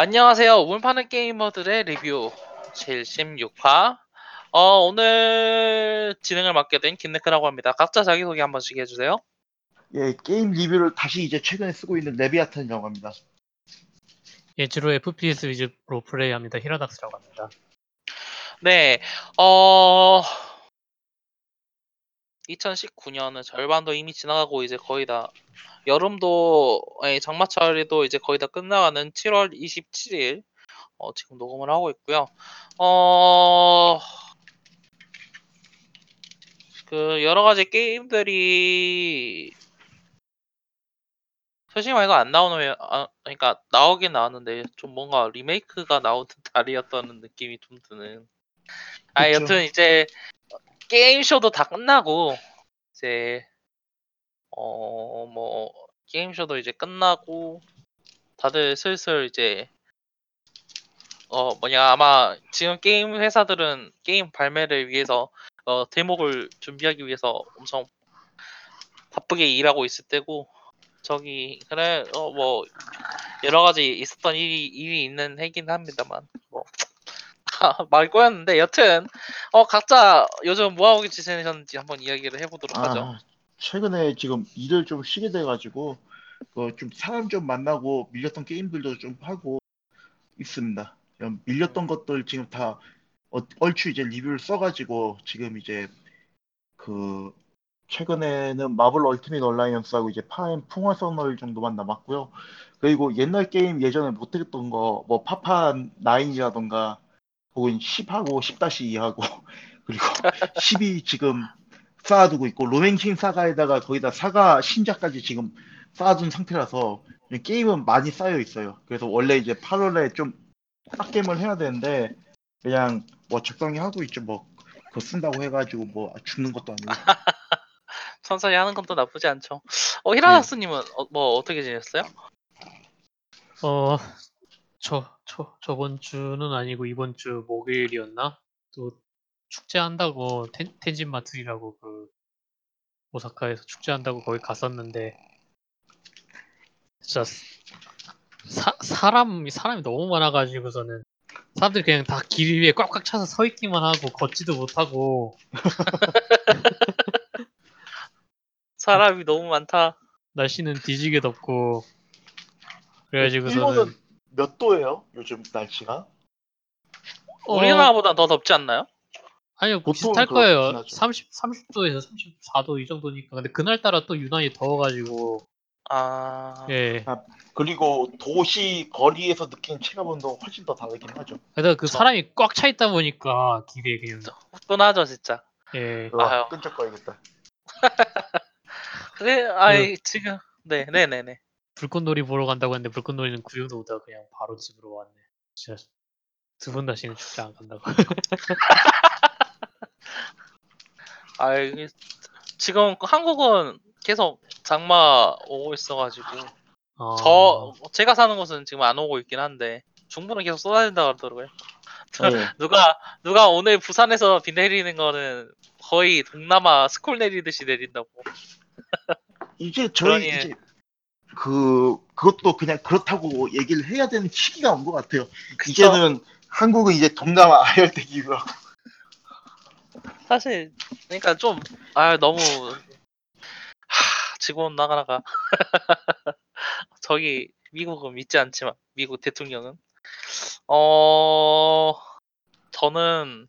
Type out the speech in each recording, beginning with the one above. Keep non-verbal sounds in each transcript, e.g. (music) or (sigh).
안녕하세요. 우물파는 게이머들의 리뷰 76화. 어, 오늘 진행을 맡게 된 김네크라고 합니다. 각자 자기소개 한 번씩 해주세요. 예, 게임 리뷰를 다시 이제 최근에 쓰고 있는 레비아탄이라고 합니다. 예, 주로 FPS 위주로 플레이합니다. 히라닥스라고 합니다. 네, 어, 2019년은 절반도 이미 지나가고 이제 거의 다 여름도 아니, 장마철에도 이제 거의 다 끝나가는 7월 27일 어, 지금 녹음을 하고 있고요. 어, 그 여러 가지 게임들이 솔직히 말해서 안 나오는 아, 그러니까 나오긴 나왔는데 좀 뭔가 리메이크가 나오는 (laughs) 달이었다는 느낌이 좀 드는. 아 그쵸. 여튼 이제 게임 쇼도 다 끝나고 이제 어 뭐 게임 쇼도 이제 끝나고 다들 슬슬 이제 어 뭐냐 아마 지금 게임 회사들은 게임 발매를 위해서 어 대목을 준비하기 위해서 엄청 바쁘게 일하고 있을 때고 저기 그래 어 뭐 여러 가지 있었던 일이 일이 있는 해긴 합니다만 뭐 (laughs) 말 꼬였는데 여튼 어 각자 요즘 뭐 하고 지내셨는지 한번 이야기를 해보도록 하죠. 아, 최근에 지금 일을 좀 쉬게 돼가지고 그 좀 사람 좀 만나고 밀렸던 게임들도 좀 하고 있습니다. 밀렸던 것들 지금 다 어- 얼추 이제 리뷰를 써가지고 지금 이제 그 최근에는 마블 얼티밋 얼라이언스하고 이제 파엠 풍화 서널 정도만 남았고요. 그리고 옛날 게임 예전에 못했던 거 뭐 파판 9이라던가 혹은 10하고 10-2하고 (laughs) 그리고 10이 지금 쌓아두고 있고 로맨킹 사가에다가 거기다 사가 신작까지 지금 쌓아둔 상태라서 게임은 많이 쌓여 있어요. 그래서 원래 이제 8월에 좀 빡겜을 해야 되는데 그냥 뭐 적당히 하고 있죠. 뭐 그거 쓴다고 해가지고 뭐 죽는 것도 아니고. (laughs) 천천히 하는 건 또 나쁘지 않죠. 어 히라나스님은 어, 뭐 어떻게 지냈어요? 어, 저, 저, 저번 주는 아니고 이번 주 목요일이었나? 또 축제한다고 텐, 텐진 마트리라고 그 오사카에서 축제한다고 거기 갔었는데 진짜 사, 사람, 사람이 너무 많아가지고서는 사람들이 그냥 다 길 위에 꽉꽉 차서 서 있기만 하고 걷지도 못하고 (laughs) 사람이 너무 많다. 날씨는 뒤지게 덥고 그래가지고서는 일본은 몇 도예요? 요즘 날씨가? 어, 우리나라보다 더 덥지 않나요? 아니요 보통은 비슷할 그렇긴 거예요. 하죠. 30 30도에서 34도 이 정도니까. 근데 그날따라 또 유난히 더워가지고 아 예. 그리고 도시 거리에서 느끼는 체감온도 훨씬 더 다르긴 하죠. 그래서 그 저- 사람이 꽉 차 있다 보니까 길에 그냥 후끈하죠 진짜. 예. 와, 아유. 끈적거리겠다. 그래 (laughs) 아이 지금 네 네네네. 불꽃놀이 보러 간다고 했는데 불꽃놀이는 구경도 못하고 그냥 바로 집으로 왔네. 진짜 두 번 다시는 축제 안 간다고. (laughs) 아 지금 한국은 계속 장마 오고 있어가지고 어, 저 제가 사는 곳은 지금 안 오고 있긴 한데 중부는 계속 쏟아진다 그러더라고요. 네. 누가 누가 오늘 부산에서 비 내리는 거는 거의 동남아 스콜 내리듯이 내린다고. (laughs) 이제 저희 그러니- 이제 그 그것도 그냥 그렇다고 얘기를 해야 되는 시기가 온 것 같아요. 이제는 한국은 이제 동남아 (laughs) 아열대기로 사실 그러니까 좀 아 너무 하, 지구 온난화가 (laughs) 저기 미국은 믿지 않지만 미국 대통령은 어 저는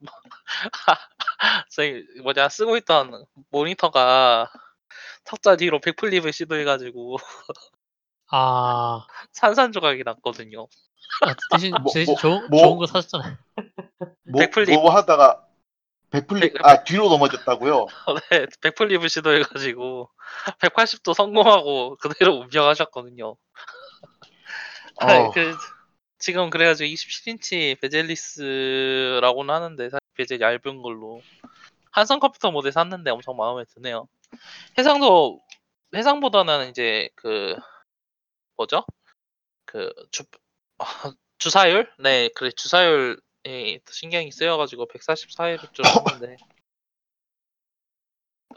(laughs) 저희 뭐냐 쓰고 있던 모니터가 탁자 뒤로 백플립을 시도해가지고 아, (laughs) 산산조각이 났거든요. 아, 대신 뭐, 대신 뭐, 좋은 뭐? 좋은 거 사셨잖아요. 뭐, 백플립. 뭐 하다가 backflip back- 아 뒤로 넘어졌다고요? (laughs) 네, backflip을 시도해가지고 180도 성공하고 그대로 운명하셨거든요. (laughs) 아, 어. 그, 지금 그래가지고 27인치 bezelless라고는 하는데 사실 베젤 얇은 걸로 한성 컴퓨터 모델 샀는데 엄청 마음에 드네요. 해상도 해상보다는 이제 그 뭐죠? 그 주, 주사율? 네, 그래 주사율 에더 신경이 쓰여가지고 144회를 좀 했는데 (laughs)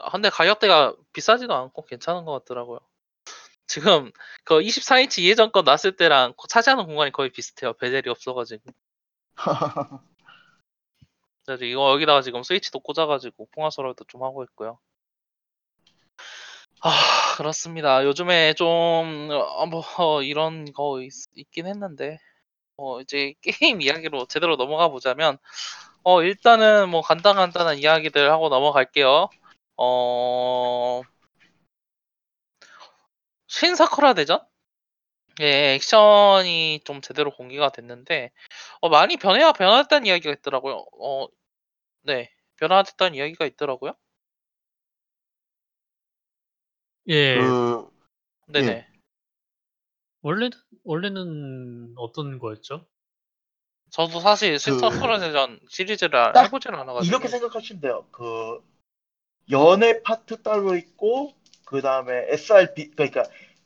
아, 근데 가격대가 비싸지도 않고 괜찮은 것 같더라고요. 지금 그 24인치 예전 거 놨을 때랑 차지하는 공간이 거의 비슷해요. 베젤이 없어가지고. (laughs) 그래서 이거 여기다가 지금 스위치도 꽂아가지고 풍화설월도 좀 하고 있고요. 아 그렇습니다. 요즘에 좀 어, 뭐, 어, 이런 거 있, 긴 했는데 어, 이제 (laughs) 게임 이야기로 제대로 넘어가 보자면 어 일단은 뭐 간단간단한 이야기들 하고 넘어갈게요. 어 신사쿠라 대전? 예, 액션이 좀 제대로 공개가 됐는데 어, 많이 변해야 변화됐다는 이야기가 있더라고요. 어, 네, 변화됐다는 이야기가 있더라고요. 예. 그 네네. 원래는 원래는 어떤 거였죠? 저도 사실 신 사쿠라 대전 시리즈를 딱 해보지는 않아가지고 이렇게 생각하시면 돼요. 그 연애 파트 따로 있고 그 다음에 SRPG 그러니까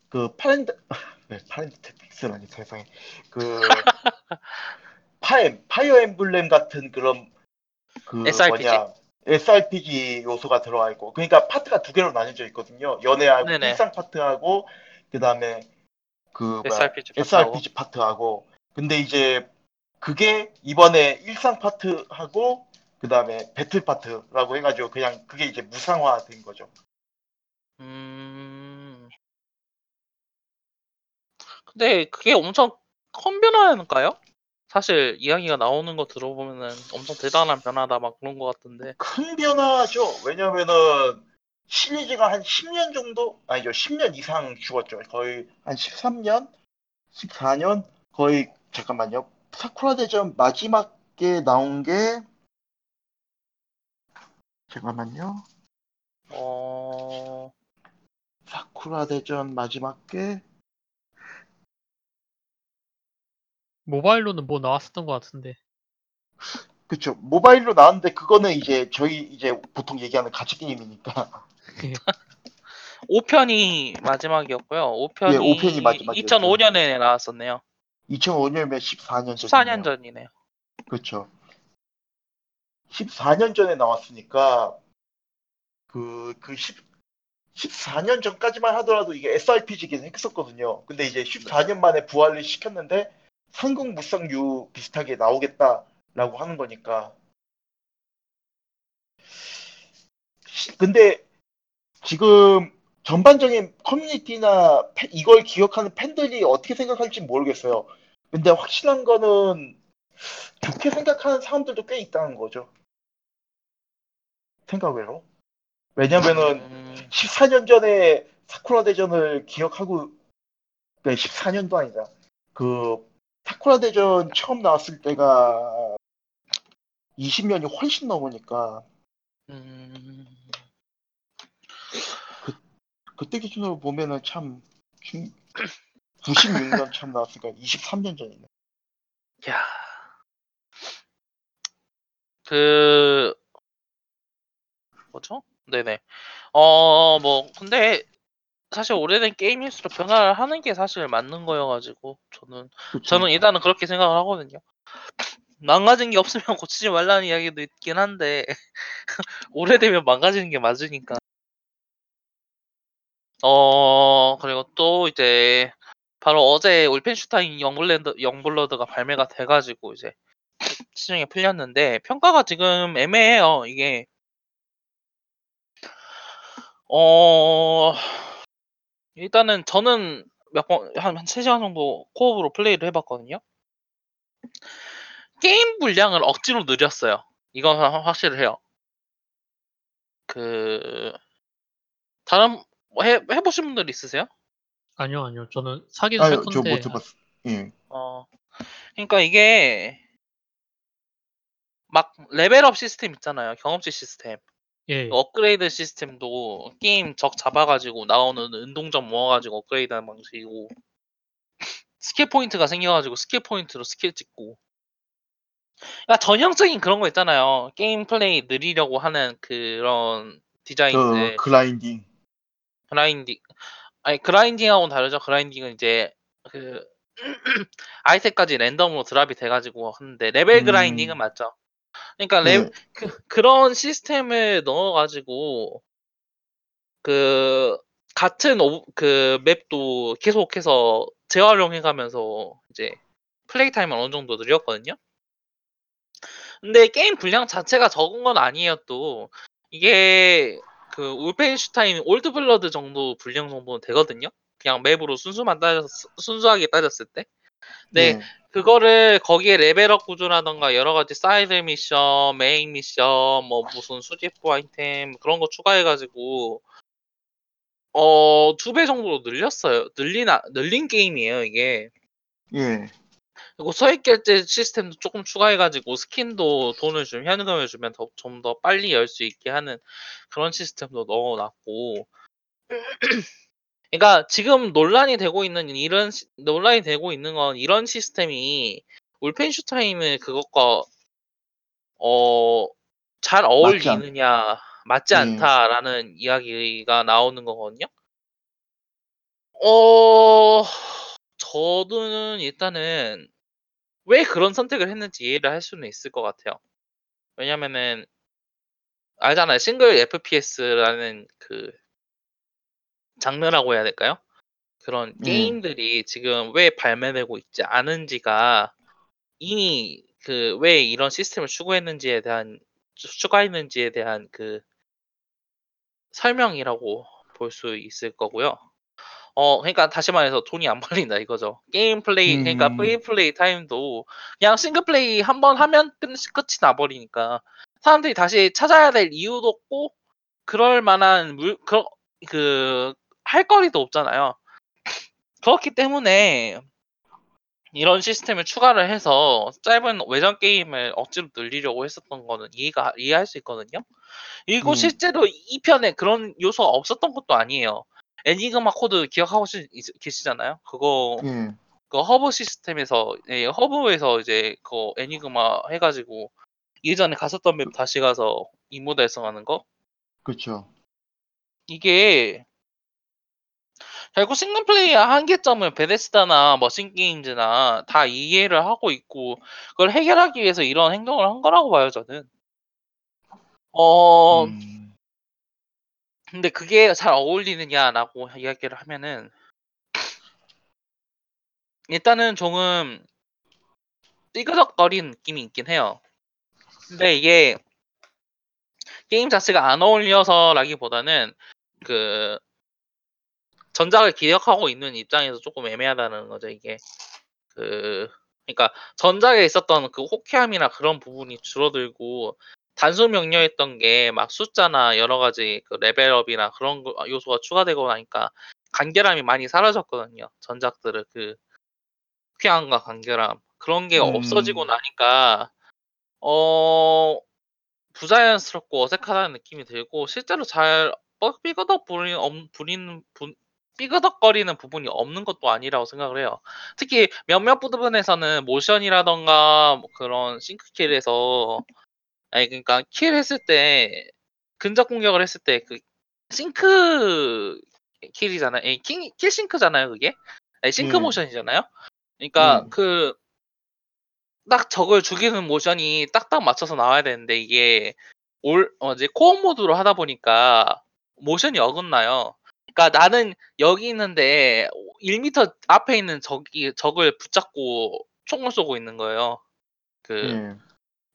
그 파랜드 (laughs) 네, 파랜드 택틱스라니 세상에 그 (laughs) 파엠 파이어 엠블렘 같은 그런 그 SRPG? 뭐냐 SRPG 요소가 들어가 있고 그러니까 파트가 두 개로 나뉘어져 있거든요. 연애하고 네네. 일상 파트하고 그 다음에 그 뭐야 SRPG 파트하고. SRPG 파트하고 근데 이제 그게 이번에 일상 파트하고 그 다음에 배틀 파트라고 해가지고 그냥 그게 이제 무쌍화된 거죠. 음. 근데 그게 엄청 큰 변화일까요? 사실 이야기가 나오는 거 들어보면은 엄청 대단한 변화다 막 그런 것 같은데. 큰 변화죠. 왜냐면은 시리즈가 한 10년 정도 아니죠. 10년 이상 죽었죠. 거의 한 13년, 14년 거의 잠깐만요. 사쿠라 대전 마지막에 나온 게 잠깐만요. 어. 사쿠라 대전 마지막 게 모바일로는 뭐 나왔었던 것 같은데. 그쵸. 모바일로 나왔는데 그거는 이제 저희 이제 보통 얘기하는 가치 게임이니까 5편이 마지막이었고요. 5편이 예, 5편이 마지막이었죠. 2005년에 나왔었네요. 2005년이면 14년 14년 전이네요. 그렇죠. 14년 전에 나왔으니까 그, 그 10, 14년 전까지만 하더라도 이게 SRPG긴 했었거든요. 근데 이제 14년 만에 부활을 시켰는데 상공 무쌍류 비슷하게 나오겠다라고 하는 거니까. 시- 근데 지금 전반적인 커뮤니티나 팬- 이걸 기억하는 팬들이 어떻게 생각할지 모르겠어요. 근데 확실한 거는 좋게 생각하는 사람들도 꽤 있다는 거죠. 생각외로. 왜냐면은 음, 14년 전에 사쿠라 대전을 기억하고 네, 14년도 아니다. 그 사쿠라 대전 처음 나왔을 때가 20년이 훨씬 넘으니까 음, 그때 기준으로 보면은 참 96년 (clears throat) 처음 나왔으니까 23년 전이네. 야. 그 뭐죠? 네네. 어, 뭐 근데 사실 오래된 게임일수록 변화를 하는 게 사실 맞는 거여가지고 저는 그쵸? 저는 일단은 그렇게 생각을 하거든요. (clears throat) 망가진 게 없으면 고치지 말라는 이야기도 있긴 한데 (laughs) 오래되면 망가지는 게 맞으니까. 어 그리고 또 이제 바로 어제 울펜슈타인 영블랜드 영블러드가 발매가 돼가지고 이제 시중에 풀렸는데 평가가 지금 애매해요. 이게 어 일단은 저는 몇 번한한 3시간 정도 코업으로 플레이를 해봤거든요. 게임 분량을 억지로 늘렸어요. 이건 확- 확실해요. 그 다른 뭐 해 해보신 분들 있으세요? 아니요, 아니요. 저는 사기는 아유, 살저 건데 못 해봤어. 예. 어 그러니까 이게 막 레벨업 시스템 있잖아요. 경험치 시스템. 예. 그 업그레이드 시스템도 게임 적 잡아가지고 나오는 은동전 모아가지고 업그레이드하는 방식이고 (laughs) 스킬 포인트가 생겨가지고 스킬 포인트로 스킬 찍고 그러니까 전형적인 그런 거 있잖아요 게임 플레이 늘리려고 하는 그런 그 디자인들 그라인딩. grinding 아니 grinding하고는 다르죠 grinding은 이제 그 (clears throat) 아이템까지 랜덤으로 drop이 돼가지고 하는데 레벨 음. grinding은 맞죠 그러니까 레, 예. 그, 그런 시스템을 넣어가지고 그 같은 오- 그 맵도 계속해서 재활용해가면서 이제 플레이 타임을 어느 정도 늘렸거든요. 근데 게임 분량 자체가 적은 건 아니에요. 또 이게 그 울펜슈타인 올드블러드 정도 분량 정도는 되거든요. 그냥 맵으로 순수만 따졌 순수하게 따졌을 때. 네. 네. 그거를 거기에 레벨업 구조라던가 여러 가지 사이드 미션, 메인 미션, 뭐 무슨 수집품 아이템 그런 거 추가해가지고 어 두 배 정도로 늘렸어요. 늘린 아- 늘린 게임이에요 이게. 예. 그리고 소액 결제 시스템도 조금 추가해가지고 스킨도 돈을 주면 현금을 주면 좀 더 빨리 열 수 있게 하는 그런 시스템도 넣어놨고. (clears throat) 그러니까 지금 논란이 되고 있는 이런 시- 논란이 되고 있는 건 이런 시스템이 울펜슈타임의 그것과 어 잘 어울리느냐 맞지 음. 않다라는 이야기가 나오는 거거든요. 어 저는 일단은 왜 그런 선택을 했는지 이해를 할 수는 있을 것 같아요. 왜냐면은 알잖아요. 싱글 FPS라는 그 장르라고 해야 될까요? 그런 음. 게임들이 지금 왜 발매되고 있지 않은지가 이미 그 왜 이런 시스템을 추구했는지에 대한 추- 추가했는지에 대한 그 설명이라고 볼 수 있을 거고요. 어, 그러니까 다시 말해서 돈이 안 벌린다 이거죠. 게임 플레이, 그러니까 음. free 플레이 타임도 그냥 싱글 플레이 한 번 하면 끝, 끝이 나버리니까 사람들이 다시 찾아야 될 이유도 없고 그럴 만한 물, 그, 그, 할 거리도 없잖아요. 그렇기 때문에 이런 시스템을 추가를 해서 짧은 외전 게임을 억지로 늘리려고 했었던 거는 이해가 이해할 수 있거든요. 그리고 음. 실제로 2편에 그런 요소가 없었던 것도 아니에요. 에니그마 코드 기억하고 시- 계시잖아요. 그거 예. 그 허브 시스템에서 예, 허브에서 이제 그 에니그마 해가지고 예전에 갔었던 맵 다시 가서 임무 달성하는 거 그렇죠. 이게 결국 싱글 플레이의 한계점을 베데스다나 머신 게임즈나 다 이해를 하고 있고 그걸 해결하기 위해서 이런 행동을 한 거라고 봐요 저는. 어 음. 근데 그게 잘 어울리느냐라고 이야기를 하면은 일단은 조금 삐그덕거리는 느낌이 있긴 해요. 근데 이게 게임 자체가 안 어울려서라기보다는 그 전작을 기억하고 있는 입장에서 조금 애매하다는 거죠 이게 그 그러니까 전작에 있었던 그 호쾌함이나 그런 부분이 줄어들고 단순 명료했던 게 막 숫자나 여러 가지 그 레벨업이나 그런 거- 요소가 추가되고 나니까 간결함이 많이 사라졌거든요 전작들의 그 호쾌함과 간결함 그런 게 음. 없어지고 나니까 어 부자연스럽고 어색하다는 느낌이 들고 실제로 잘 뻑- 삐그덕 부리, 엄- 부리는 부- 삐그덕거리는 부분이 없는 것도 아니라고 생각을 해요. 특히 몇몇 부분에서는 모션이라던가 뭐 그런 싱크킬에서 아니 그러니까 kill 했을 때 근접 공격을 했을 때 그 sync kill이잖아요. 아니, 킹, kill sync잖아요, 그게. 아니, 싱크 예. 모션이잖아요. 그러니까 예. 그딱 적을 죽이는 모션이 딱딱 맞춰서 나와야 되는데 이게 올 어, 이제 co-op 모드로 하다 보니까 모션이 어긋나요. 그러니까 나는 여기 있는데 1m 앞에 있는 적이 적을 붙잡고 총을 쏘고 있는 거예요. 그 예.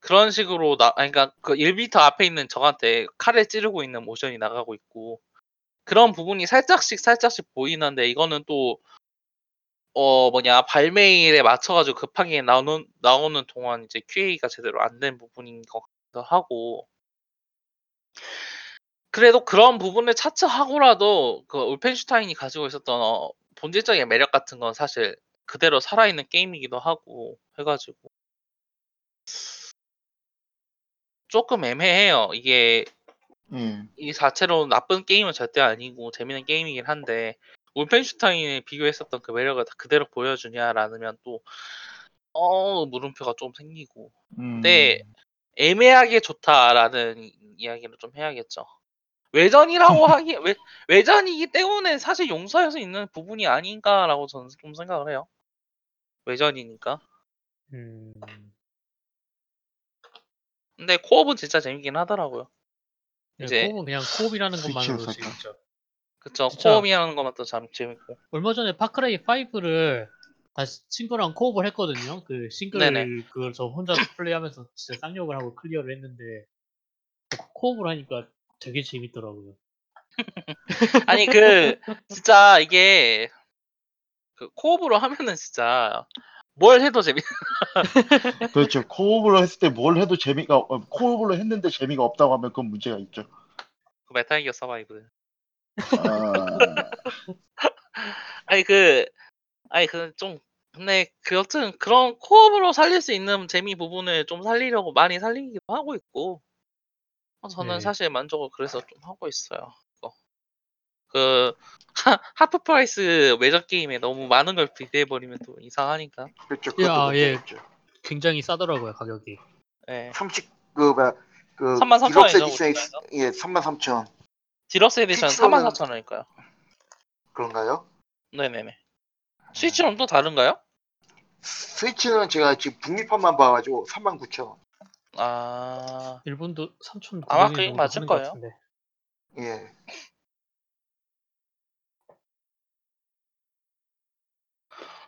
그런 식으로 나 아니 그러니까 그 1m 앞에 있는 적한테 칼을 찌르고 있는 모션이 나가고 있고 그런 부분이 살짝씩 살짝씩 보이는데 이거는 또 어 뭐냐 발매일에 맞춰가지고 급하게 나오는 나오는 동안 이제 QA가 제대로 안 된 부분인 것 같기도 하고 그래도 그런 부분을 차치하고라도 그 울펜슈타인이 가지고 있었던 어, 본질적인 매력 같은 건 사실 그대로 살아있는 게임이기도 하고 해가지고 조금 애매해요. 이게 예. 이 자체로 나쁜 게임은 절대 아니고 재밌는 게임이긴 한데 울펜슈타인에 비교했었던 그 매력을 다 그대로 보여주냐라면 또 어, 물음표가 좀 생기고 음. 네. 애매하게 좋다라는 이야기를 좀 해야겠죠. 외전이라고 (laughs) 하기 외, 외전이기 때문에 사실 용서할 수 있는 부분이 아닌가라고 저는 좀 생각을 해요. 외전이니까. 음, 근데 co-op은 진짜 재밌긴 하더라고요. 그냥 이제 co-op은 그냥 co-op이라는 (laughs) 것만으로? 재밌죠. 그쵸. 진짜. 코업이라는 것만 또참 재밌고. 얼마 전에 파크라이 5를 다시 친구랑 co-op을 했거든요. 그 싱글 네네. 그걸 저 혼자 (laughs) 플레이하면서 진짜 쌍욕을 하고 클리어를 했는데 co-op을 하니까 되게 재밌더라고요. (laughs) 아니 그 진짜 이게 그 co-op으로 하면은 진짜 뭘 해도 재밌. (laughs) 그렇죠. co-op으로 했을 때 뭘 해도 재미가 어, co-op으로 했는데 재미가 없다고 하면 그건 문제가 있죠. 그 메탈기어 서바이브. 아, (laughs) 아니 그 아니 그 좀 근데 그 여튼 그런 co-op으로 살릴 수 있는 재미 부분을 좀 살리려고 많이 살리기도 하고 있고 어, 저는 네. 사실 만족을 그래서 좀 하고 있어요. 그 하, half price 외전 게임에 너무 많은 걸 기대해 버리면 또 이상하니까. 그렇죠. 야, 예. 문제겠죠. 굉장히 싸더라고요 가격이. 예. 30, 그, 뭐야, 그, 33,000 디럭스 원이죠, edition이, 우리나라에서? 예, 33,000. 디럭스 에디션 스위치로는- 44,000원일까요? 그런가요? 네네네. 스위치는 또 다른가요? 스위치는 제가 지금 북미판만 봐가지고 39,000원. 아, 일본도 3천 아마 그게 맞을 거예요. 예.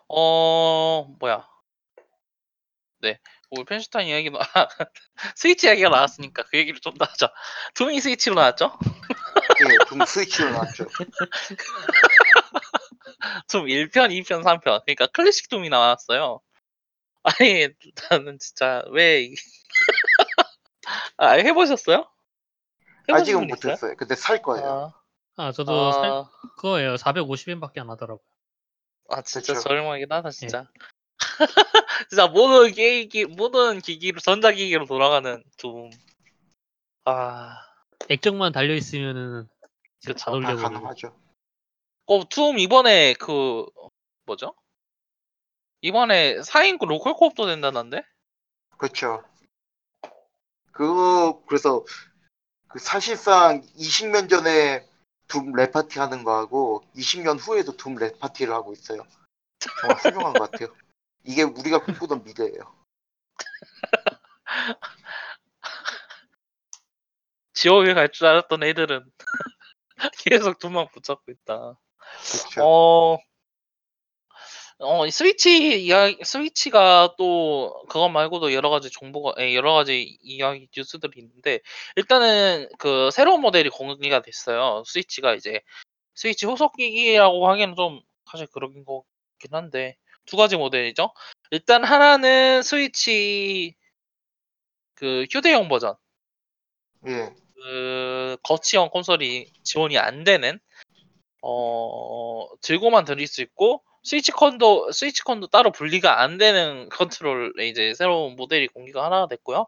어, 뭐야. 네. 우리 펜슈타인 이야기, 아, (laughs) 스위치 이야기가 나왔으니까 그 얘기를 좀 더 하자. 투미 스위치로 나왔죠? 예, 둠 스위치로 나왔죠. 좀 1편, 2편, 3편. 그러니까 클래식 둠이 나왔어요. 아니, 나는 진짜 왜, 이- (laughs) 아, 해보셨어요? 해보신 아직은 분 있어요? 못했어요. 근데 살 거예요. 아, 아 저도 살 아, 그거예요. 450엔밖에 안 하더라고요. 아, 진짜 그쵸. 저렴하긴 하다, 진짜. (laughs) 진짜 모든 기기, 모든 기기로, 전자기기로 돌아가는 둠. 아, 액정만 달려 있으면은 진짜 다 그쵸. 다 돌려버리고. 가능하죠. 어, 둠 이번에 그, 뭐죠? 이번에 4인 local co-op도 된다는데? 그렇죠. 그거, 그래서, 그 사실상 20년 전에 둠 LAN party 하는 거하고 20년 후에도 둠 LAN party를 하고 있어요. 정말 훌륭한 것 같아요. 이게 우리가 꿈꾸던 미래예요. (laughs) 지옥에 갈 줄 알았던 애들은 (laughs) 계속 둠만 붙잡고 있다. 그렇죠. 어, 어, 이 스위치 이야 스위치가 또 그것 말고도 여러 가지 정보가 에, 여러 가지 이야기 뉴스들이 있는데 일단은 그 새로운 모델이 공개가 됐어요. 스위치가 이제 스위치 후속 기기라고 하기에는 좀 사실 그러긴 거긴 한데 두 가지 모델이죠. 일단 하나는 스위치 그 휴대용 버전, 예. 그 거치형 콘솔이 지원이 안 되는 어 들고만 들일 수 있고 스위치 컨도 스위치 컨도 따로 분리가 안 되는 (laughs) 컨트롤의 이제 새로운 모델이 공개가 하나 됐고요.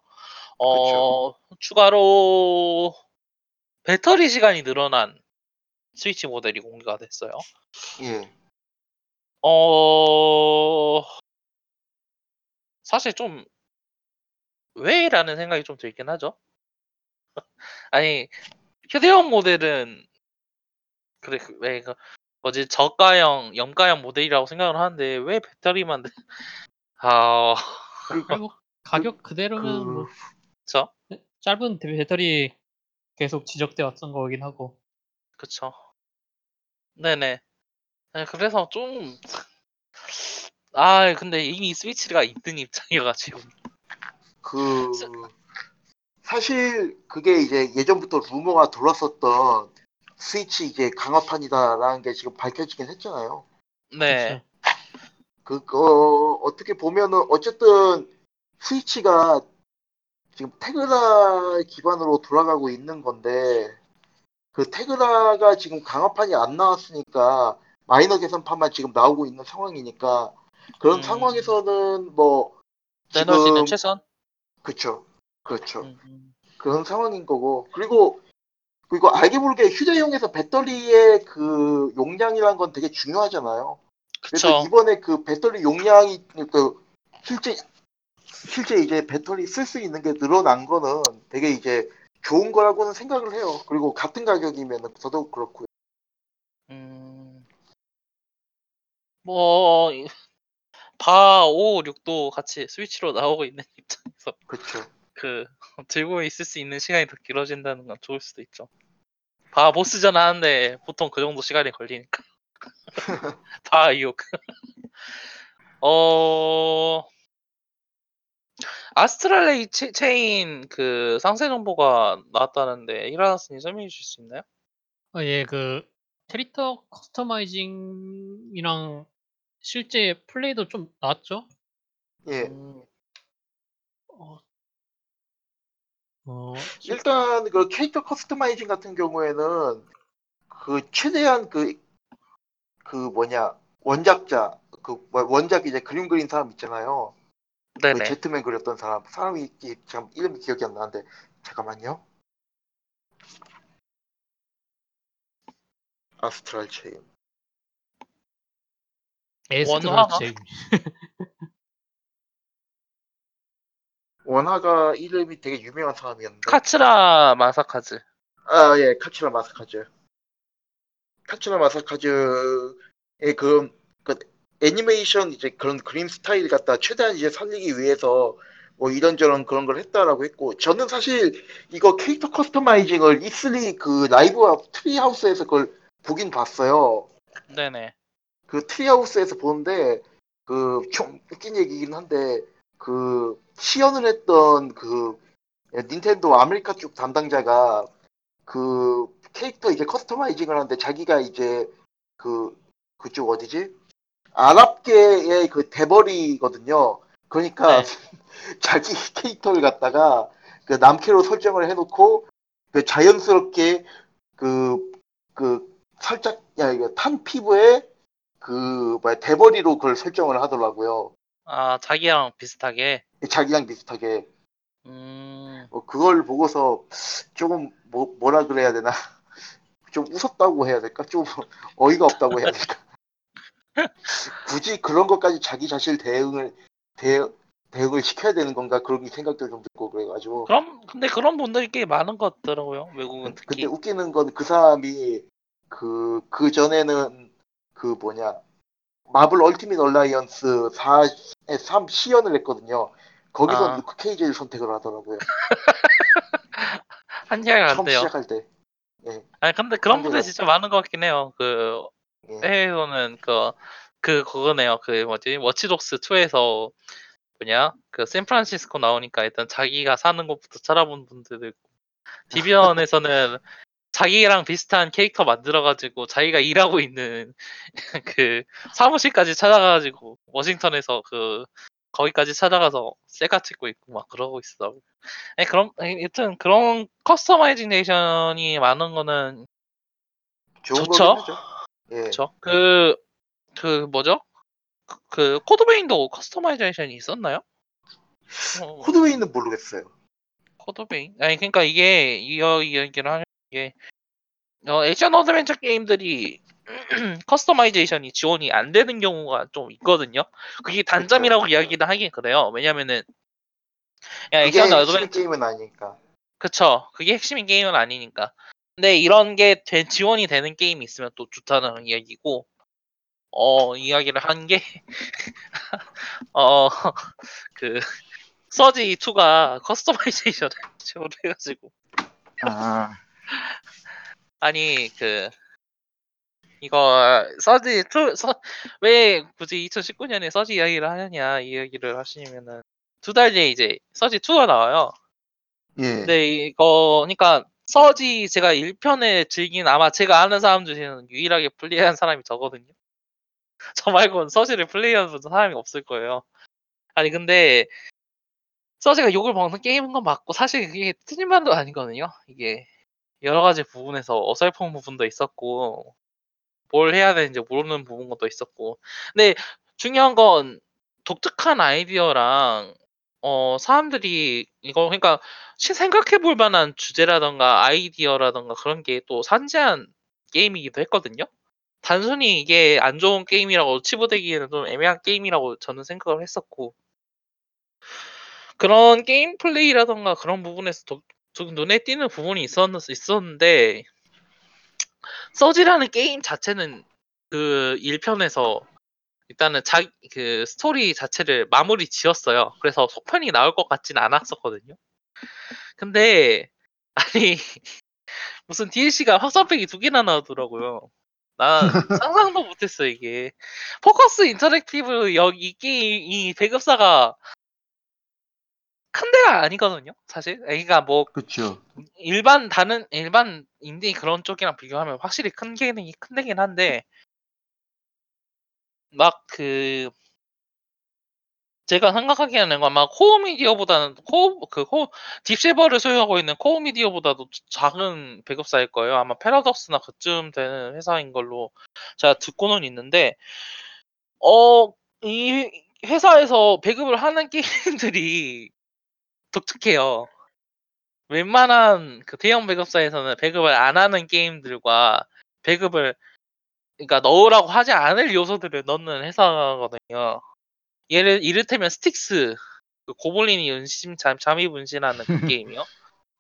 어 추가로 배터리 시간이 늘어난 스위치 모델이 공개가 됐어요. 예. 어 사실 좀 왜라는 생각이 좀 들긴 하죠. (laughs) 아니 휴대용 모델은 그래 그- 왜그 뭐지? 저가형 염가형 모델이라고 생각을 하는데 왜 배터리만 늘- (laughs) 아. 그리고 (laughs) 가격 그대로면 그, 뭐 그쵸 짧은 배터리 계속 지적돼 왔던 거긴 하고. 그쵸. 네네. 네, 그래서 좀 (laughs) 아 근데 이미 스위치가 있는 입장이어가지고. 그, 사실 그게 이제 예전부터 루머가 돌았었던 스위치 이제 강화판이다라는 게 지금 밝혀지긴 했잖아요. 네. 그거 어떻게 보면은 어쨌든 스위치가 지금 테그라 기반으로 돌아가고 있는 건데 그 테그라가 지금 강화판이 안 나왔으니까 마이너 개선판만 지금 나오고 있는 상황이니까 그런 음. 상황에서는 뭐 에너지는 지금 최선 그쵸 그렇죠 음, 음. 그런 상황인 거고 그리고 그리고 알게 모르게 휴대용에서 배터리의 그 용량이란 건 되게 중요하잖아요. 그래서 그쵸 이번에 그 배터리 용량이 그 실제 실제 이제 배터리 쓸 수 있는 게 늘어난 거는 되게 이제 좋은 거라고는 생각을 해요. 그리고 같은 가격이면 더더욱 그렇고요. 음. 뭐, 이- 바 5, 6도 같이 스위치로 나오고 있는 (laughs) 입장에서 그렇죠. 그 들고 있을 수 있는 시간이 더 길어진다는 건 좋을 수도 있죠. 바 보스전 하는데 보통 그 정도 시간이 걸리니까. (laughs) 바 이욕. (laughs) 어 아스트랄레이 체, 체인 그 상세 정보가 나왔다는데 이라나스님 설명해 주실 수 있나요? 어, 예, 그 캐릭터 customizing이랑 실제 플레이도 좀 나왔죠? 예. 음, 어, 어, 일단 그 캐릭터 customizing 같은 경우에는 그 최대한 그 그 뭐냐 원작자 그 뭐- 원작 이제 그림 그린 사람 있잖아요. 그 네네. 제트맨 그렸던 사람 사람이 이- 참 이름이 기억이 안 나는데 잠깐만요. 아스트랄 체인. 원화가? 제임. (laughs) 원화가 이름이 되게 유명한 사람이었는데. 카츠라 마사카즈. 아, 예, 카츠라 마사카즈. 카츠라 마사카즈의 그, 그 애니메이션 이제 그런 그림 스타일 갖다 최대한 이제 살리기 위해서 뭐 이런저런 그런 걸 했다라고 했고 저는 사실 이거 캐릭터 커스터마이징을 E3 그 라이브 트리하우스에서 그걸 보긴 봤어요. 네네. 그 트리하우스에서 보는데 그좀 웃긴 얘기긴 한데 그 시연을 했던 그 닌텐도 아메리카 쪽 담당자가 그 캐릭터 이제 customizing을 하는데 자기가 이제 그 그쪽 어디지 아랍계의 그 대벌이거든요. 그러니까 네. (laughs) 자기 캐릭터를 갖다가 그 남캐로 설정을 해놓고 그 자연스럽게 그그 살짝 야 이거 탄 피부에 그 뭐야 대머리로 그걸 설정을 하더라고요. 아 자기랑 비슷하게. 자기랑 비슷하게 음. 뭐 그걸 보고서 조금 뭐 뭐라 그래야 되나 (laughs) 좀 웃었다고 해야 될까 좀 (laughs) 어이가 없다고 해야 될까 (laughs) 굳이 그런 것까지 자기 자신 대응을 대 대응을 시켜야 되는 건가 그런 생각도 좀 들고 그래가지고 그럼 근데 그런 분들이 꽤 많은 것 같더라고요. 외국은 근데 특히. 웃기는 건 그 사람이 그, 그 전에는 그 뭐냐, 마블 얼티밋 얼라이언스 4, 3 시연을 했거든요. 거기서 아. 루크 케이지를 선택을 하더라고요. (laughs) 한시간이 안 처음 돼요. 시작할 때. 아니 근데 그런 안 분들. 진짜 많은 것 같긴 해요. 그 예. 해외에서는 그, 그, 그거네요. 그, 뭐지, 워치독스 2에서, 뭐냐, 그, 샌프란시스코 나오니까 일단 자기가 사는 곳부터 찾아본 분들도 있고, (laughs) 디비전에서는 자기랑 비슷한 캐릭터 만들어가지고, 자기가 일하고 있는, (laughs) 그, 사무실까지 찾아가가지고, 워싱턴에서 그, 거기까지 찾아가서 셀카 찍고 있고, 막 그러고 있어. 아니, 그럼, 여튼, 그런 커스터마이징네이션이 많은 거는 좋죠. 예. 그쵸? 그, 그, 뭐죠? 그, 그 코드베인도 커스터마이제이션이 있었나요? 어, 코드베인은 모르겠어요. 코드베인? 아니, 그러니까 이게, 이, 이 얘기를 하 는 게, 어, 액션 어드벤처 게임들이 (clears throat) customization이 지원이 안 되는 경우가 좀 있거든요. 그게 단점이라고 이야기를 하긴 그래요. 왜냐면은, 야, 그게 액션 어드벤처, 게임은 아니니까. 그쵸. 그게 핵심인 게임은 아니니까. 근데 이런 게 된- 지원이 되는 게임이 있으면 또 좋다는 이야기고, 어, 이야기를 한 게, (laughs) 어, 그, 서지 2가 (laughs) customization을 지원해가지고. 아, (laughs) 아니, 그, 이거, 서지 2, 서, 왜 굳이 2019년에 서지 이야기를 하느냐, 이 이야기를 하시면은, 두 달 뒤에 이제 서지 2가 나와요. 예. 근데 이거 그러니까 서지 제가 1편에 즐긴 아마 제가 아는 사람 중에는 유일하게 플레이한 사람이 저거든요. (laughs) 저 말고는 서지를 플레이한 사람이 없을 거예요. 아니 근데 서지가 욕을 먹는 게임인 건 맞고 사실 그게 틀린 말도 아니거든요. 이게 여러 가지 부분에서 어설픈 부분도 있었고 뭘 해야 되는지 모르는 부분도 있었고 근데 중요한 건 독특한 아이디어랑 어 사람들이 이거 그러니까 시- 생각해 볼 만한 주제라던가 아이디어라던가 그런 게 또 산재한 게임이기도 했거든요. 단순히 이게 안 좋은 게임이라고 치부되기에는 좀 애매한 게임이라고 저는 생각을 했었고 그런 게임 플레이라던가 그런 부분에서 더, 좀 눈에 띄는 부분이 있었, 있었는데 서지라는 게임 자체는 그 1편에서 일단은 자, 그 스토리 자체를 마무리 지었어요. 그래서 속편이 나올 것 같진 않았었거든요. 근데 아니 (laughs) 무슨 DLC가 확산팩이 두 개나 나오더라고요. 난 상상도 못했어 이게. 포커스 인터랙티브 여기 이 게임 이 배급사가 큰 데가 아니거든요, 사실. 그러니까 뭐 그쵸. 일반 다른 일반 인디 그런 쪽이랑 비교하면 확실히 큰 게는 큰 데긴 한데 막 그 제가 생각하기에는 아마 코흐 미디어보다는 코흐 그 코흐 딥실버를 소유하고 있는 코흐 미디어보다도 작은 배급사일 거예요. 아마 패러독스나 그쯤 되는 회사인 걸로 제가 듣고는 있는데 어이 회사에서 배급을 하는 (laughs) 게임들이 독특해요. 웬만한 그 대형 배급사에서는 배급을 안 하는 게임들과 배급을 그러니까 넣으라고 하지 않을 요소들을 넣는 회사거든요. 예를 이를테면 스틱스 그 고블린이 은심 잠, 잠입 은신하는 그 (laughs) 게임이요.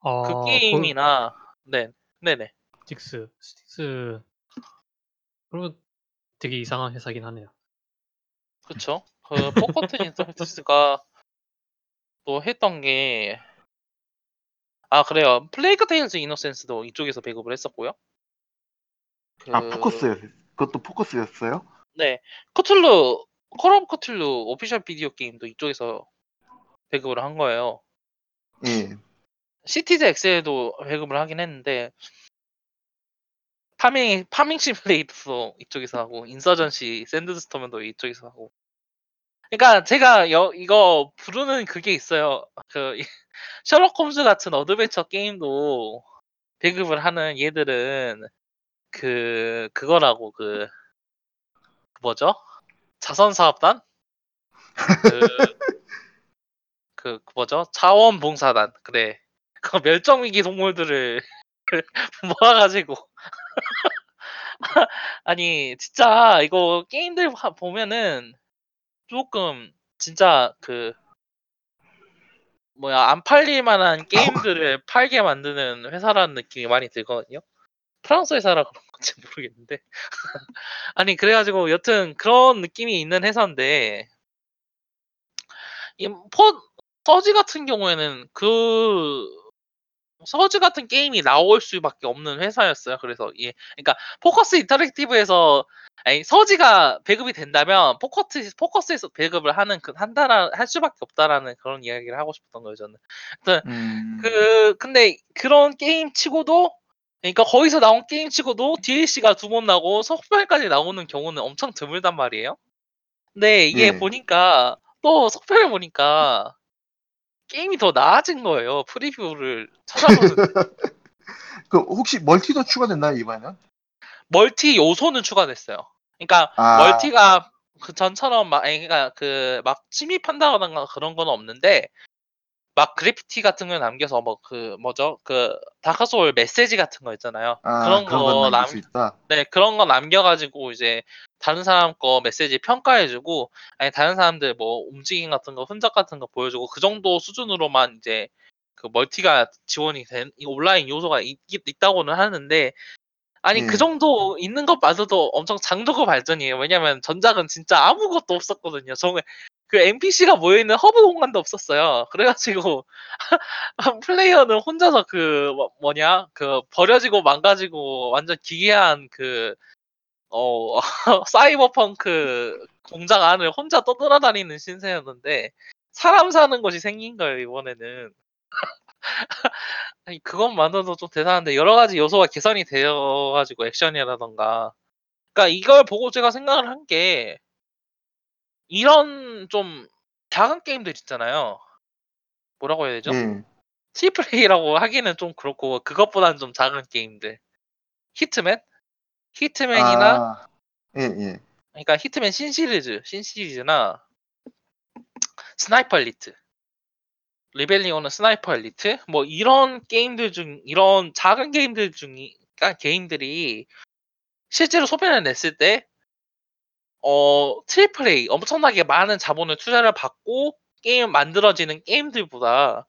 어, 그 게임이나 네 네네 스틱스 스틱스 그러면 되게 이상한 회사긴 하네요. 그쵸. 그 포커스 인터랙티브가 또 했던 게 아 그래요. 플레이그 테일즈 이노센스도 이쪽에서 배급을 했었고요. 아 그- 포커스였. 그것도 포커스였어요? 네. 크툴루, 콜 오브 크툴루 오피셜 비디오 게임도 이쪽에서 배급을 한 거예요. 예. 시티즈 엑셀도 배급을 하긴 했는데, 파밍, 파밍 시뮬레이터도 이쪽에서 하고, 인서전시, 샌드스톰도 이쪽에서 하고. 그러니까 제가 여, 이거 부르는 그게 있어요. 그, (laughs) 셜록 홈즈 같은 어드벤처 게임도 배급을 하는 얘들은 그, 그거라고, 그, 그 뭐죠? 자선 사업단? 그, (laughs) 그, 그 뭐죠? 자원봉사단. 그래. 그 멸종위기 동물들을 (laughs) 모아가지고. 아니, 진짜 이거 게임들 봐- 보면은 조금 진짜 그 뭐야 안 팔릴 만한 게임들을 (laughs) 팔게 만드는 회사라는 느낌이 많이 들거든요. 프랑스 회사라 그런 건지 모르겠는데. (laughs) 아니 그래가지고 여튼 그런 느낌이 있는 회사인데 이 포, 서지 같은 경우에는 그 서지 같은 게임이 나올 수밖에 없는 회사였어요. 그래서 예, 그러니까 Focus Interactive에서 아니 Surge가 배급이 된다면 Focus Focus에서 배급을 하는 그 한다라 할 수밖에 없다라는 그런 이야기를 하고 싶었던 거예요. 저는. 음. 그 근데 그런 게임 치고도 그러니까 거기서 나온 게임 치고도 DLC가 두 번 나오고 속편까지 나오는 경우는 엄청 드물단 말이에요. 근데 이게 예. 보니까 또 속편을 보니까 게임이 더 나아진 거예요. preview를 찾아보는데 (laughs) 그 혹시 멀티도 추가됐나요 이번에는? 멀티 요소는 추가됐어요. 그러니까 아. 멀티가 그 전처럼 막 그러니까 그 막 침입한다거나 그런 건 없는데 막 graffiti 같은 걸 남겨서 뭐 그 뭐죠 그 Dark Souls 메시지 같은 거 있잖아요. 아 그런 그런 거건 남길 남, 수 있다. 네 그런 거 남겨가지고 이제 다른 사람 거 메시지 평가해주고 아니 다른 사람들 뭐 움직임 같은 거 흔적 같은 거 보여주고 그 정도 수준으로만 이제 그 멀티가 지원이 된이 온라인 요소가 있, 있다고는 하는데 아니 그 예. 정도 있는 것마저도 엄청 장족의 발전이에요. 왜냐면 전작은 진짜 아무것도 없었거든요. 정말 그 NPC가 모여있는 허브 공간도 없었어요. 그래가지고 (laughs) 플레이어는 혼자서 그 뭐- 뭐냐 그 버려지고 망가지고 완전 기괴한 그 어, (laughs) 사이버펑크 공장 안을 혼자 떠돌아다니는 신세였는데 사람 사는 곳이 생긴 거예요 이번에는. (laughs) 아니 그것만으로도 좀 대단한데 여러 가지 요소가 개선이 되어가지고 액션이라던가. 그러니까 이걸 보고 제가 생각을 한게 이런 좀 작은 게임들 있잖아요. 뭐라고 해야 되죠? 예. triple A라고 하기는 좀 그렇고 그것보다는 좀 작은 게임들. Hitman? Hitman이나 아, 예, 예. 그러니까 Hitman 신시리즈, 신시리즈나 Sniper Elite, Rebellion은 Sniper Elite, 뭐 이런 게임들 중 이런 작은 게임들 중이 그러니까 게임들이 실제로 속편을 냈을 때 어, triple A 엄청나게 많은 자본을 투자를 받고 게임 만들어지는 게임들보다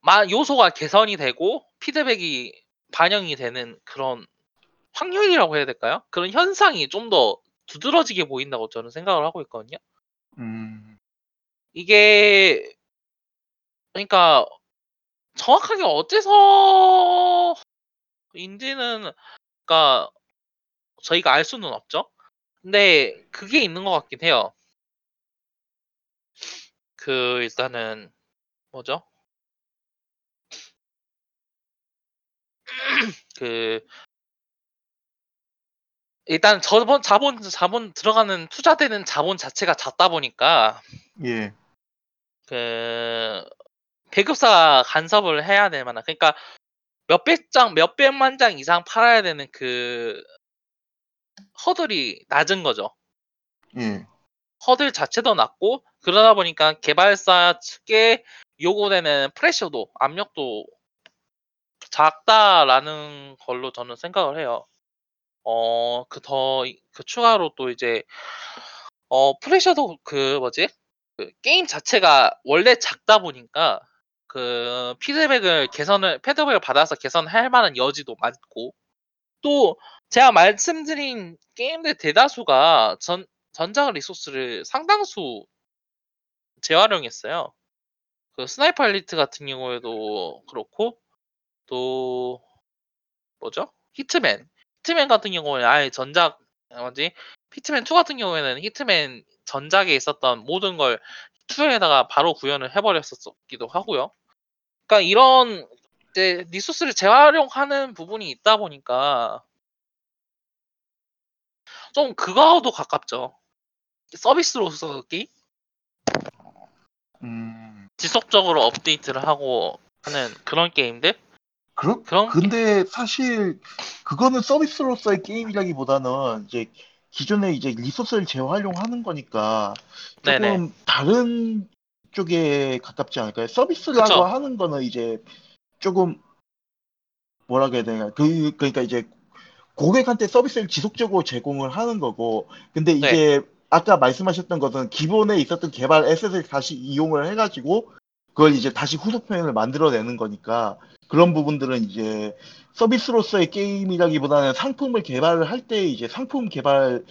마, 요소가 개선이 되고 피드백이 반영이 되는 그런 확률이라고 해야 될까요? 그런 현상이 좀 더 두드러지게 보인다고 저는 생각을 하고 있거든요. 음, 이게 그러니까 정확하게 어째서 인지는 그러니까 저희가 알 수는 없죠. 근데 그게 있는 것 같긴 해요. 그 일단은 뭐죠? (clears throat) 그 일단 저번 자본 자본 들어가는 투자되는 자본 자체가 작다 보니까 예. 그 배급사 간섭을 해야 될 만한 그러니까 몇백 장 몇백만 장 이상 팔아야 되는 그 허들이 낮은 거죠. 예. 허들 자체도 낮고 그러다 보니까 개발사 측에 요구되는 프레셔도 압력도 작다라는 걸로 저는 생각을 해요. 어, 그 더, 그 추가로 또 이제, 어, 프레셔도 그 뭐지? 그 게임 자체가 원래 작다 보니까 그 피드백을 개선을, 피드백을 받아서 개선할 만한 여지도 많고 또 제가 말씀드린 게임들 대다수가 전, 전작 resource를 상당수 재활용했어요. 그 Sniper Elite 같은 경우에도 그렇고 또 뭐죠? Hitman. Hitman 같은 경우에는 아예 전작 뭐지? Hitman 2 같은 경우에는 Hitman 전작에 있었던 모든 걸 2에다가 바로 구현을 해버렸었기도 하고요. 그러니까 이런 이제 resource를 재활용하는 부분이 있다 보니까 좀 그거하고도 가깝죠. 서비스로서 게임 음. 지속적으로 업데이트를 하고 하는 그런 게임들 그럼 그런 근데 사실 그거는 서비스로서의 게임이라기보다는 이제 기존에 이제 리소스를 재활용하는 거니까 조금 네네. 다른 쪽에 가깝지 않을까요? 서비스라고 그쵸. 하는 거는 이제 조금 뭐라 해야 되나 그 그러니까 이제 고객한테 서비스를 지속적으로 제공을 하는 거고 근데 네. 이제 아까 말씀하셨던 것은 기본에 있었던 개발 에셋을 다시 이용을 해가지고 그걸 이제 다시 후속편을 만들어내는 거니까 그런 부분들은 이제 서비스로서의 게임이라기보다는 상품을 개발을 할 때 이제 상품 개발의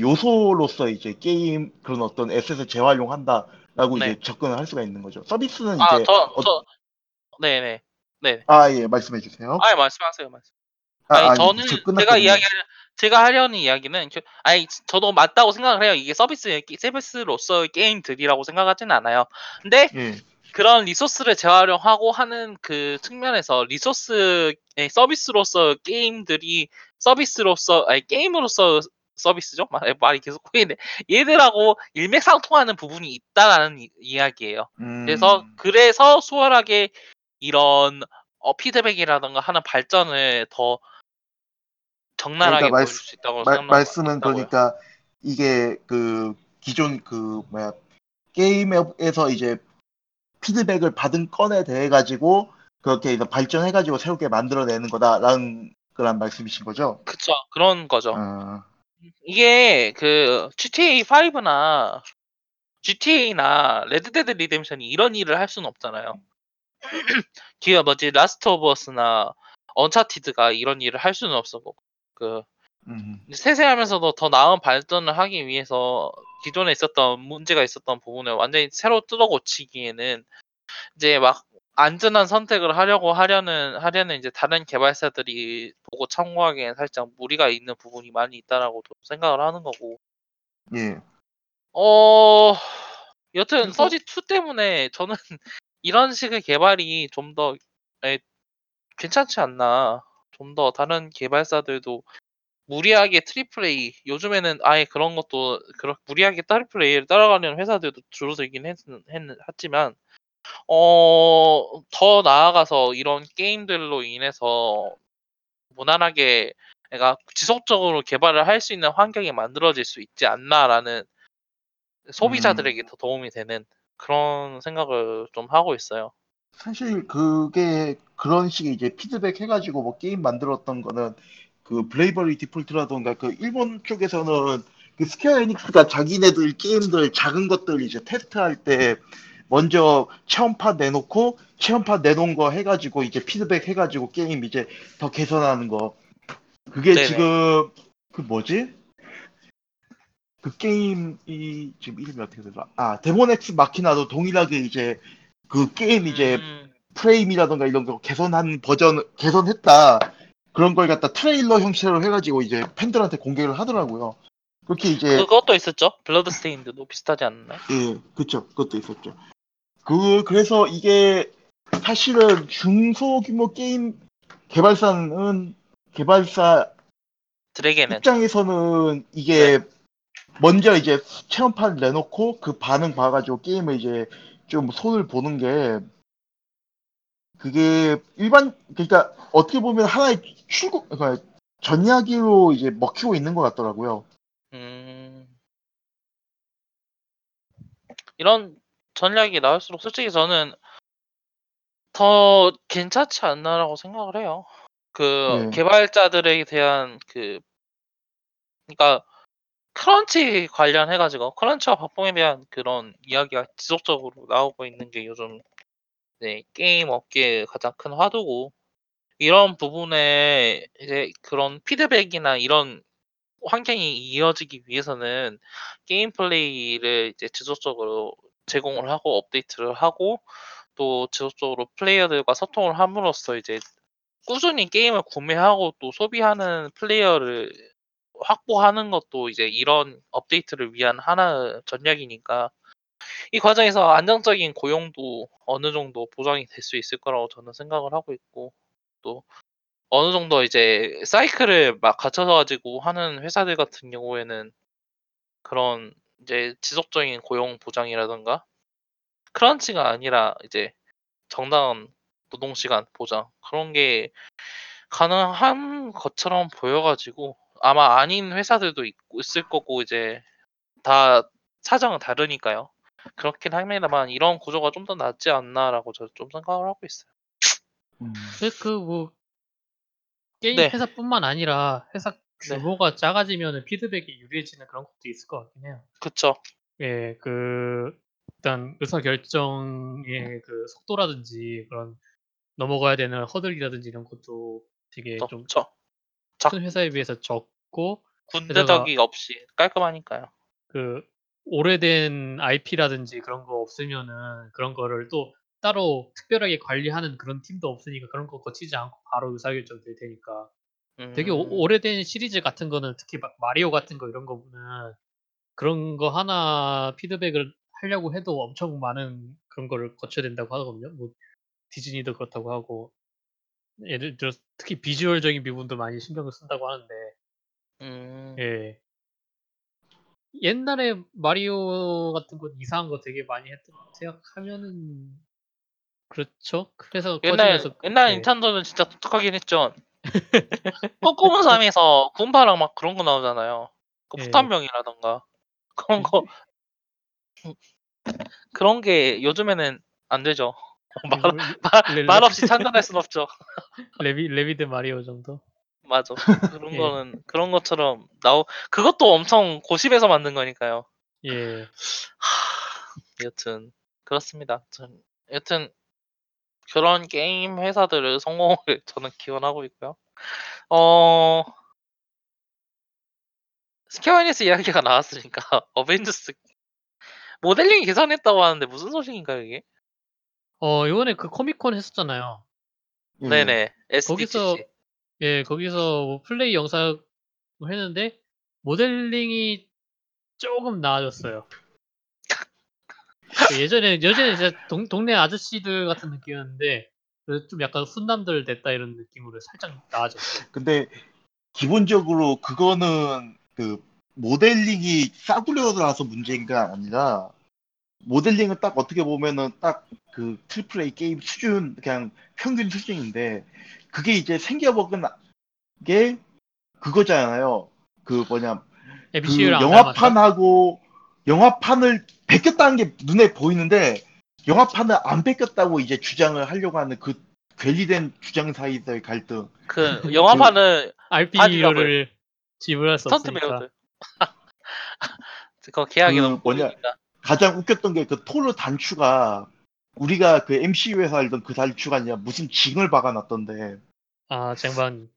요소로서 이제 게임 그런 어떤 에셋을 재활용한다라고 네. 이제 접근을 할 수가 있는 거죠. 서비스는 아, 이제 저, 어- 저, 네네. 네. 아 예 말씀해 주세요. 아, 말씀하세요, 말씀. 아, 아니, 아니, 저는 저 제가 끝났거든요. 이야기 제가 하려는 이야기는 저- 아니 저도 맞다고 생각을 해요. 이게 서비스 서비스로서의 게임들이라고 생각하지는 않아요. 근데 예. 그런 리소스를 재활용하고 하는 그 측면에서 리소스의 서비스로서 게임들이 서비스로서 아니 게임으로서 서비스죠? 말- 말이 계속 꼬이네. 얘들하고 일맥상통하는 부분이 있다라는 이- 이야기예요. 그래서 음, 그래서 수월하게 이런 어, 피드백이라든가 하는 발전을 더 적나라하게 그러니까 보여줄 수 있다고 말, 말씀은 있다고요. 그러니까 이게 그 기존 그 뭐야 게임에서 이제 피드백을 받은 건에 대해 가지고 그렇게 이제 발전해 가지고 새롭게 만들어내는 거다라는 그런 말씀이신 거죠? 그쵸 그런 거죠. 아, 이게 그 GTA 5나 GTA나 Red Dead Redemption이 이런 일을 할 수는 없잖아요. 기가 뭐지? Last of Us나 Uncharted가 이런 일을 할 수는 없었고 그 음, 세세하면서도 더 나은 발전을 하기 위해서 기존에 있었던 문제가 있었던 부분을 완전히 새로 뜯어 고치기에는 이제 막 안전한 선택을 하려고 하려는 하려는 이제 다른 개발사들이 보고 참고하기엔 살짝 무리가 있는 부분이 많이 있다라고 도 생각을 하는 거고. 예. 어 여튼 그리고- 서지 2 때문에 저는 이런 식의 개발이 좀 더 괜찮지 않나. 좀 더 다른 개발사들도 무리하게 triple A 요즘에는 아예 그런 것도 그렇 무리하게 triple A를 따라가려는 회사들도 줄어들긴 했, 했, 했지만 어, 더 나아가서 이런 게임들로 인해서 무난하게 내가 지속적으로 개발을 할 수 있는 환경이 만들어질 수 있지 않나라는 소비자들에게 더 도움이 되는 그런 생각을 좀 하고 있어요. 사실 그게 그런 식의 이제 피드백 해가지고 뭐 게임 만들었던 거는 그 Bravely Default라던가 그 일본 쪽에서는 그 Square Enix가 자기네들 게임들 작은 것들 이제 테스트할 때 먼저 체험판 내놓고 체험판 내놓은 거 해가지고 이제 피드백 해가지고 게임 이제 더 개선하는 거 그게 네네. 지금 그 뭐지? 그 게임이 지금 이름이 어떻게 되더라? 아 Daemon X Machina도 동일하게 이제 그 게임 이제 음, 프레임이라던가 이런 거 개선한 버전 개선했다 그런 걸 갖다 트레일러 형태로 해가지고 이제 팬들한테 공개를 하더라고요. 그렇게 이제 그것도 있었죠. Bloodstained도 비슷하지 않나요? 예, 그쵸. 그것도 있었죠. 그, 그래서 이게 사실은 중소규모 게임 개발사는, 개발사 드래곤은 입장에서는 이게 먼저 이제 체험판 내놓고 그 반응 봐가지고 게임을 이제 좀 손을 보는 게 그게 일반, 그러니까 어떻게 보면 하나의 출구, 그러니까 전략으로 이제 먹히고 있는 것 같더라고요. 음... 이런 전략이 나올수록 솔직히 저는 더 괜찮지 않나라고 생각을 해요. 그 네. 개발자들에 대한 그 그러니까 crunch 관련해가지고 crunch와 박봉에 대한 그런 이야기가 지속적으로 나오고 있는 게 요즘 네, 게임 업계의 가장 큰 화두고 이런 부분에 이제 그런 피드백이나 이런 환경이 이어지기 위해서는 게임 플레이를 이제 지속적으로 제공을 하고 업데이트를 하고 또 지속적으로 플레이어들과 소통을 함으로써 이제 꾸준히 게임을 구매하고 또 소비하는 플레이어를 확보하는 것도 이제 이런 업데이트를 위한 하나의 전략이니까 이 과정에서 안정적인 고용도 어느 정도 보장이 될 수 있을 거라고 저는 생각을 하고 있고 또 어느 정도 이제 사이클을 막 갖춰서 가지고 하는 회사들 같은 경우에는 그런 이제 지속적인 고용 보장이라던가 크런치가 아니라 이제 정당한 노동 시간 보장 그런 게 가능한 것처럼 보여가지고 아마 아닌 회사들도 있고 있을 거고 이제 다 사정은 다르니까요. 그렇긴 합니다만 이런 구조가 좀 더 낫지 않나라고 저좀 생각을 하고 있어요. 음. 그뭐 게임 네. 회사뿐만 아니라 회사 네. 규모가 작아지면 피드백이 유리해지는 그런 것도 있을 것 같긴 해요. 그쵸? 예, 그 일단 의사 결정의 그 속도라든지 그런 넘어가야 되는 허들이라든지 이런 것도 되게 좀 큰 회사에 비해서 적 고 군대적이 없이 깔끔하니까요. 그 오래된 IP라든지 그런 거 없으면은 그런 거를 또 따로 특별하게 관리하는 그런 팀도 없으니까 그런 거 거치지 않고 바로 의사결정 될 테니까 되게 오, 음, 오래된 시리즈 같은 거는 특히 막 마리오 같은 거 이런 거는 그런 거 하나 피드백을 하려고 해도 엄청 많은 그런 거를 거쳐야 된다고 하거든요. 뭐 디즈니도 그렇다고 하고 예를 들어 특히 비주얼적인 부분도 많이 신경을 쓴다고 하는데 음, 예. 옛날에 마리오 같은 거 이상한 거 되게 많이 했던 생각하면은 그렇죠. 그래서 옛날 커지면서 옛날 예. 닌텐도는 진짜 독특하긴 했죠. (laughs) 꼬꼬문 3에서 군파랑 막 그런 거 나오잖아요. 그 예. 폭탄병이라던가 (laughs) 그런 거 그런 게 요즘에는 안 되죠. (laughs) 말, 그리고 말, 레- 말 없이 찬단할 순 없죠. 레비 래비드 마리오 정도. 맞아. 그런 예. 거는 그런 것처럼 나오 그것도 엄청 고심해서 만든 거니까요. 예. 하, 여튼 그렇습니다. 전, 여튼 그런 게임 회사들의 성공을 (laughs) 저는 기원하고 있고요. 어 스퀘어 에닉스 이야기가 나왔으니까 (laughs) 어벤져스 모델링 개선했다고 하는데 무슨 소식인가요 이게? 어 이번에 그 코미콘 했었잖아요. 예. 네네 SDCC 거기서 예 거기서 뭐 플레이 영상 했는데 모델링이 조금 나아졌어요. 그 예전에 예전에 진짜 동, 동네 아저씨들 같은 느낌이었는데 좀 약간 훈남들 됐다 이런 느낌으로 살짝 나아졌어요. 근데 기본적으로 그거는 그 모델링이 싸구려라서 문제가 아니라 모델링은 딱 어떻게 보면은 딱 그 triple A 게임 수준 그냥 평균 수준인데 그게 이제 생겨먹은 게 그거잖아요. 그 뭐냐 그 MCU랑 영화판하고 영화판을 베꼈다는 게 눈에 보이는데 영화판을 안 베꼈다고 이제 주장을 하려고 하는 그 괴리된 주장 사이의 갈등. 그 영화판은 RPU를 지불할 수 스턴트 없으니까. 배우들 (laughs) 그 계약이 그 너무 뭐냐, 꼬이니까 가장 웃겼던 게 그 토르 단추가 우리가 그 MCU에서 알던 그 단추가 아니라 무슨 징을 박아놨던데 아 쟁반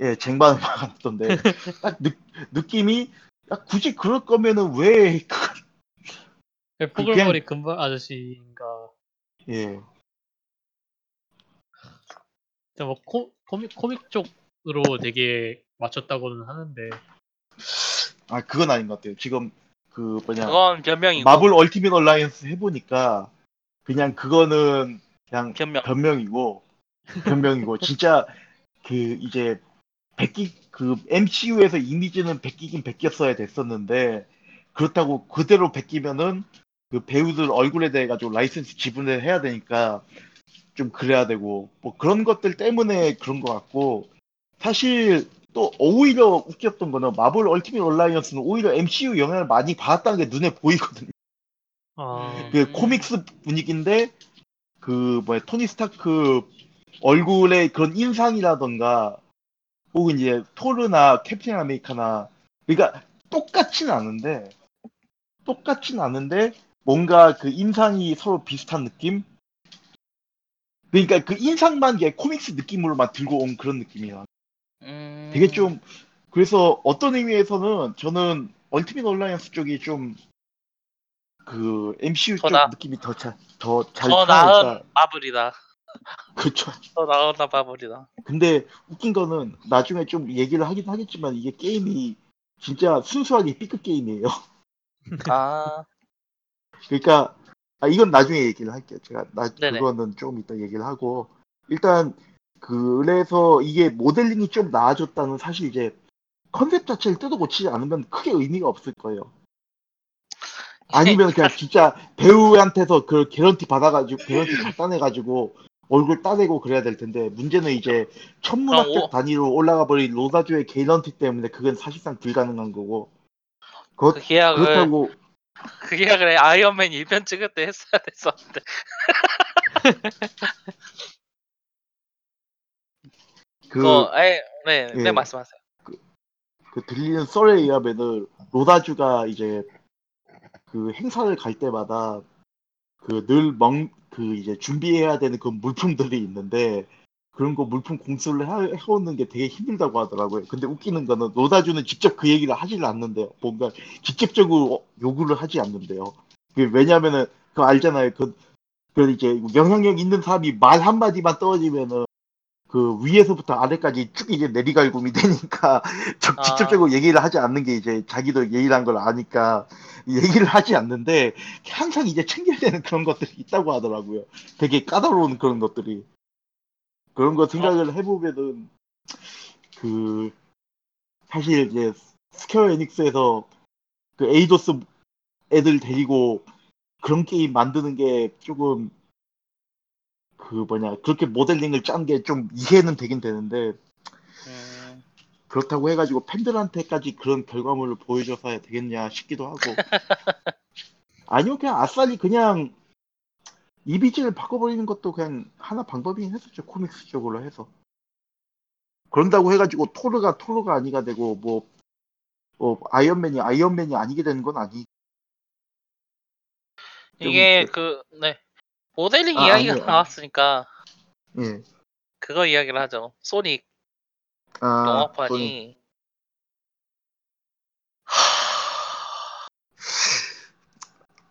예 쟁반을 (laughs) 박아놨던데 딱 느, 느낌이 야, 굳이 그럴 거면은 왜 그- 뽀글머리 금발 아저씨인가. 예. 뭐 코, comic comic 쪽 되게 맞췄다고는 하는데 아 그건 아닌 것 같아요. 지금 그 뭐냐 그건 변명이고 마블 얼티밋 얼라이언스 해보니까 그냥 그거는 그냥 변명. 변명이고 변명이고 (laughs) 진짜 그 이제 베끼 그 MCU에서 이미지는 베끼긴 베꼈어야 됐었는데 그렇다고 그대로 베끼면은 그 배우들 얼굴에 대해 가지고 라이센스 지불을 해야 되니까 좀 그래야 되고 뭐 그런 것들 때문에 그런 것 같고 사실 또 오히려 웃겼던 거는 마블 얼티밋 얼라이언스는 오히려 MCU 영향을 많이 받았다는 게 눈에 보이거든요. 아, 그 음. comics 분위기인데 그 뭐야 토니 스타크 얼굴의 그런 인상이라던가 혹은 이제 토르나 캡틴 아메리카나 그러니까 똑같진 않은데 똑같진 않은데 뭔가 그 인상이 서로 비슷한 느낌? 그러니까 그 인상만 이게 comics 느낌으로만 들고 온 그런 느낌이야. 음, 되게 좀 그래서 어떤 의미에서는 저는 얼티밋 얼라이언스 쪽이 좀 그 MCU 쪽더 나- 느낌이 더잘더잘 더 나은 마블이다. (laughs) 그쵸. 더 나은 마블이다. 근데 웃긴 거는 나중에 좀 얘기를 하긴 하겠지만 이게 게임이 진짜 순수하게 B급 게임이에요. 아, (laughs) 그러니까 아, 이건 나중에 얘기를 할게요. 제가 나 네네. 그거는 좀 이따 얘기를 하고 일단 그래서 이게 모델링이 좀 나아졌다는 사실 이제 컨셉 자체를 뜯어 고치지 않으면 크게 의미가 없을 거예요. 아니면 그냥 진짜 배우한테서 그 개런티 받아가지고 개런티 다 따내가지고 얼굴 따내고 그래야 될 텐데 문제는 이제 천문학적 오- 단위로 올라가 버린 로다주의 개런티 때문에 그건 사실상 불가능한 거고 그렇, 그 계약을 그렇다고 그 계약을 아이언맨 1편 찍을 때 했어야 됐었는데. (laughs) 그 그거 에, 네, 예. 네 말씀하세요. 그 들리는 썰에 의하면은 로다주가 이제 그 행사를 갈 때마다 그늘먹그 이제 준비해야 되는 그 물품들이 있는데 그런 거 물품 공수를 해, 해오는 게 되게 힘들다고 하더라고요. 근데 웃기는 거는 로다주는 직접 그 얘기를 하질 않는데요. 뭔가 직접적으로 요구를 하지 않는데요. 그 왜냐면은 그 알잖아요. 그, 그 이제 영향력 있는 사람이 말 한마디만 떨어지면은 그 위에서부터 아래까지 쭉 이제 내리갈굼이 되니까 (laughs) 적- 아. 직접적으로 얘기를 하지 않는 게 이제 자기도 예의란 걸 아니까 얘기를 하지 않는데 항상 이제 챙겨야 되는 그런 것들이 있다고 하더라고요. 되게 까다로운 그런 것들이. 그런 거 생각을 해보면은 그 사실 이제 스퀘어 에닉스에서 그 에이도스 애들 데리고 그런 게임 만드는 게 조금 그 뭐냐 그렇게 모델링을 짠 게 좀 이해는 되긴 되는데 음, 그렇다고 해가지고 팬들한테까지 그런 결과물을 보여줘서야 되겠냐 싶기도 하고. (laughs) 아니면 그냥 아싸리 그냥 이미지를 바꿔버리는 것도 그냥 하나 방법이긴 했었죠 코믹스 쪽으로 해서. 그런다고 해가지고 토르가 토르가 아니가 되고 뭐, 뭐 아이언맨이 아이언맨이 아니게 되는 건 아니. 좀 이게 그- 그 네. 모델링 아, 이야기가 아니요. 나왔으니까 예. 그거 이야기를 하죠. 소닉 아, 영화판이 소니.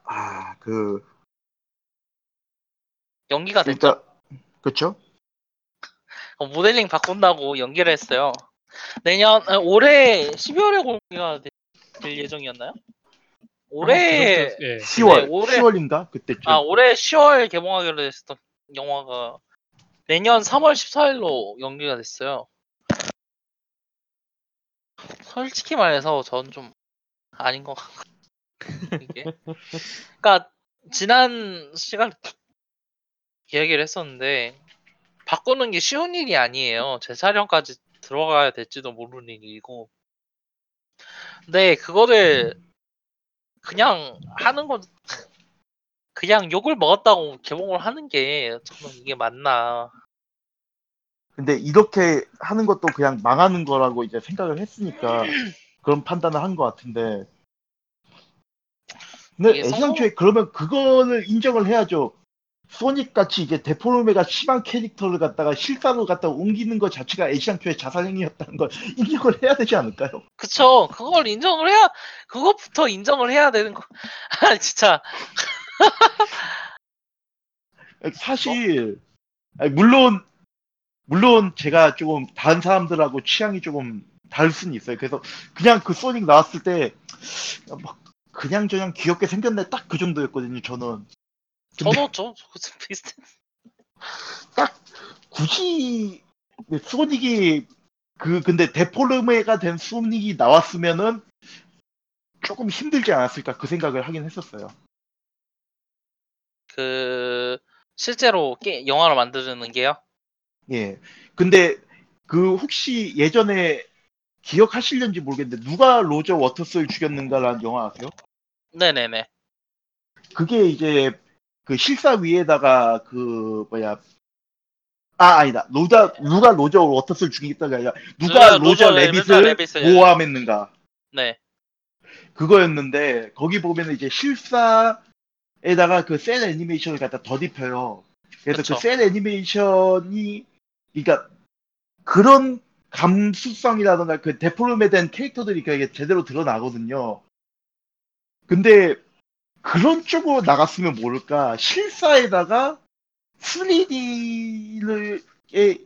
아, 그 연기가 됐죠. 일단 그쵸? 어, 모델링 바꾼다고 연기를 했어요. 내년 아, 올해 12월에 공개가 되- 될 예정이었나요? 올해 아, 그럴 때- 예. 10월, 올해- 10월인가 그때쯤. 아 올해 10월 개봉하기로 했었던 영화가 내년 3월 14일로 연기가 됐어요. 솔직히 말해서 전 좀 아닌 것 같고 이게 그러니까 지난 시간 이야기를 했었는데 바꾸는 게 쉬운 일이 아니에요. 재촬영까지 들어가야 될지도 모르는 일이고 근데 그거를 그냥 하는 건 그냥 욕을 먹었다고 개봉을 하는 게 저는 이게 맞나 근데 이렇게 하는 것도 그냥 망하는 거라고 이제 생각을 했으니까 그런 판단을 한 것 같은데. 근데 이게 애시당초에 그러면 그거를 인정을 해야죠. 소닉 같이 이제 데포르메가 심한 캐릭터를 갖다가 실사로 갖다가 옮기는 것 자체가 애시당초에 자살 행위였다는 걸 (laughs) 인정을 해야 되지 않을까요? 그쵸 그걸 인정을 해야 그것부터 인정을 해야 되는 거 (laughs) 아, 진짜 사실 물론 물론 제가 조금 다른 사람들하고 취향이 조금 다를 수는 있어요. 그래서 그냥 그 소닉 나왔을 때 막 그냥 저냥 귀엽게 생겼네 딱 그 정도였거든요. 저는 (laughs) 저도 좀 비슷해. 굳이 소닉이 그 근데 데포르메가 된 소닉이 나왔으면은 조금 힘들지 않았을까 그 생각을 하긴 했었어요. 그 실제로 게, 영화로 만드는 게요. 예. 근데 그 혹시 예전에 기억하실는지 모르겠는데 누가 로저 워터스를 죽였는가라는 영화 아세요? 네네네. 그게 이제 그 실사 위에다가 그 뭐야 아 아니다 로자 누가 로저 워터스를 죽이겠다가 아니라 누가 누가 로저 로저 래빗을 래빗을 모함했는가 네. 그거였는데 거기 보면은 이제 실사에다가 그 셀 애니메이션을 갖다 덧입혀요. 그래서. 그 셀 애니메이션이 그러니까 그런 감수성이라든가 그 데포름에 대한 캐릭터들이 그게 제대로 드러나거든요. 근데 그런 쪽으로 나갔으면 모를까 실사에다가 3D를 의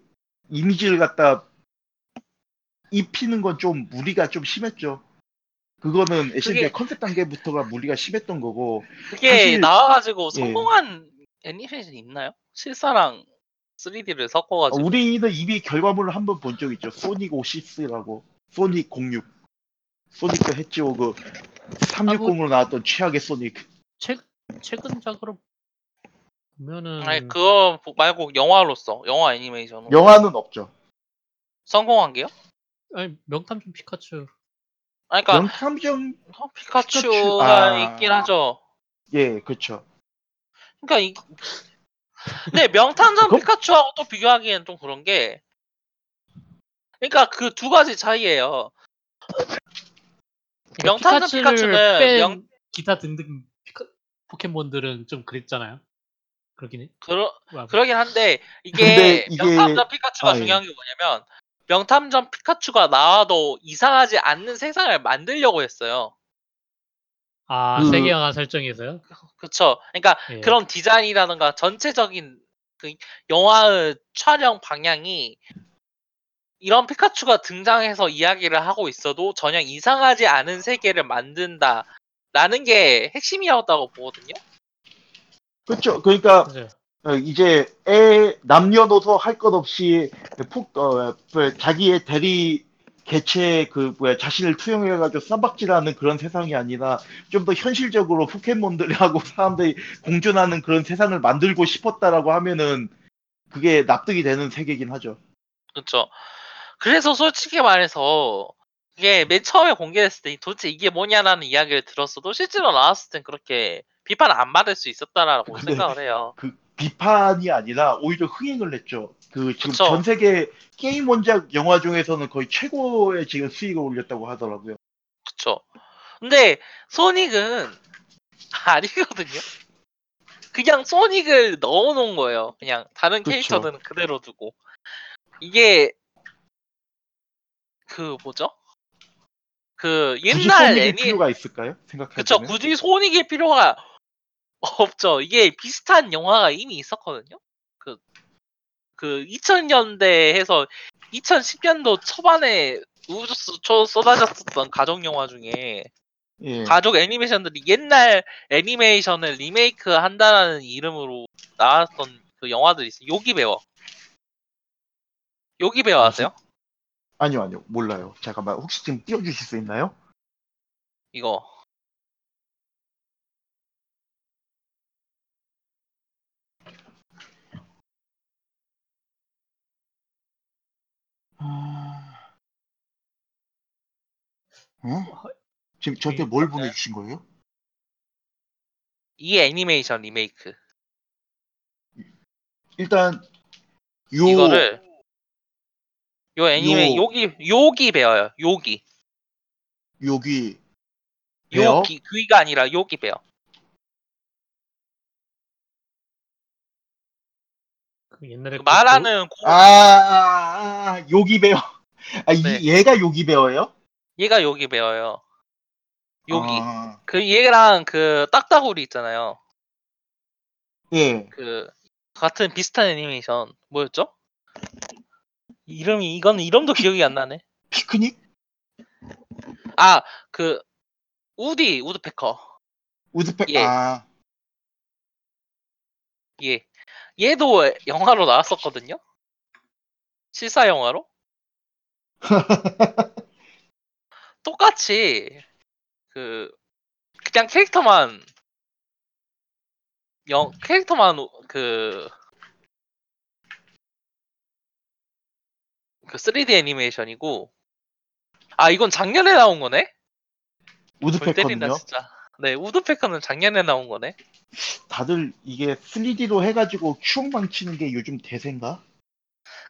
이미지를 갖다 입히는 건 좀 무리가 좀 심했죠. 그거는 그게- 컨셉 단계부터가 무리가 심했던 거고 그게 사실- 나와가지고 예. 성공한 애니메이션 있나요? 실사랑 3D를 어, 섞어가지고 우리는 이미 결과물을 한 번 본 적 있죠. 소닉 오시스라고 소닉 06 소닉 해치오그 360으로 나왔던 최악의 소닉 최, 최근작으로 보면은 아니 그거 보- 말고 영화로서 영화 애니메이션으로 영화는 없죠. 성공한 게요? 아니, 명탐정 피카츄 아니 그러니까 명탐정 어, 피카츄가 피카츄, 아. 있긴 하죠. 예 그렇죠. 그러니까 이 근데 명탐정 (laughs) 그거- 피카츄하고 또 비교하기엔 좀 그런 게 그러니까 그 두 가지 차이예요. 그러니까 명탐정 피카츄를 피카츄는 뺀 명- 기타 등등 피카, 포켓몬들은 좀 그랬잖아요. 그러긴 해. 그러 와, 그러긴 한데 근데 이게 이게- 명탐정 피카츄가 아, 예. 중요한 게 뭐냐면 명탐정 피카츄가 나와도 이상하지 않는 세상을 만들려고 했어요. 아 그- 세계화 설정에서요? 그쵸? 그러니까 예. 그런 디자인이라든가 전체적인 그 영화의 촬영 방향이 이런 피카츄가 등장해서 이야기를 하고 있어도 전혀 이상하지 않은 세계를 만든다 라는 게 핵심이었다고 보거든요. 그렇죠. 그러니까 맞아요. 어, 이제 애 남녀노소 할 것 없이 폭 어, 그 자기의 대리 개체 그 뭐야 자신을 투영해가지고 쌈박질하는 그런 세상이 아니라 좀 더 현실적으로 포켓몬들하고 사람들이 공존하는 그런 세상을 만들고 싶었다라고 하면은 그게 납득이 되는 세계긴 하죠. 그렇죠. 그래서 솔직히 말해서 이게 맨 처음에 공개됐을 때 도대체 이게 뭐냐라는 이야기를 들었어도 실제로 나왔을 땐 그렇게 비판 안 받을 수 있었다라고 생각을 해요. 그 비판이 아니라 오히려 흥행을 했죠. 그 지금 그쵸. 전 세계 게임 원작 영화 중에서는 거의 최고의 지금 수익을 올렸다고 하더라고요. 그쵸. 근데 소닉은 (laughs) 아니거든요. 그냥 소닉을 넣어놓은 거예요. 그냥 다른 그쵸. 캐릭터들은 그대로 두고 이게 그 뭐죠? 그 굳이 옛날 소닉일 애니 필요가 있을까요? 생각할 그쵸. 굳이 소닉일 필요가 없죠. 이게 비슷한 영화가 이미 있었거든요. 그, 그 2000년대 해서 2010년도 초반에 우주 초 쏟아졌었던 가족 영화 중에 예. 가족 애니메이션들이 옛날 애니메이션을 리메이크 한다라는 이름으로 나왔던 그 영화들이 있어요. 요기 배워. 요기 배워 아세요? 아니요, 아니요. 몰라요. 잠깐만. 혹시 지금 띄워주실 수 있나요? 이거. 아... 어? 지금 저한테 뭘 보내주신 거예요? 이 애니메이션 리메이크. 일단 요 이거를 요 애니메 요- 요기 요기 배워요. 요기. 여기 배워? 요기 귀가 아니라 요기 배워. 그 옛날에 그그 말하는 고, 아, 아, 아, 요기 배워. 아, 이, 네. 얘가 요기 배워요? 얘가 요기 배워요. 요기. 아, 그 얘랑 그 딱따구리 있잖아요. 예. 그 같은 비슷한 애니메이션 뭐였죠? 이름이 이건 이름도 (laughs) 기억이 안 나네. 피크닉? 아 그 우디 우드패커. 우드팩 예. 아 예. 얘도 영화로 나왔었거든요. 실사 영화로. (laughs) 똑같이 그 그냥 캐릭터만 영 캐릭터만 그 그 3D 애니메이션이고 아 이건 작년에 나온 거네? 골 때린다 우드패커는요? 진짜. 네 우드패커는 작년에 나온 거네. 다들 이게 3D로 해가지고 추억 망 치는 게 요즘 대세인가?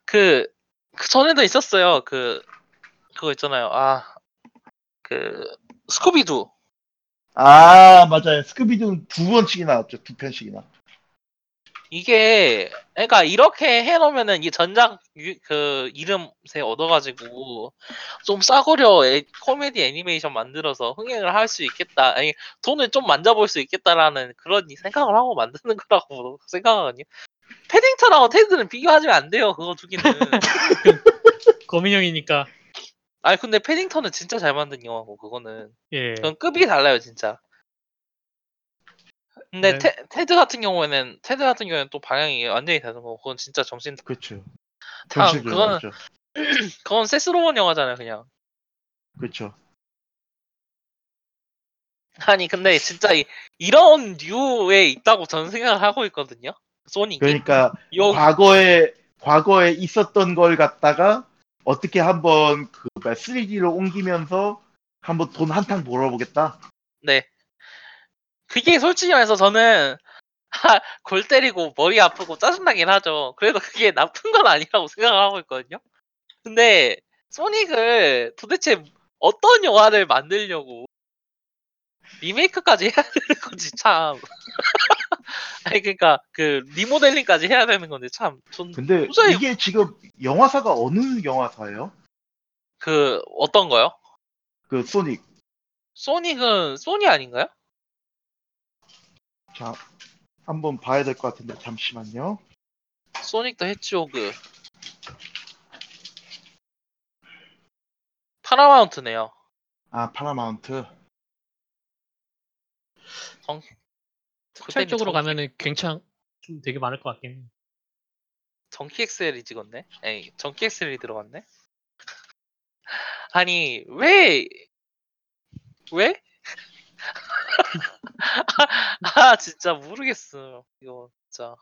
그, 그 전에도 있었어요. 그 그거 있잖아요. 아 그 스쿠비두. 아 맞아요. 스크비드는 두 번씩이 나왔죠. 두 편씩이나. 이게 그러니까 이렇게 해놓으면은 이 전작 유- 그 이름새 얻어가지고 좀 싸구려 애- 코미디 애니메이션 만들어서 흥행을 할 수 있겠다. 아니 돈을 좀 만져볼 수 있겠다라는 그런 생각을 하고 만드는 거라고 (laughs) 생각하거든요. 패딩턴하고 테드는 비교하면 안 돼요. 그거 두 개는. (laughs) 거민형이니까 아니 근데 패딩턴은 진짜 잘 만든 영화고 그거는 예. 그건 급이 달라요 진짜. 근데 네. 테, 테드 같은 경우에는 테드 같은 경우에는 또 방향이 완전히 다른 거고 그건 진짜 정신 그렇죠. 다 그거는 맞죠. (clears throat) 그건 세스로운 영화잖아요 그냥. 그렇죠. 아니 근데 진짜 이, 이런 류에 있다고 저는 생각을 하고 있거든요. 소닉이. 그러니까 (laughs) 요 과거에 과거에 있었던 걸 갖다가 어떻게 한번 그 3D로 옮기면서 한번 돈 한탕 벌어보겠다. 네. 그게 솔직히 말해서 저는 하, 골 때리고 머리 아프고 짜증나긴 하죠. 그래도 그게 나쁜 건 아니라고 생각을 하고 있거든요. 근데 소닉을 도대체 어떤 영화를 만들려고 리메이크까지 (laughs) 해야 되는 건지 참. (laughs) 아니 그러니까 그 리모델링까지 해야 되는 건데 참. 전 근데 도저히 이게 지금 영화사가 어느 영화사예요? 그 어떤 거요? 그 소닉. 소닉은 소니 아닌가요? 자, 한번 봐야 될 것 같은데 잠시만요. 소닉 더 해치오그 파라마운트네요. 아, 파라마운트. 특촬 쪽으로 정키- 가면은 굉장히 좀 되게 많을 것 같긴 해. 정키 엑셀이 찍었네. 에이, 정키 엑셀이 들어갔네. 아니 왜 왜? (laughs) 아 진짜 모르겠어. 이거 진짜.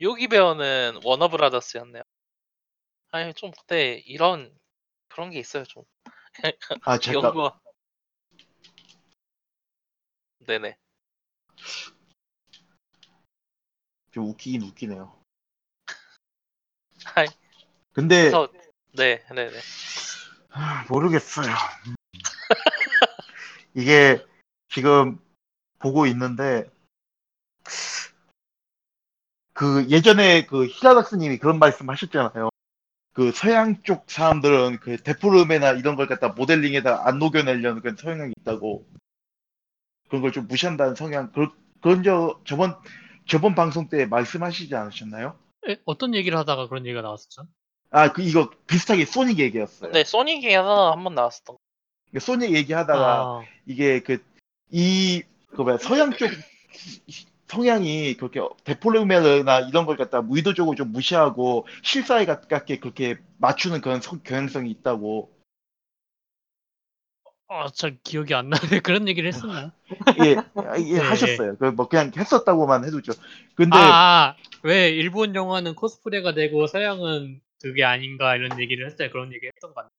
요기 배우는 워너브라더스였네요. 아니 좀 그때 이런 그런 게 있어요 좀. 아, (laughs) 제가 연구. 네네. 좀 웃기긴 웃기네요. 아이, 근데 그래서 네, 네네. 아, 모르겠어요. 이게 지금 보고 있는데 그 예전에 그 히라닥스님이 그런 말씀 하셨잖아요. 그 서양 쪽 사람들은 그 데포르메나 이런 걸 갖다 모델링에다 안 녹여내려는 그런 성향이 있다고 그런 걸 좀 무시한다는 성향 그, 그런 저 저번 저번 방송 때 말씀하시지 않으셨나요? 에, 어떤 얘기를 하다가 그런 얘기가 나왔었죠? 아 그 이거 비슷하게 소닉 얘기였어요. 네, 소닉에서 한번 나왔었던. 거. 소닉 얘기하다가 아, 이게 그이 그 뭐야 서양 쪽 성향이 그렇게 데폴르메나 이런 걸 갖다 의도적으로 좀 무시하고 실사에 가깝게 그렇게 맞추는 그런 성- 경향성이 있다고 아, 잘 기억이 안 나네. (laughs) 그런 얘기를 했었나? 예, 예, (laughs) 네. 하셨어요. 그뭐 그냥 했었다고만 해두죠. 근데 아, 아, 왜 일본 영화는 코스프레가 되고 서양은 그게 아닌가 이런 얘기를 했어요. 그런 얘기 했던 것 같아요.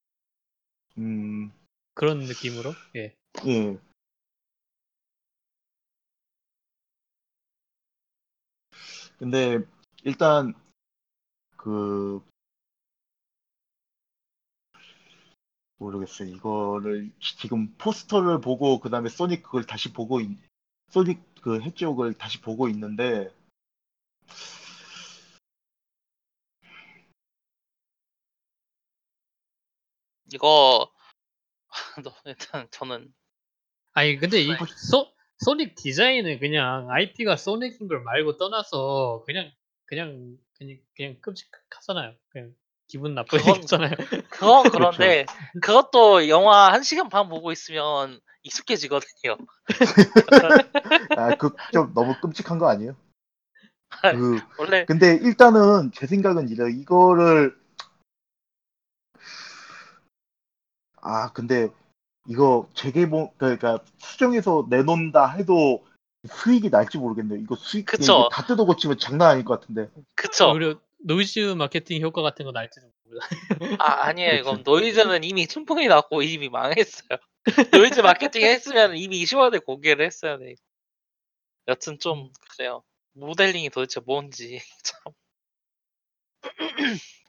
음, 그런 느낌으로. 예. 예. 근데 일단 그 모르겠어요. 이거를 지금 포스터를 보고 그다음에 소닉 그걸 다시 보고 있, 소닉 그 해지옥을 다시 보고 있는데 이거 (laughs) 너 일단 저는 아니 근데 이 네. 소, 소닉 디자인은 그냥 IP가 소닉인 걸 말고 떠나서 그냥 그냥 그냥 그냥 끔찍하잖아요. 그냥 기분 그건- 생겼잖아요. 그건 그런데 그것도 영화 1시간 반 보고 있으면 익숙해지거든요. (laughs) 아, 그 좀 너무 끔찍한 거 아니에요? 그 원래 근데 일단은 제 생각은 이래 이거를 아 근데 이거 재개봉 그러니까 수정해서 내놓는다 해도 수익이 날지 모르겠네요. 이거 수익 그쵸. 이거 다 뜯어 고치면 장난 아닐 것 같은데. 그쵸. 오히려 노이즈 마케팅 효과 같은 거 날지도 몰라. (laughs) 아 아니에요. 그치. 이건 노이즈는 이미 충분히 났고 이미 망했어요. (laughs) 노이즈 마케팅 했으면 이미 10월에 공개를 했어야 돼. 여튼 좀 그래요. 모델링이 도대체 뭔지 (laughs) 참. (clears throat)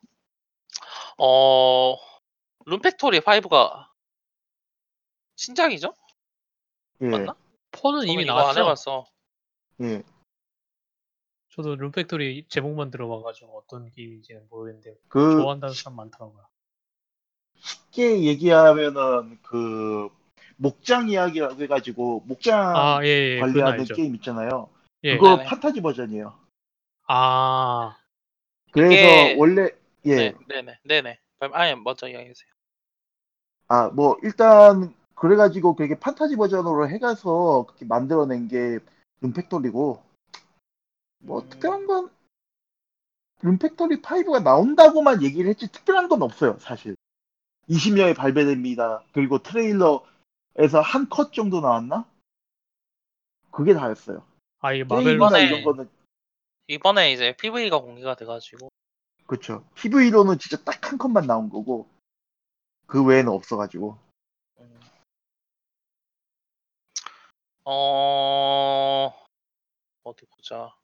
어 룬팩토리 5가 신작이죠? 예. 맞나? 폰은 저는 이미 이거 안 나왔죠. 해봤어. 예. 저도 룸팩토리 제목만 들어봐가지고 어떤 게임인지는 모르겠는데 그 좋아한다는 사람 많더라고요. 쉽게 얘기하면은 그 목장 이야기라고 해가지고 목장 아, 예, 예, 그건 관리하는 알죠. 게임 있잖아요. 예. 그거 네네. 판타지 버전이에요. 아, 그래서 이게- 원래 예. 네, 네네, 네네. 발- 아니 먼저 이야기해주세요. 아, 뭐, 일단, 그래가지고, 그게 판타지 버전으로 해가서 그렇게 만들어낸 게 룸팩토리고, 뭐, 음. 특별한 건, 룸팩토리 5가 나온다고만 얘기를 했지, 특별한 건 없어요, 사실. 20년에 발매됩니다. 그리고 트레일러에서 한 컷 정도 나왔나? 그게 다였어요. 아 이게 마벨로 이번에- 이런 거는, 이번에 이제 PV가 공개가 돼가지고 그쵸. TV로는 진짜 딱 한 컷만 나온 거고, 그 외에는 없어가지고. 어 어디 보자.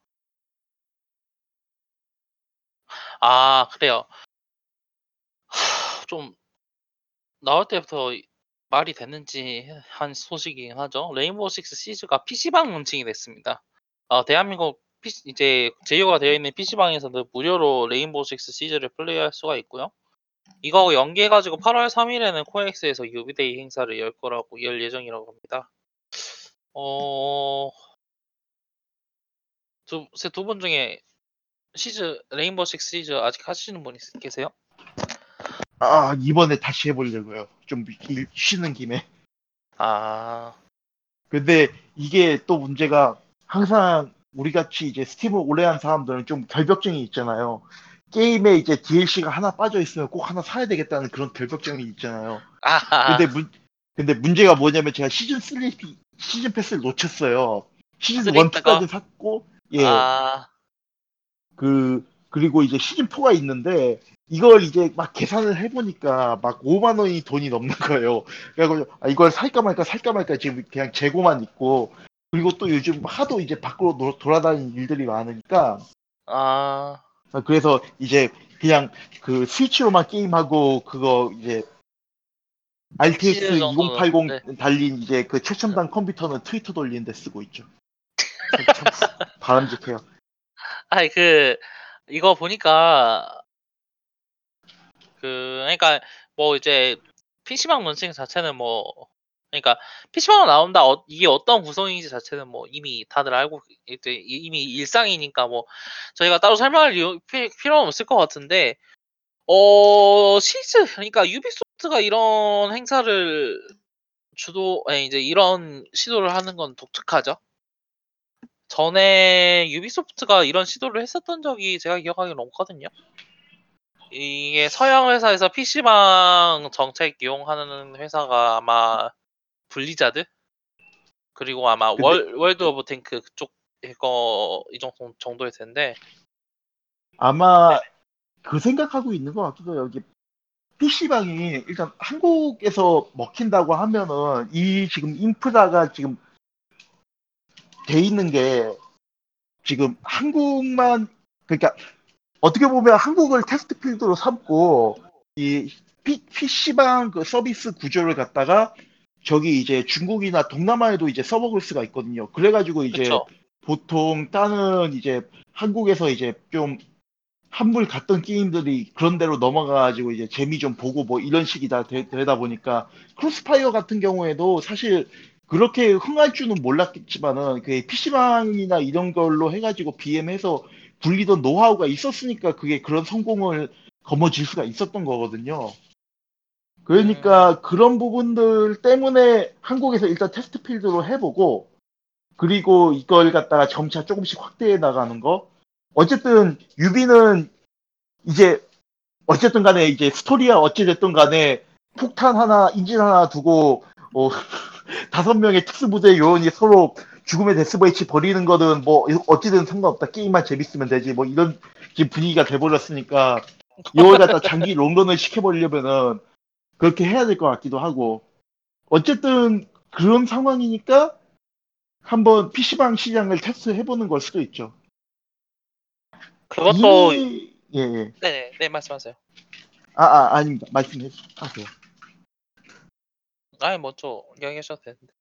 아 그래요. 하, 좀 나올 때부터 말이 됐는지 한 소식이긴 하죠. 레인보우 식스 시즈가 PC방 론칭이 됐습니다. 어, 대한민국 PC 이제 제휴가 되어 있는 PC방에서는 무료로 레인보우 식스 시즈를 플레이할 수가 있고요. 이거 연계해가지고 8월 3일에는 코엑스에서 유비데이 행사를 열 거라고 열 예정이라고 합니다. 어, 두, 두 분 중에 시즈, 레인보우 식스 시즈 아직 하시는 분 있, 계세요? 아, 이번에 다시 해보려고요. 좀 일- 쉬는 김에. 아, 근데 이게 또 문제가 항상 우리 같이 이제 스팀을 오래 한 사람들은 좀 결벽증이 있잖아요. 게임에 이제 DLC가 하나 빠져 있으면 꼭 하나 사야 되겠다는 그런 결벽증이 있잖아요. 아, 근데 문 근데 문제가 뭐냐면 제가 시즌 3 시즌 패스를 놓쳤어요. 시즌 1, 그러니까. 2까지 샀고 예. 아, 그 그리고 이제 시즌 4가 있는데 이걸 이제 막 계산을 해보니까 막 5만 원이 돈이 넘는 거예요. 그래서 아, 이걸 살까 말까 살까 말까 지금 그냥 재고만 있고 그리고 또 요즘 하도 이제 밖으로 노- 돌아다니는 일들이 많으니까 아, 아, 그래서 이제 그냥 그 스위치로만 게임하고 그거 이제 RTX 시즌 정도는, 2080 달린 이제 그 최첨단 컴퓨터는 트위터 돌리는데 쓰고 있죠. (laughs) 바람직해요. 아니 그 이거 보니까 그 그러니까 뭐 이제 PC방 론칭 자체는 뭐 그러니까 PC방 나온다 어, 이게 어떤 구성인지 자체는 뭐 이미 다들 알고 이미 일상이니까 뭐 저희가 따로 설명할 필요는 없을 것 같은데 어 시즈 그러니까 유비소 프트가 이런 행사를 주도 아니 이제 이런 시도를 하는 건 독특하죠. 전에 유비소프트가 이런 시도를 했었던 적이 제가 기억하기로는 없거든요. 이게 서양 회사에서 PC방 정책 이용하는 회사가 아마 블리자드 그리고 아마 근데- 월, 월드 오브 탱크 그쪽 이거 이 정도 정도일 텐데 아마 그 생각하고 있는 것 같기도 해요. 여기 PC방이 일단 한국에서 먹힌다고 하면은 이 지금 인프라가 지금 돼 있는 게 지금 한국만 그러니까 어떻게 보면 한국을 테스트 필드로 삼고 이 PC방 그 서비스 구조를 갖다가 저기 이제 중국이나 동남아에도 이제 써먹을 수가 있거든요. 그래가지고 이제 그쵸? 보통 다른 이제 한국에서 이제 좀 한물 갔던 게임들이 그런 데로 넘어가가지고 이제 재미 좀 보고 뭐 이런 식이 다 되, 다 보니까 크로스파이어 같은 경우에도 사실 그렇게 흥할 줄은 몰랐겠지만은 그 PC방이나 이런 걸로 해가지고 BM해서 굴리던 노하우가 있었으니까 그게 그런 성공을 거머쥘 수가 있었던 거거든요. 그러니까 그런 부분들 때문에 한국에서 일단 테스트 필드로 해보고 그리고 이걸 갖다가 점차 조금씩 확대해 나가는 거. 어쨌든 유비는 이제 어쨌든 간에 이제 스토리야 어찌됐든 간에 폭탄 하나, 인질 하나 두고 어, (laughs) 다섯 명의 특수부대 요원이 서로 죽음의 데스버이치 버리는 거는 뭐 어찌든 상관없다. 게임만 재밌으면 되지. 뭐 이런 분위기가 돼버렸으니까 이걸 갖다 장기 롱런을 시켜버리려면은 그렇게 해야 될 것 같기도 하고 어쨌든 그런 상황이니까 한번 PC방 시장을 테스트해보는 걸 수도 있죠. 그것도 이미 예, 예. 네네 네 말씀하세요. 아, 아, 아닙니다. 말씀해 하세요. 아니 먼저 이야기하셔도 되는데.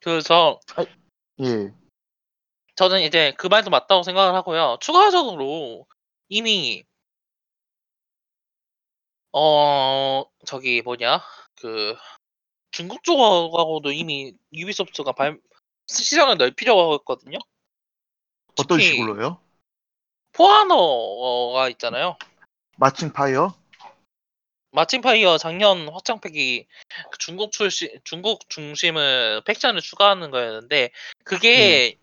그래서 예. 저는 이제 그 말도 맞다고 생각을 하고요. 추가적으로 이미 어 저기 뭐냐 그 중국 쪽하고도 이미 유비소프트가 발 시장을 넓히려고 하고 있거든요. 어떤 식으로요? For Honor가 있잖아요. Marching Fire? Marching Fire 작년 확장팩이 그 중국 출시 중국 중심을 faction을 추가하는 거였는데 그게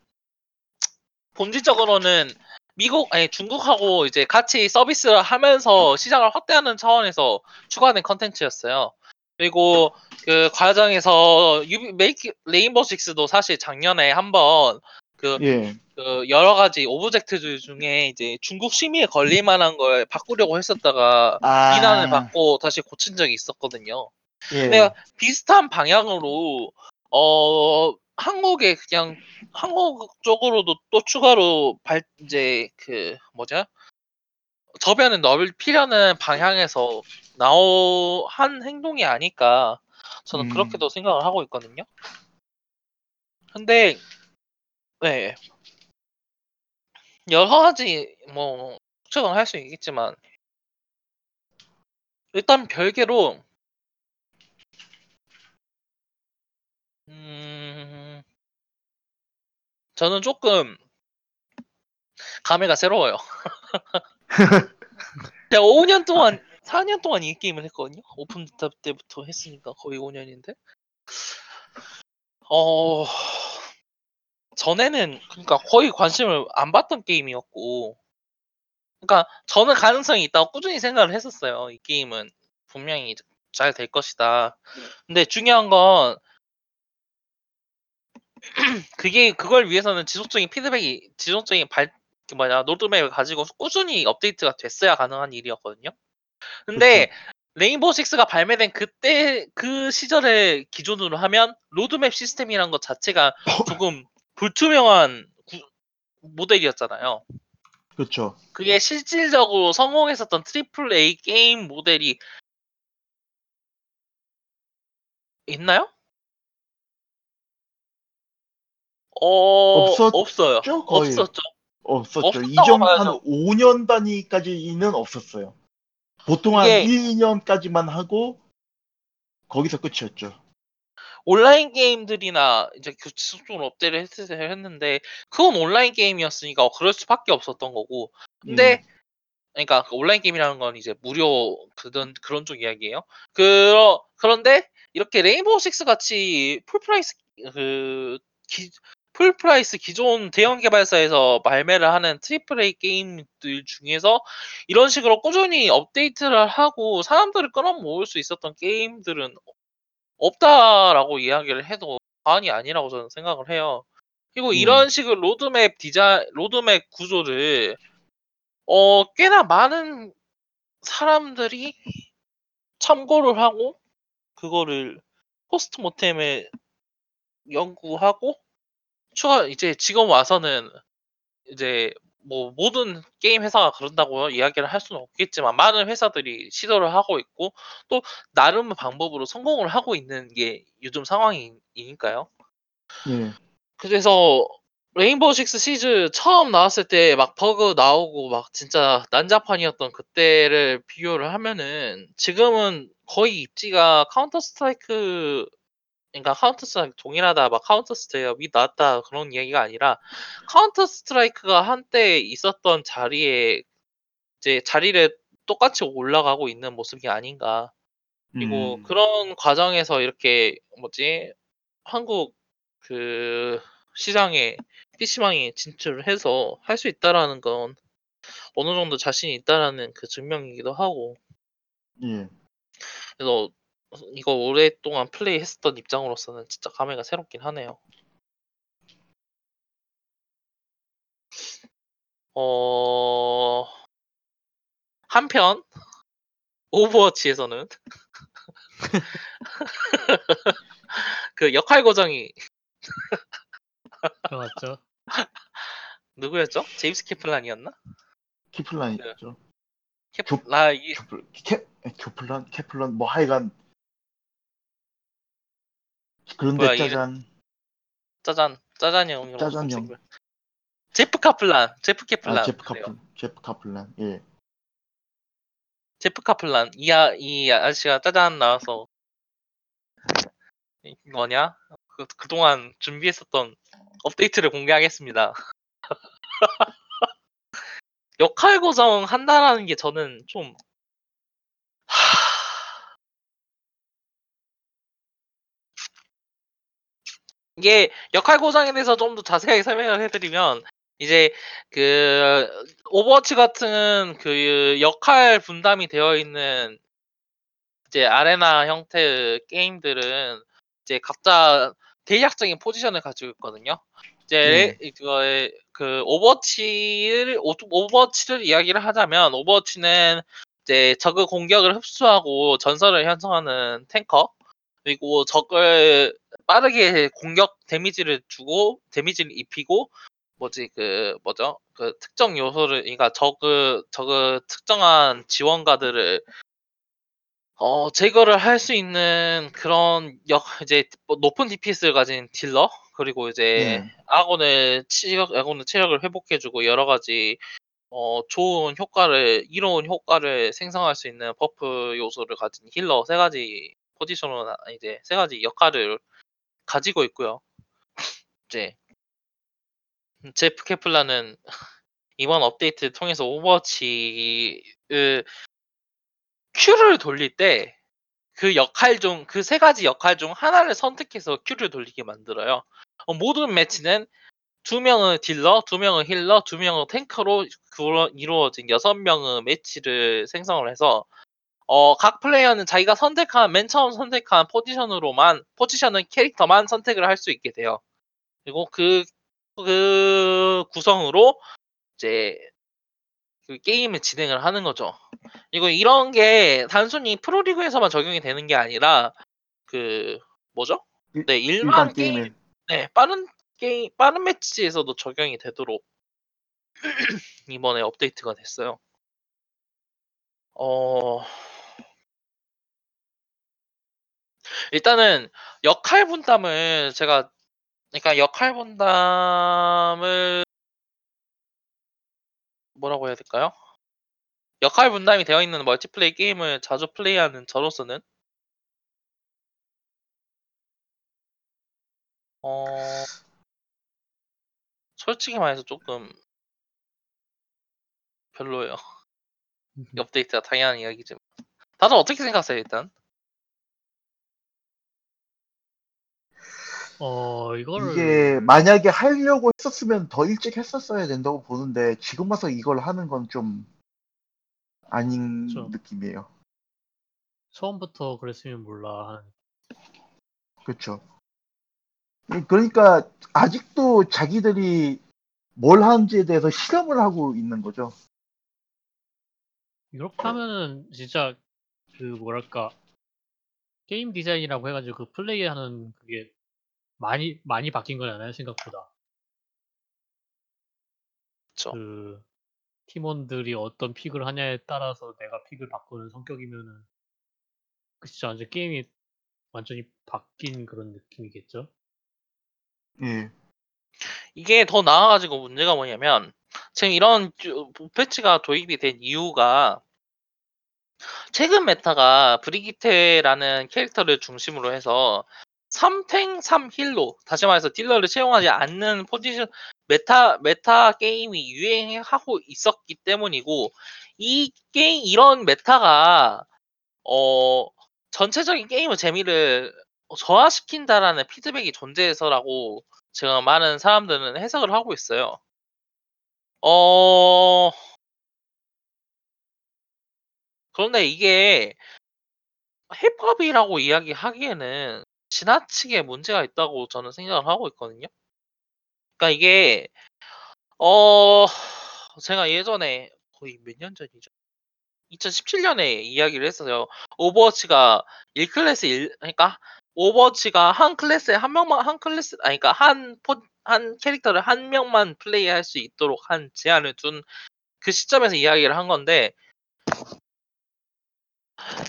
본질적으로는 미국 아니 중국하고 이제 같이 서비스를 하면서 시장을 확대하는 차원에서 추가된 컨텐츠였어요. 그리고 그 과정에서 유비 메이크 Rainbow Six도 사실 작년에 한번 그 예. 그 여러 가지 object들 중에 이제 중국 심의에 걸릴 만한 걸 바꾸려고 했었다가 아. 비난을 받고 다시 고친 적이 있었거든요. 예. 근데 비슷한 방향으로 어 한국에 그냥 한국 쪽으로도 또 추가로 발 이제 그 뭐냐 저변을 넓히려는 방향에서 나오 한 행동이 아닐까 저는 음. 그렇게도 생각을 하고 있거든요. 근데 네 여러 가지 뭐 추측은 할 수 있겠지만 일단 별개로 음 저는 조금 감회가 새로워요. (laughs) 제가 5년 동안 4년 동안 이 게임을 했거든요. 오픈 때부터 했으니까 거의 5년인데. 어 전에는 그러니까 거의 관심을 안 받던 게임이었고 그러니까 저는 가능성이 있다고 꾸준히 생각을 했었어요. 이 게임은 분명히 잘 될 것이다. 근데 중요한 건 (clears throat) 그게 그걸 위해서는 지속적인 피드백이 지속적인 발그 뭐냐 로드맵을 가지고 꾸준히 업데이트가 됐어야 가능한 일이었거든요. 근데 Rainbow Six가 발매된 그때 그 시절을 기준으로 하면 로드맵 시스템이란 것 자체가 조금 (laughs) 불투명한 구- 모델이었잖아요. 그렇죠. 그게 실질적으로 성공했었던 triple A 게임 모델이 있나요? 어, 없었죠, 없어요. 거의. 없었죠. 없었죠. 이전 한 봐야죠. 5년 단위까지는 없었어요. 보통 한 이게- 1, 2년까지만 하고 거기서 끝이었죠. 온라인 게임들이나 이제 그 지속적으로 업데이트를 했- 했는데 그건 온라인 게임이었으니까 그럴 수밖에 없었던 거고 근데 음. 그러니까 그 온라인 게임이라는 건 이제 무료 그런 그런 쪽 이야기예요. 그러 그런데 이렇게 Rainbow Six 같이 full price 그 기, full price 기존 대형 개발사에서 발매를 하는 triple A 게임들 중에서 이런 식으로 꾸준히 업데이트를 하고 사람들을 끌어모을 수 있었던 게임들은 없다라고 이야기를 해도 과언이 아니라고 저는 생각을 해요. 그리고 음. 이런 식의 로드맵 디자 로드맵 구조를 어 꽤나 많은 사람들이 참고를 하고 그거를 postmortem에 연구하고 추가 이제 지금 와서는 이제 뭐 모든 게임 회사가 그런다고 이야기를 할 수는 없겠지만 많은 회사들이 시도를 하고 있고 또 나름의 방법으로 성공을 하고 있는 게 요즘 상황이니까요. 예. 그래서 Rainbow Six Siege 처음 나왔을 때 막 버그 나오고 막 진짜 난장판이었던 그때를 비교를 하면은 지금은 거의 입지가 Counter-Strike 그러니까 Counter-Strike 동일하다 막 Counter-Strike가 나왔다 그런 이야기가 아니라 Counter-Strike가 한때 있었던 자리에 이제 자리를 똑같이 올라가고 있는 모습이 아닌가. 그리고 음, 그런 과정에서 이렇게 뭐지 한국 그 시장에 PC방에 진출을 해서 할 수 있다라는 건 어느 정도 자신이 있다라는 그 증명이기도 하고 예. 그래서 이거 오랫동안 플레이했었던 입장으로서는 진짜 감회가 새롭긴 하네요. 어 한편 (laughs) 오버워치에서는 (laughs) 그 역할 고정이 맞죠? 누구였죠? 제임스 캐플란이었나? 키플란이죠. 캐플 조- 라 이, 교플, 캐, 교플란, 캐플란, 뭐 하여간 그런데 뭐야, 짜잔, 짜잔 짜잔 형이라고 짜잔 형. 제프 카플란 제프 캐플란 아 제프. 카플, 제프 카플란, 예. 제프 카플란 이, 아, 이 아저씨가 짜잔 나와서 이- 뭐냐 그, 그동안 준비했었던 업데이트를 공개하겠습니다 (laughs) 역할 고정 한다라는 게 저는 좀 하... 이게 역할 고정에 대해서 좀 더 자세하게 설명을 해드리면 이제 그 Overwatch 같은 그 역할 분담이 되어 있는 이제 arena 형태의 게임들은 이제 각자 대략적인 포지션을 가지고 있거든요. 이제 이거의 그 Overwatch를 오- Overwatch를 이야기를 하자면 Overwatch는 이제 적의 공격을 흡수하고 전선을 형성하는 탱커 그리고 적을 빠르게 공격 damage를 주고 damage를 입히고 뭐지 그 뭐죠 그 특정 요소를 그러니까 적의 적의 특정한 지원가들을 어 제거를 할 수 있는 그런 역 이제 뭐 높은 DPS를 가진 딜러 그리고 이제 예. 아군의 치력 아군의 체력을 회복해 주고 여러 가지 어 좋은 효과를 이로운 효과를 생성할 수 있는 buff 요소를 가진 healer 세 가지 포지션으로 나- 이제 세 가지 역할을 가지고 있고요. 이제 제프 케플란은 이번 업데이트를 통해서 오버워치의 queue를 돌릴 때 그 역할 중 그 세 가지 역할 중 하나를 선택해서 queue를 돌리게 만들어요. 어, 모든 매치는 두 명의 딜러, 두 명의 healer, 두 명의 탱커로 이루어진 여섯 명의 매치를 생성을 해서 어, 각 플레이어는 자기가 선택한 맨 처음 선택한 포지션으로만 포지션은 캐릭터만 선택을 할 수 있게 돼요. 그리고 그, 그 구성으로 이제 그 게임을 진행을 하는 거죠. 이거 이런 게 단순히 프로리그에서만 적용이 되는 게 아니라 그 뭐죠? 일- 네 일반, 게임, 게임에 네 빠른 게임 빠른 매치에서도 적용이 되도록 (clears throat) 이번에 업데이트가 됐어요. 어 일단은 역할 분담을 제가 그러니까 역할 분담을 뭐라고 해야 될까요? 역할 분담이 되어 있는 멀티플레이 게임을 자주 플레이하는 저로서는 어 솔직히 말해서 조금 별로예요. 이 업데이트가 당연한 이야기지만 다들 어떻게 생각하세요 일단? 어 이거를 이게 만약에 하려고 했었으면 더 일찍 했었어야 된다고 보는데 지금 와서 이걸 하는 건 좀 아닌 그쵸. 느낌이에요. 처음부터 그랬으면 몰라 하는 그렇죠. 그러니까 아직도 자기들이 뭘 하는지에 대해서 실험을 하고 있는 거죠. 이렇게 하면은 진짜 그 뭐랄까 게임 디자인이라고 해가지고 그 플레이하는 그게 많이 많이 바뀐 거잖아요 생각보다 그쵸. 그 팀원들이 어떤 픽을 하냐에 따라서 내가 픽을 바꾸는 성격이면은 그 진짜 완전 게임이 완전히 바뀐 그런 느낌이겠죠 예. 이게 더 나아가지고 문제가 뭐냐면 지금 이런 주- 패치가 도입이 된 이유가 최근 메타가 브리기테라는 캐릭터를 중심으로 해서 3탱 3힐로 다시 말해서 딜러를 채용하지 않는 포지션 meta meta 게임이 유행하고 있었기 때문이고 이 게임 이런 meta가 어 전체적인 게임의 재미를 저하시킨다라는 피드백이 존재해서라고 지금 많은 사람들은 해석을 하고 있어요. 어 그런데 이게 해법이라고 이야기하기에는 지나치게 문제가 있다고 저는 생각을 하고 있거든요. 그러니까 이게 어 제가 예전에 거의 몇 년 전이죠. 2017년에 이야기를 했어요. 오버워치가 1클래스 1 그러니까 오버워치가 한 클래스에 한 명만 한 클래스 아니 그러니까 한 포, 한 캐릭터를 한 명만 플레이할 수 있도록 한 제한을 둔 그 시점에서 이야기를 한 건데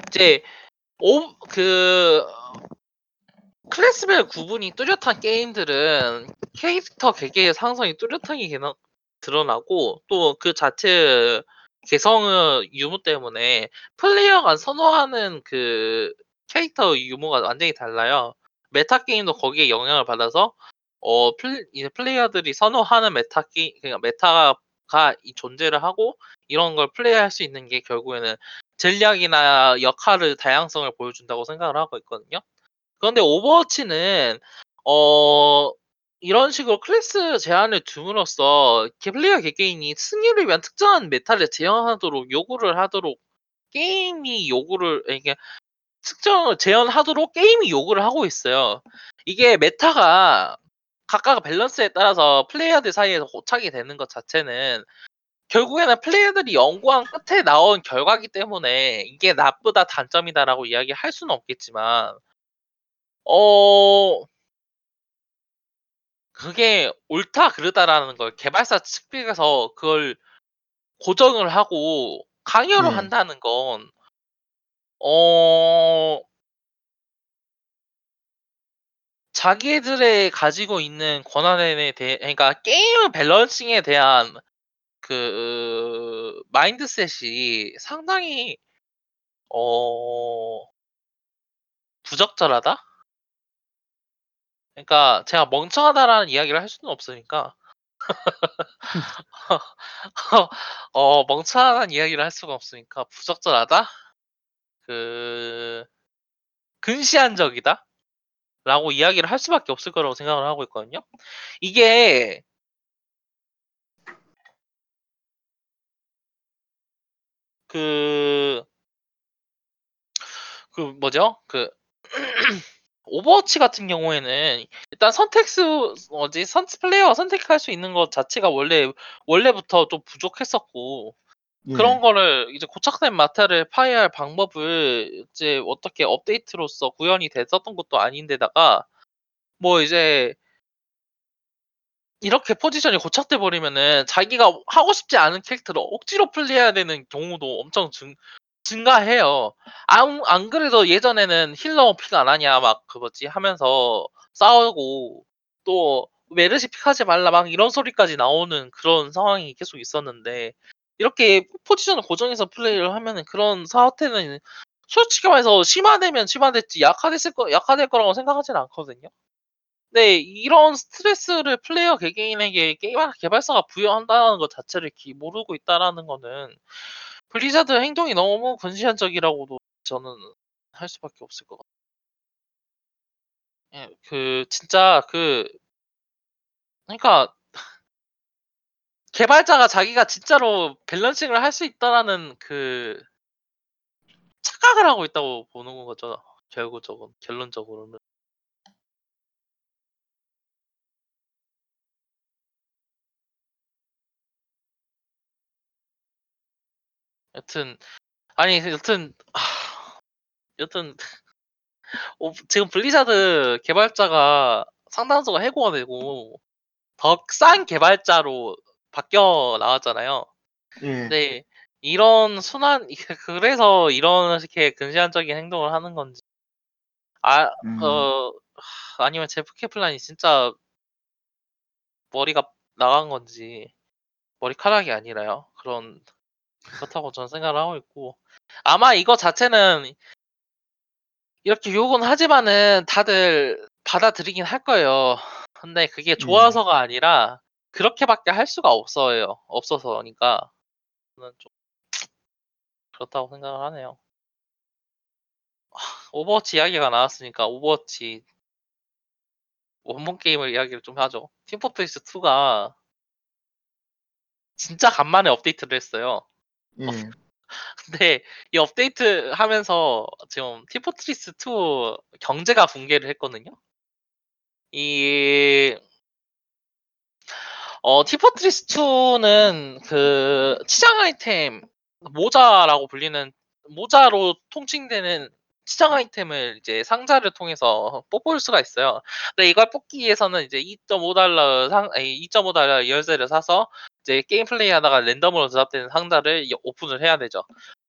이제 오그 클래스별 구분이 뚜렷한 게임들은 캐릭터 개개의 상성이 뚜렷하게 개나- 드러나고 또 그 자체 개성의 유무 때문에 플레이어가 선호하는 그 캐릭터 유무가 완전히 달라요. meta 게임도 거기에 영향을 받아서 어 플, 이제 플레이어들이 선호하는 meta 게 그러니까 meta가 이 존재를 하고 이런 걸 플레이할 수 있는 게 결국에는 전략이나 역할의 다양성을 보여준다고 생각을 하고 있거든요. 그런데 오버워치는 어 이런 식으로 클래스 제한을 둠으로써 개- 플레이어 개개인이 승리를 위한 특정한 meta를 제한하도록 요구를 하도록 게임이 요구를 이게 특정을 제한하도록 게임이 요구를 하고 있어요. 이게 meta가 각각 밸런스에 따라서 플레이어들 사이에서 고착이 되는 것 자체는 결국에는 플레이어들이 연구한 끝에 나온 결과기 때문에 이게 나쁘다 단점이다라고 이야기할 수는 없겠지만 어 그게 옳다 그르다라는 걸 개발사 측에서 그걸 고정을 하고 강요를 네. 한다는 건 어 자기들의 가지고 있는 권한에 대해 그러니까 게임 밸런싱에 대한 그 마인드셋이 상당히 어 부적절하다? 그러니까 제가 멍청하다라는 이야기를 할 수는 없으니까 (laughs) (laughs) 어 멍청하다는 이야기를 할 수가 없으니까 부적절하다? 그 근시안적이다? 라고 이야기를 할 수밖에 없을 거라고 생각을 하고 있거든요. 이게 그, 그 뭐죠? 그 (clears throat) 오버워치 같은 경우에는 일단 선택수 뭐지 선 플레이어가 선택할 수 있는 것 자체가 원래 원래부터 좀 부족했었고 예. 그런 거를 이제 고착된 meta를 파괴할 방법을 이제 어떻게 업데이트로서 구현이 됐었던 것도 아닌데다가 뭐 이제 이렇게 포지션이 고착돼 버리면은 자기가 하고 싶지 않은 캐릭터를 억지로 플레이해야 되는 경우도 엄청 증, 증가해요. 안, 안 그래도 예전에는 healer pick 안 하냐 막 그 뭐지 하면서 싸우고 또 메르시 pick하지 말라 막 이런 소리까지 나오는 그런 상황이 계속 있었는데 이렇게 포지션을 고정해서 플레이를 하면은 그런 사태는 솔직히 말해서 심화되면 심화됐지 약화됐을 거 약화될 거라고 생각하지는 않거든요. 네, 이런 스트레스를 플레이어 개개인에게 게임 개발사가 부여한다는 것 자체를 기- 모르고 있다라는 거는 블리자드 행동이 너무 근시안적이라고도 저는 할 수밖에 없을 것 같아요. 예, 그 진짜 그 그러니까 개발자가 자기가 진짜로 밸런싱을 할 수 있다라는 그 착각을 하고 있다고 보는 거죠. 결국적으로 결론적으로는. 여튼 아니 여튼 하, 여튼 어, 지금 블리자드 개발자가 상당수가 해고가 되고 더 싼 개발자로 바뀌어 나왔잖아요. 예. 네, 이런 순환 그래서 이런 식의 근시안적인 행동을 하는 건지 아, 음. 어, 하, 아니면 제프 케플란이 진짜 머리가 나간 건지 머리카락이 아니라요. 그런 그렇다고 저는 생각을 하고 있고 아마 이거 자체는 이렇게 욕은 하지만은 다들 받아들이긴 할 거예요. 근데 그게 좋아서가 아니라 그렇게밖에 할 수가 없어요. 없어서니까 저는 좀 그렇다고 생각을 하네요. 하, 오버워치 이야기가 나왔으니까 오버워치 원본 게임을 이야기를 좀 하죠. 팀포트리스 2가 진짜 간만에 업데이트를 했어요. 예. (laughs) 근데 이 업데이트 하면서 지금 팀포트리스 2 경제가 붕괴를 했거든요. 이 어, 팀포트리스 2는 그 치장 아이템 모자라고 불리는 모자로 통칭되는 치장 아이템을 이제 상자를 통해서 뽑을 수가 있어요. 근데 이걸 뽑기 위해서는 이제 2.5달러 상, 2.5달러 열쇠를 사서 이제 게임 플레이 하다가 랜덤으로 드랍되는 상자를 여- 오픈을 해야 되죠.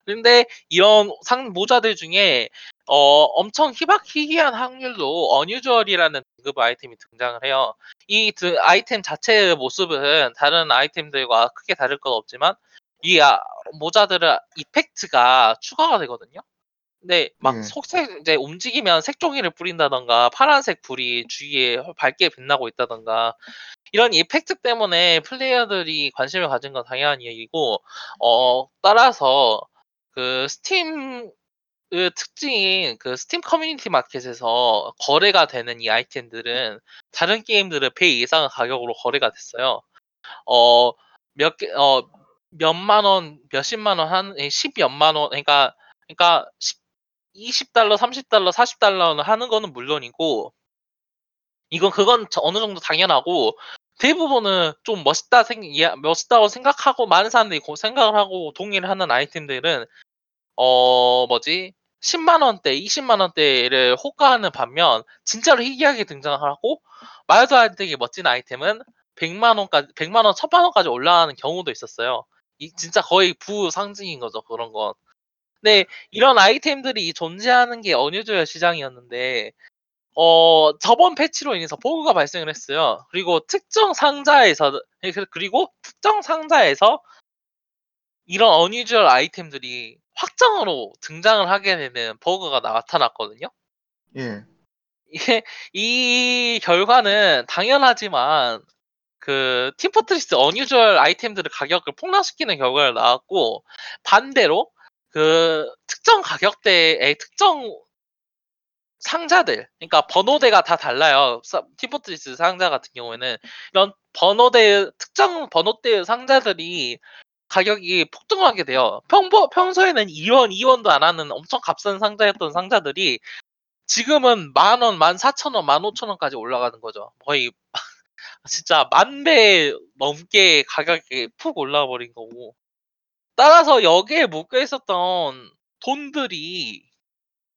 근데 이런 상 모자들 중에 어, 엄청 희박 희귀한 확률로 어뉴저얼이라는 등급 아이템이 등장을 해요. 이 드- 아이템 자체의 모습은 다른 아이템들과 크게 다를 건 없지만 이 아, 모자들은 이펙트가 추가가 되거든요. 근데 막 음. 속색 이제 움직이면 색종이를 뿌린다던가 파란색 불이 주위에 밝게 빛나고 있다던가 이런 effect 때문에 플레이어들이 관심을 가진 건 당연한 얘기고 어 따라서 그 스팀 의 특징인 그 스팀 커뮤니티 마켓에서 거래가 되는 이 아이템들은 다른 게임들의 배 이상의 가격으로 거래가 됐어요. 어, 몇 개, 어, 몇만 원, 몇십만 원, 한, 예, 십몇만 원, 그러니까, 그러니까, 20달러, 30달러, 40달러는 하는 거는 물론이고, 이건, 그건 저- 어느 정도 당연하고, 대부분은 좀 멋있다, 생, 예, 멋있다고 생각하고, 많은 사람들이 고- 생각을 하고 동의를 하는 아이템들은, 어, 뭐지? 10만 원대, 20만 원대를 호가하는 반면 진짜로 희귀하게 등장을 하고 말도 안 되게 멋진 아이템은 100만 원까지 100만 원, 1000만 원까지 올라가는 경우도 있었어요. 이 진짜 거의 부 상징인 거죠, 그런 건. 근데 이런 아이템들이 존재하는 게 어뉴저열 시장이었는데 어, 저번 패치로 인해서 버그가 발생을 했어요. 그리고 특정 상자에서 그리고 특정 상자에서 이런 unusual 아이템들이 확정으로 등장을 하게 되는 버그가 나타났거든요. 예. 이게 이 결과는 당연하지만 그 팀포트리스 unusual 아이템들의 가격을 폭락시키는 결과가 나왔고 반대로 그 특정 가격대의 특정 상자들 그러니까 번호대가 다 달라요. 사- 팀포트리스 상자 같은 경우에는 이런 번호대 특정 번호대의 상자들이 가격이 폭등하게 돼요. 평소, 평소에는 2원, 2원도 안 하는 엄청 값싼 상자였던 상자들이 지금은 만 원, 만 사천 원, 만 오천 원까지 올라가는 거죠. 거의 (laughs) 진짜 만 배 넘게 가격이 푹 올라와 버린 거고. 따라서 여기에 묶여 있었던 돈들이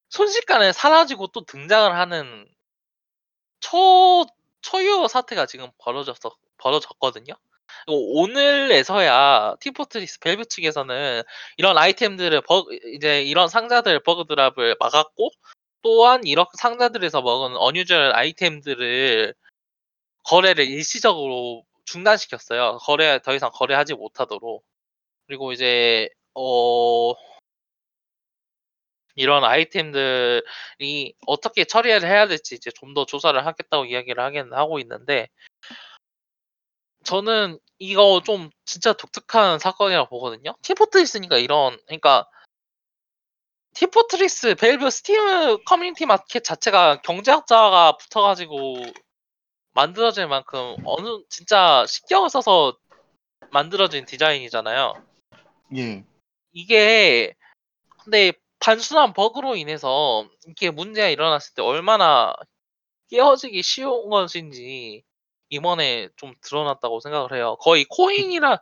순식간에 사라지고 또 등장을 하는 초, 초유 사태가 지금 벌어졌어, 벌어졌거든요. 그리고 오늘에서야 팀포트리스 밸브 측에서는 이런 아이템들을 버, 이제 이런 상자들 버그 drop을 막았고 또한 이런 상자들에서 먹은 unusual 아이템들을 거래를 일시적으로 중단시켰어요. 거래 더 이상 거래하지 못하도록. 그리고 이제 어 이런 아이템들이 어떻게 처리를 해야 될지 이제 좀 더 조사를 하겠다고 이야기를 하긴 하고 있는데 저는 이거 좀 진짜 독특한 사건이라고 보거든요. Team Fortress니까 이런 그러니까 Team Fortress Valve Steam Community Market 자체가 경제학자가 붙어가지고 만들어질 만큼 어느 진짜 신경을 써서 만들어진 디자인이잖아요. 예. 이게 근데 단순한 버그로 인해서 이게 문제가 일어났을 때 얼마나 깨어지기 쉬운 것인지 이번에 좀 드러났다고 생각을 해요. 거의 코인이랑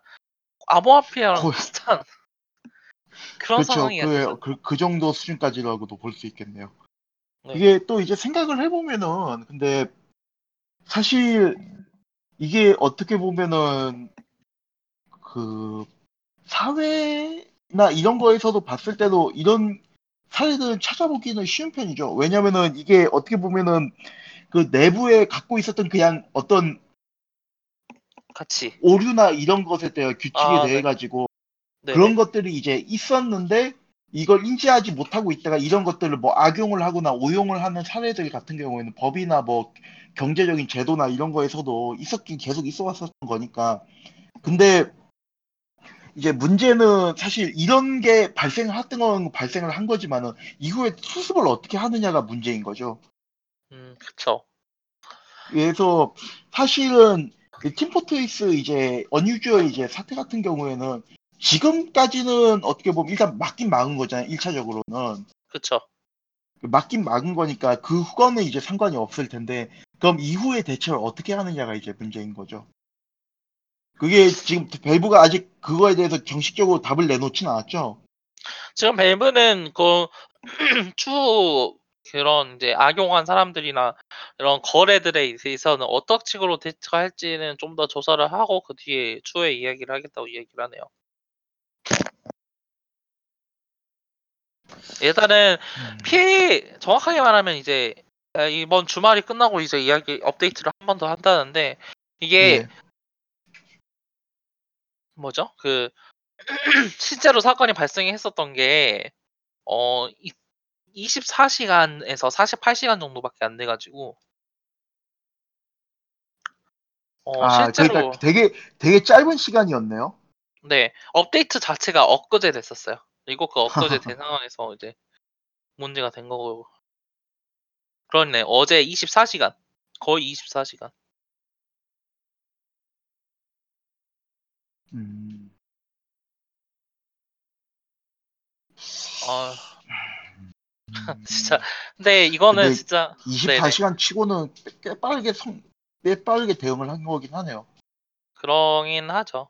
암호화폐랑 비슷한 (laughs) 그런 그렇죠. 상황이 그. 그, 그 정도 수준까지라고도 볼 수 있겠네요. 네. 이게 또 이제 생각을 해보면은, 근데 사실 이게 어떻게 보면은 그 사회나 이런 거에서도 봤을 때도 이런 사례들은 찾아보기는 쉬운 편이죠. 왜냐면은 이게 어떻게 보면은 그 내부에 갖고 있었던 그냥 어떤 같이 오류나 이런 것에 대한 규칙에 아, 대해 네. 가지고 네. 그런 것들이 이제 있었는데 이걸 인지하지 못하고 있다가 이런 것들을 뭐 악용을 하거나 오용을 하는 사례들 같은 경우에는 법이나 뭐 경제적인 제도나 이런 거에서도 있었긴 계속 있어 왔었던 거니까. 근데 이제 문제는 사실 이런 게 발생했던 건 발생을 한 거지만은 이후에 수습을 어떻게 하느냐가 문제인 거죠. 음, 그쵸. 그래서 사실은 그 팀포트리스 이제 언유주얼 이제 사태 같은 경우에는 지금까지는 어떻게 보면 일단 막긴 막은 거잖아요. 1차적으로는. 그쵸. 막긴 막은 거니까 그 후과는 이제 상관이 없을 텐데 그럼 이후에 대처를 어떻게 하느냐가 이제 문제인 거죠. 그게 지금 밸브가 아직 그거에 대해서 정식적으로 답을 내놓진 않았죠. 지금 밸브는 그, (clears throat) 추후 그런 이제 악용한 사람들이나 이런 거래들에 있어서는 어떤 식으로 대처 할지는 좀 더 조사를 하고 그 뒤에 추후에 이야기를 하겠다고 얘기를 하네요. 일단은 피해 정확하게 말하면 이제 아, 이번 주말이 끝나고 이제 이야기 업데이트를 한 번 더 한다는데 이게 예. 뭐죠? 그 (clears throat) 실제로 사건이 발생했었던 게어 24시간에서 48시간 정도밖에 안 돼가지고 어 아, 실제로 그러니까 되게 되게 짧은 시간이었네요. 네 업데이트 자체가 엊그제 됐었어요. 그리고 그 엊그제 된 (laughs) 상황에서 이제 문제가 된 거고 그렇네 어제 24시간 거의 24시간 음. 아 (laughs) 진짜 근데 이거는 근데 진짜 네네 24시간 치고는 꽤 빠르게 성, 꽤 빠르게 대응을 한 거긴 하네요. 그러긴 하죠.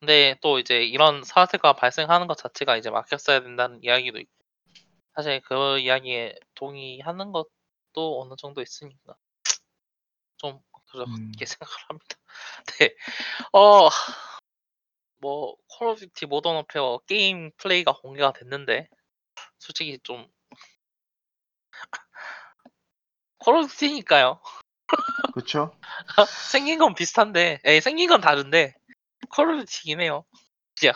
근데 또 이제 이런 사태가 발생하는 것 자체가 이제 막혔어야 된다는 이야기도 있고 사실 그 이야기에 동의하는 것도 어느 정도 있으니까 좀 그렇게 음. 생각을 합니다. (laughs) 네. 어, 뭐 Call of Duty Modern Warfare 게임 플레이가 공개가 됐는데 솔직히 좀 Call of Duty니까요. 그렇죠? 생긴 건 비슷한데, 에 생긴 건 다른데 Call of Duty긴 해요. 그냥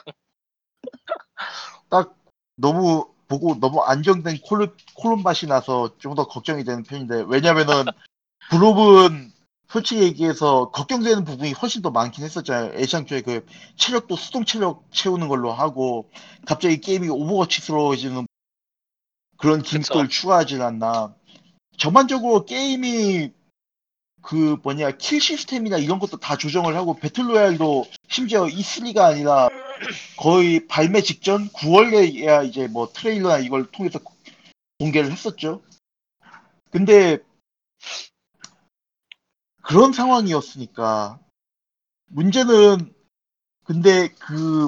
(laughs) 딱 너무 보고 너무 안정된 콜, 콜옵 맛이 나서 좀 더 걱정이 되는 편인데 왜냐면은 블옵은 솔직히 얘기해서 걱정되는 부분이 훨씬 더 많긴 했었잖아요. 애시당초에 그 체력도 수동 체력 채우는 걸로 하고 갑자기 게임이 Overwatch스러워지는 그런 기믹들 추가하진 않나. 전반적으로 게임이 그 뭐냐 킬 시스템이나 이런 것도 다 조정을 하고 배틀로얄도 심지어 E3가 아니라 거의 발매 직전 9월에야 이제 뭐 트레일러나 이걸 통해서 공개를 했었죠. 근데 그런 상황이었으니까. 문제는 근데 그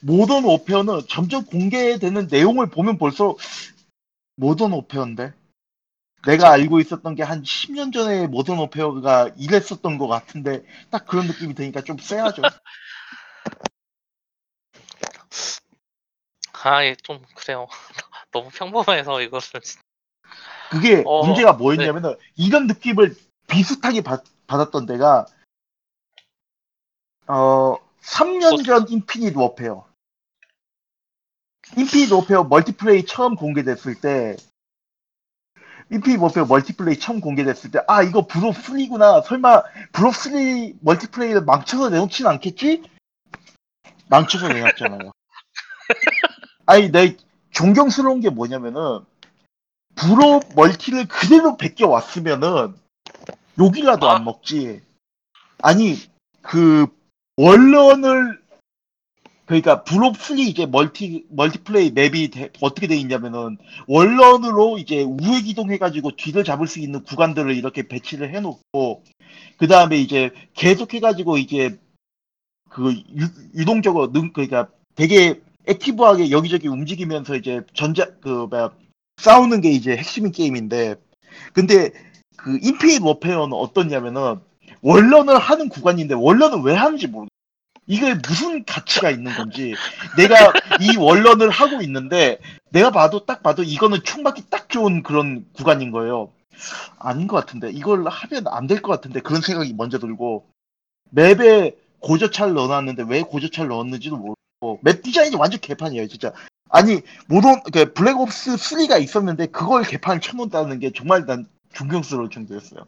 모던 오페어는 점점 공개되는 내용을 보면 볼수록 모던 오페어인데? 내가 알고 있었던 게 한 10년 전에 모던 오페어가 이랬었던 것 같은데 딱 그런 느낌이 드니까 좀 쎄하죠. (laughs) 아, 예, 좀 그래요. (laughs) 너무 평범해서 진짜- 그게 어, 문제가 뭐였냐면은 이런 느낌을 비슷하게 받, 받았던 데가 어 3년 전 Infinite Warfare Infinite Warfare 멀티플레이 처음 공개됐을 때 Infinite Warfare 멀티플레이 처음 공개됐을 때 아 이거 블옵 3구나 설마 블옵 3 멀티플레이를 망쳐서 내놓진 않겠지? 망쳐서 내놨잖아요. (laughs) 아니 내 존경스러운 게 뭐냐면은 블옵 멀티를 그대로 베껴 왔으면은 욕이라도 아. 안 먹지. 아니 그 wall run을 그러니까 3 이제 멀티 멀티플레이 맵이 돼- 어떻게 돼 있냐면은 wall run으로 이제 우회 기동해가지고 뒤를 잡을 수 있는 구간들을 이렇게 배치를 해놓고 그 다음에 이제 계속 해가지고 이제 그 유, 유동적으로 능 그러니까 되게 active하게 여기저기 움직이면서 이제 전자 그 뭐야 싸우는 게 이제 핵심인 게임인데 근데 그 Infinite Warfare는 어떻냐면은 wall run을 하는 구간인데 wall run을 왜 하는지 모르겠어. 이게 무슨 가치가 있는 건지 내가 이 wall run을 하고 있는데 내가 봐도 딱 봐도 이거는 총 맞기 딱 좋은 그런 구간인 거예요. 아닌 것 같은데 이걸 하면 안 될 것 같은데 그런 생각이 먼저 들고 맵에 고저차를 넣어놨는데 왜 고저차를 넣었는지도 모르고 맵 디자인이 완전 개판이에요 진짜 아니 모던 그 Black Ops 3가 있었는데 그걸 개판 쳐놓는다는 게 정말 난 존경스러울 정도였어요.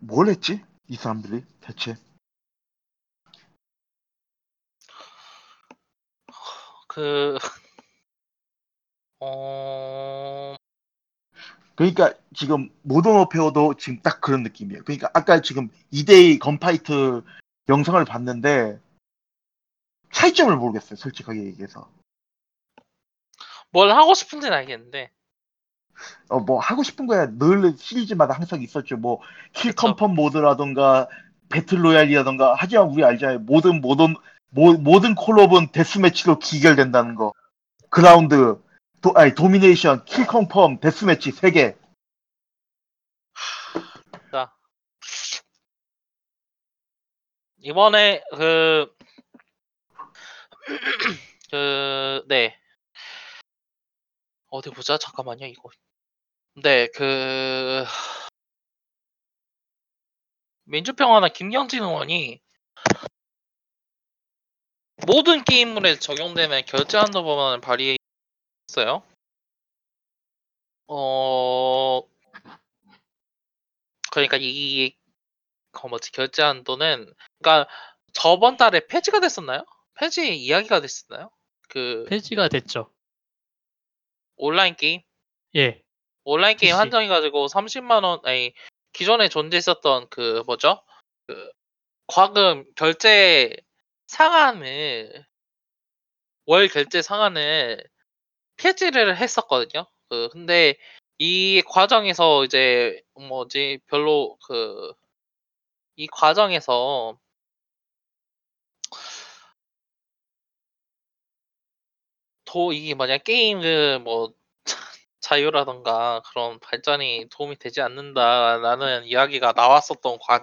뭘 했지? 이 사람들이 대체? 그 (laughs) 어... 그러니까 지금 Modern Warfare도 지금 딱 그런 느낌이에요. 그러니까 아까 지금 2대2 Gunfight 영상을 봤는데 차이점을 모르겠어요. 솔직하게 얘기해서. 뭘 하고 싶은지는 알겠는데 어, 뭐 하고 싶은 거야 늘 시리즈마다 항상 있었죠. 뭐 Kill Confirm. 모드라던가 battle royale이라던가 하지만 우리 알잖아요. 모든 모든 모, 모든 콜옵은 deathmatch로 귀결된다는 거. 그라운드 도, 아니 Domination Kill Confirm deathmatch 3개. 이번에 그, (clears throat) 그, 네. 어디 보자. 잠깐만요, 이거. 네, 그, 민주평화나 김경진 의원이 모든 게임물에 적용되는 결제 한도 법안을 발의했어요. 어, 그러니까 이, 그 뭐지, 결제 한도는, 그러니까 저번 달에 폐지가 됐었나요? 폐지 이야기가 됐었나요? 그 폐지가 됐죠. 온라인 게임? 예. 온라인 게임 PC. 한정해가지고 30만 원, 아니 기존에 존재했었던 그 뭐죠? 그 과금 결제 상한을 월 결제 상한을 폐지를 했었거든요. 그 근데 이 과정에서 이제 뭐지 별로 그 이 과정에서 도 이게 뭐냐 게임 그뭐 자유라던가 그런 발전이 도움이 되지 않는다라는 이야기가 나왔었던 과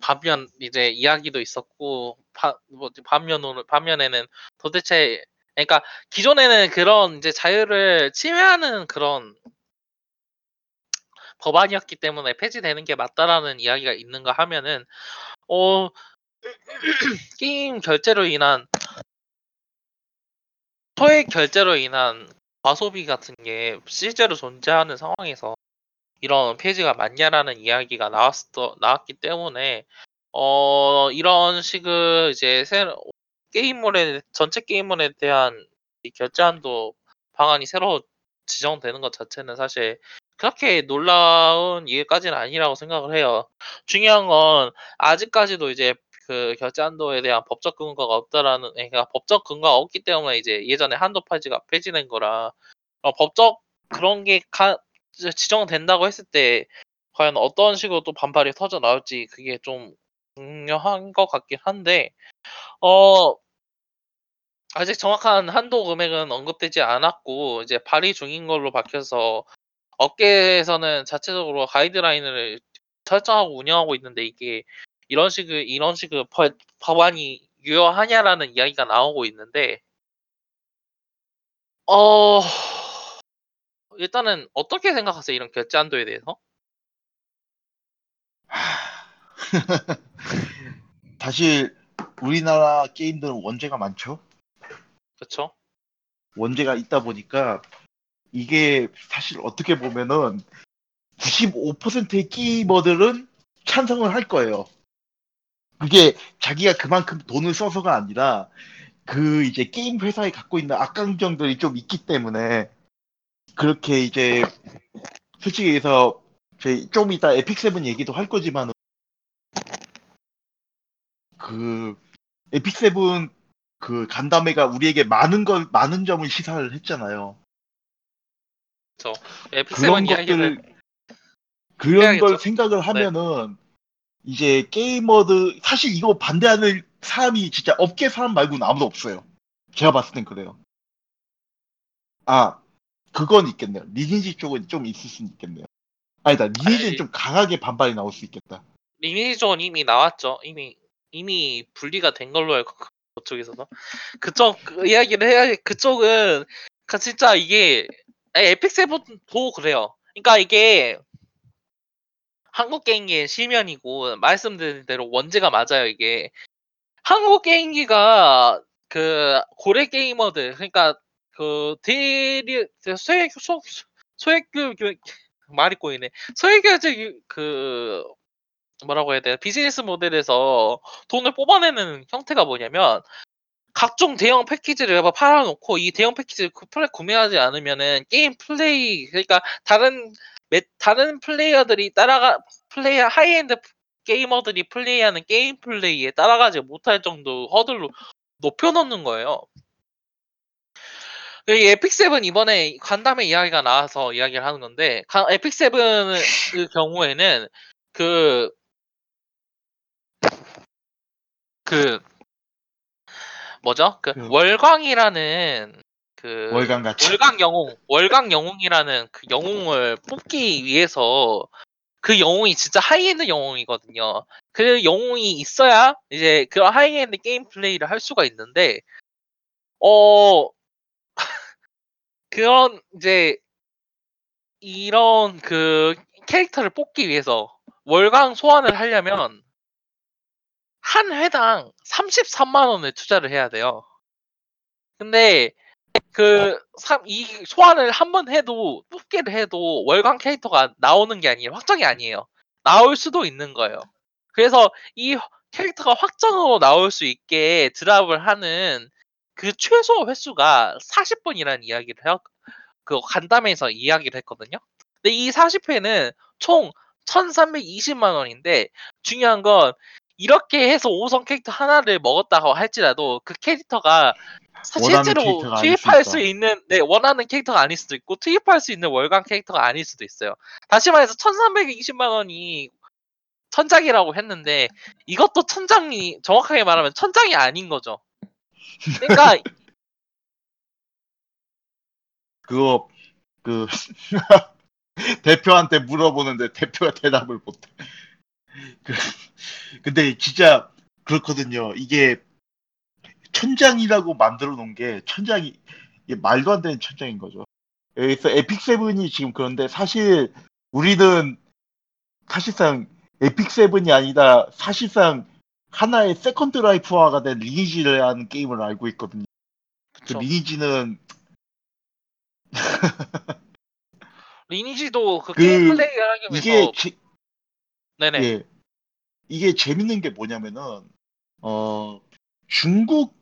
반면 이제 이야기도 있었고 바, 뭐지 반면으로 반면에는 도대체 그러니까 기존에는 그런 이제 자유를 침해하는 그런 법안이었기 때문에 폐지되는 게 맞다라는 이야기가 있는가 하면은 어 (clears throat) 게임 결제로 인한 소액 결제로 인한 과소비 같은 게 실제로 존재하는 상황에서 이런 폐지가 맞냐라는 이야기가 나왔어 나왔기 때문에 어 이런 식의 이제 새로 게임물에 전체 게임물에 대한 이 결제 한도 방안이 새로 지정되는 것 자체는 사실 그렇게 놀라운 일까지는 아니라고 생각을 해요. 중요한 건 아직까지도 이제 그 결제 한도에 대한 법적 근거가 없다라는 그러니까 법적 근거가 없기 때문에 이제 예전에 한도 폐지가 폐지된 거라 어, 법적 그런 게 가, 지정된다고 했을 때 과연 어떤 식으로 또 반발이 터져 나올지 그게 좀 중요한 것 같긴 한데 어 아직 정확한 한도 금액은 언급되지 않았고 이제 발의 중인 걸로 밝혀서 업계에서는 자체적으로 가이드라인을 설정하고 운영하고 있는데 이게 이런 식의 이런 식의 법- 법안이 유효하냐라는 이야기가 나오고 있는데 어 일단은 어떻게 생각하세요 이런 결제 한도에 대해서? (laughs) 사실 우리나라 게임들은 원제가 많죠. 그렇죠? 원제가 있다 보니까 이게 사실 어떻게 보면은 95%의 게이머들은 찬성을 할 거예요. 그게 자기가 그만큼 돈을 써서가 아니라 그 이제 게임 회사에 갖고 있는 악감정들이 좀 있기 때문에 그렇게 이제 솔직히 얘기해서 저희 좀 이따 Epic Seven 얘기도 할 거지만 그 Epic Seven 그 간담회가 우리에게 많은 걸 많은 점을 시사를 했잖아요. Epic 그런 세븐 이야기를 것들 그런 해야겠죠? 걸 생각을 하면은 이제 게이머들 사실 이거 반대하는 사람이 진짜 업계 사람 말고는 아무도 없어요. 제가 봤을 땐 그래요. 아 그건 있겠네요. 리니지 쪽은 좀 있을 수 있겠네요. 아니다 리니지는 아니, 좀 강하게 반발이 나올 수 있겠다. 리니지 쪽은 이미 나왔죠. 이미 이미 분리가 된 걸로 알고 그쪽에서도 그쪽 그 이야기를 해야 그쪽은 그 진짜 이게 에픽 세븐도 그래요. 그러니까 이게 한국 게임기의 실면이고 말씀드린 대로 원제가 맞아요. 이게 한국 게임기가 그 고래 게이머들 그러니까 그 대리 소액 소, 소액 그 말이 꼬이네 소액교직 그 뭐라고 해야 돼요 비즈니스 모델에서 돈을 뽑아내는 형태가 뭐냐면 각종 대형 패키지를 팔아놓고 이 대형 패키지를 구매하지 않으면은 게임 플레이 그러니까 다른 매- 다른 플레이어들이 따라가 플레이 하이엔드 게이머들이 플레이하는 게임 플레이에 따라가지 못할 정도 허들로 높여놓는 거예요. 이 Epic Seven 이번에 간담회 이야기가 나와서 이야기를 하는 건데 가- Epic Seven의 경우에는 그 그 뭐죠? 그 그- 월광이라는 그 월간 같이. 월광 영웅, 월광 영웅이라는 그 영웅을 뽑기 위해서 그 영웅이 진짜 하이엔드 영웅이거든요. 그 영웅이 있어야 이제 그 하이엔드 게임 플레이를 할 수가 있는데, 어, (laughs) 그런 이제 이런 그 캐릭터를 뽑기 위해서 월광 소환을 하려면 한 회당 33만 원을 투자를 해야 돼요. 근데 그 삼- 이 소환을 한 번 해도 뽑기를 해도 월광 캐릭터가 나오는 게 아니에요. 확정이 아니에요. 나올 수도 있는 거예요. 그래서 이 캐릭터가 확정으로 나올 수 있게 드랍을 하는 그 최소 횟수가 40분이라는 이야기를 해요. 그 간담회에서 이야기를 했거든요. 근데 이 40회는 총 1,320만 원인데 중요한 건 이렇게 해서 5성 캐릭터 하나를 먹었다고 할지라도 그 캐릭터가 사- 원하는 실제로 캐릭터가 아닐 수 투입할 있다. 수 있는 네 원하는 캐릭터가 아닐 수도 있고 투입할 수 있는 월간 캐릭터가 아닐 수도 있어요. 다시 말해서 1,320만 원이 천장이라고 했는데 이것도 천장이 정확하게 말하면 천장이 아닌 거죠. 그러니까 (laughs) 그거 그 (laughs) 대표한테 물어보는데 대표가 대답을 못해. (laughs) 그, 근데 진짜 그렇거든요. 이게 천장이라고 만들어 놓은 게 천장이 말도 안 되는 천장인 거죠. 그래서 Epic Seven이 지금 그런데 사실 우리는 사실상 Epic Seven이 아니다 사실상 하나의 second life화가 된 Lineage라는 게임을 알고 있거든요. 그. Lineage는 (laughs) Lineage도 그, 그- 게임 플레이를 하기 위해서 이게 제- 네네 예. 이게 재밌는 게 뭐냐면은, 어, 중국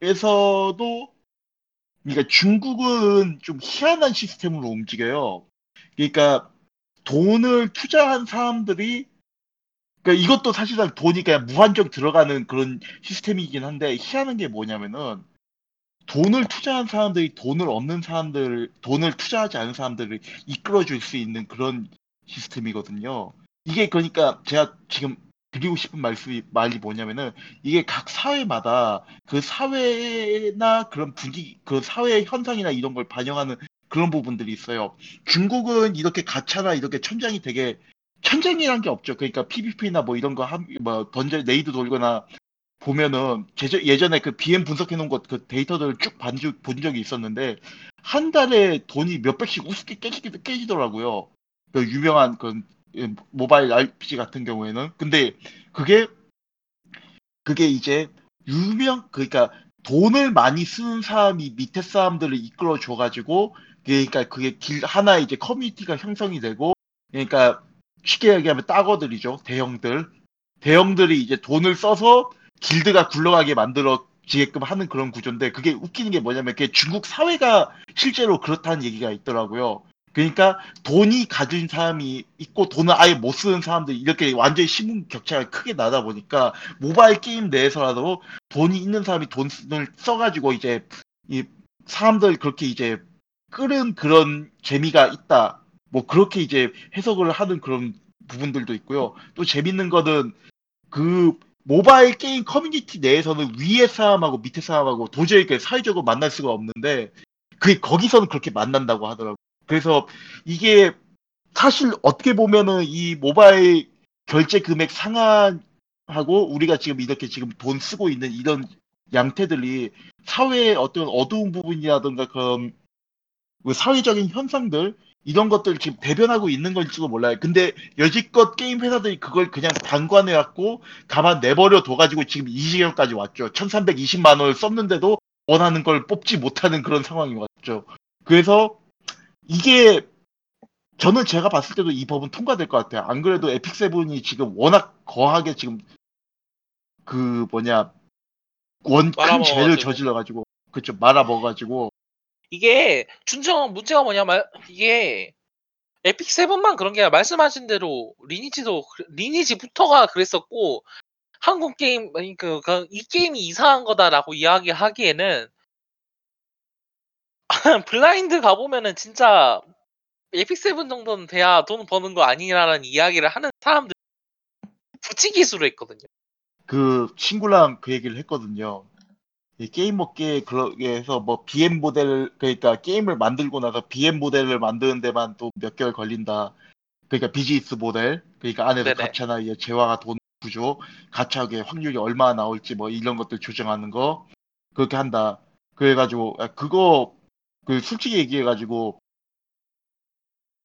에서도, 그러니까 중국은 좀 희한한 시스템으로 움직여요. 그러니까 돈을 투자한 사람들이, 그러니까 이것도 사실상 돈이 그냥 무한정 들어가는 그런 시스템이긴 한데, 희한한 게 뭐냐면은, 돈을 투자한 사람들이 돈을 얻는 사람들, 돈을 투자하지 않은 사람들을 이끌어 줄 수 있는 그런 시스템이거든요. 이게 그러니까 제가 지금 드리고 싶은 말씀이 말이 뭐냐면은 이게 각 사회마다 그 사회나 그런 분위기 그 사회 현상이나 이런 걸 반영하는 그런 부분들이 있어요. 중국은 이렇게 가차나 이렇게 천장이 되게 천장이란 게 없죠. 그러니까 PVP나 뭐 이런 거뭐 던져 raid 돌거나 보면은 제저, 예전에 그 BM 분석해 놓은 것 그 데이터들을 쭉본 본 적이 있었는데 한 달에 돈이 몇 백씩 우습게 깨지, 깨지더라고요. 그 유명한 그 예, 모바일 RPG 같은 경우에는 근데 그게 그게 이제 유명 그러니까 돈을 많이 쓰는 사람이 밑에 사람들을 이끌어 줘 가지고 그러니까 그게 길 하나의 이제 커뮤니티가 형성이 되고 그러니까 쉽게 얘기하면 따거들이죠 대형들 대형들이 이제 돈을 써서 길드가 굴러가게 만들어 지게끔 하는 그런 구조인데 그게 웃기는 게 뭐냐면 그게 중국 사회가 실제로 그렇다는 얘기가 있더라고요. 그러니까 돈이 가진 사람이 있고 돈을 아예 못 쓰는 사람들 이렇게 완전히 신분 격차가 크게 나다 보니까 모바일 게임 내에서라도 돈이 있는 사람이 돈을 써가지고 이제 이 사람들 그렇게 이제 끌은 그런 재미가 있다. 뭐 그렇게 이제 해석을 하는 그런 부분들도 있고요. 또 재밌는 거는 그 모바일 게임 커뮤니티 내에서는 위에 사람하고 밑에 사람하고 도저히 그 사회적으로 만날 수가 없는데 그게 거기서는 그렇게 만난다고 하더라고요. 그래서 이게 사실 어떻게 보면은 이 모바일 결제 금액 상한하고 우리가 지금 이렇게 지금 돈 쓰고 있는 이런 양태들이 사회의 어떤 어두운 부분이라든가 그런 그 사회적인 현상들 이런 것들 지금 대변하고 있는 걸지도 몰라요. 근데 여지껏 게임 회사들이 그걸 그냥 방관해갖고 가만 내버려 둬가지고 지금 이 지경까지 왔죠. 1320만 원을 썼는데도 원하는 걸 뽑지 못하는 그런 상황이 왔죠. 그래서 이게 저는 제가 봤을 때도 이 법은 통과될 것 같아요. 안 그래도 에픽 세븐이 지금 워낙 거하게 지금 그 뭐냐 원 큰. 죄를 저질러 가지고 그쵸 말아 먹어 가지고 이게 준정 문제가 뭐냐면 이게 에픽 세븐만 그런 게 아니라 말씀하신 대로 리니지도 그- 리니지부터가 그랬었고 한국 게임 아니 그, 그, 이 게임이 이상한 거다라고 이야기하기에는 (laughs) 블라인드 가보면은 진짜 에픽 세븐 정도는 돼야 돈 버는 거 아니라는 이야기를 하는 사람들 부지기수로 했거든요. 그 친구랑 그 얘기를 했거든요. 이 게임 업계에 그러게해서 뭐 BM 모델 그러니까 게임을 만들고 나서 BM 모델을 만드는 데만 또 몇 개월 걸린다. 그러니까 비즈니스 모델 그러니까 안에서 네네. 가차나 이 재화가 돈 구조, 가차의 확률이 얼마나 나올지 뭐 이런 것들 조정하는 거 그렇게 한다. 그래가지고 아, 그거 그 솔직히 얘기해가지고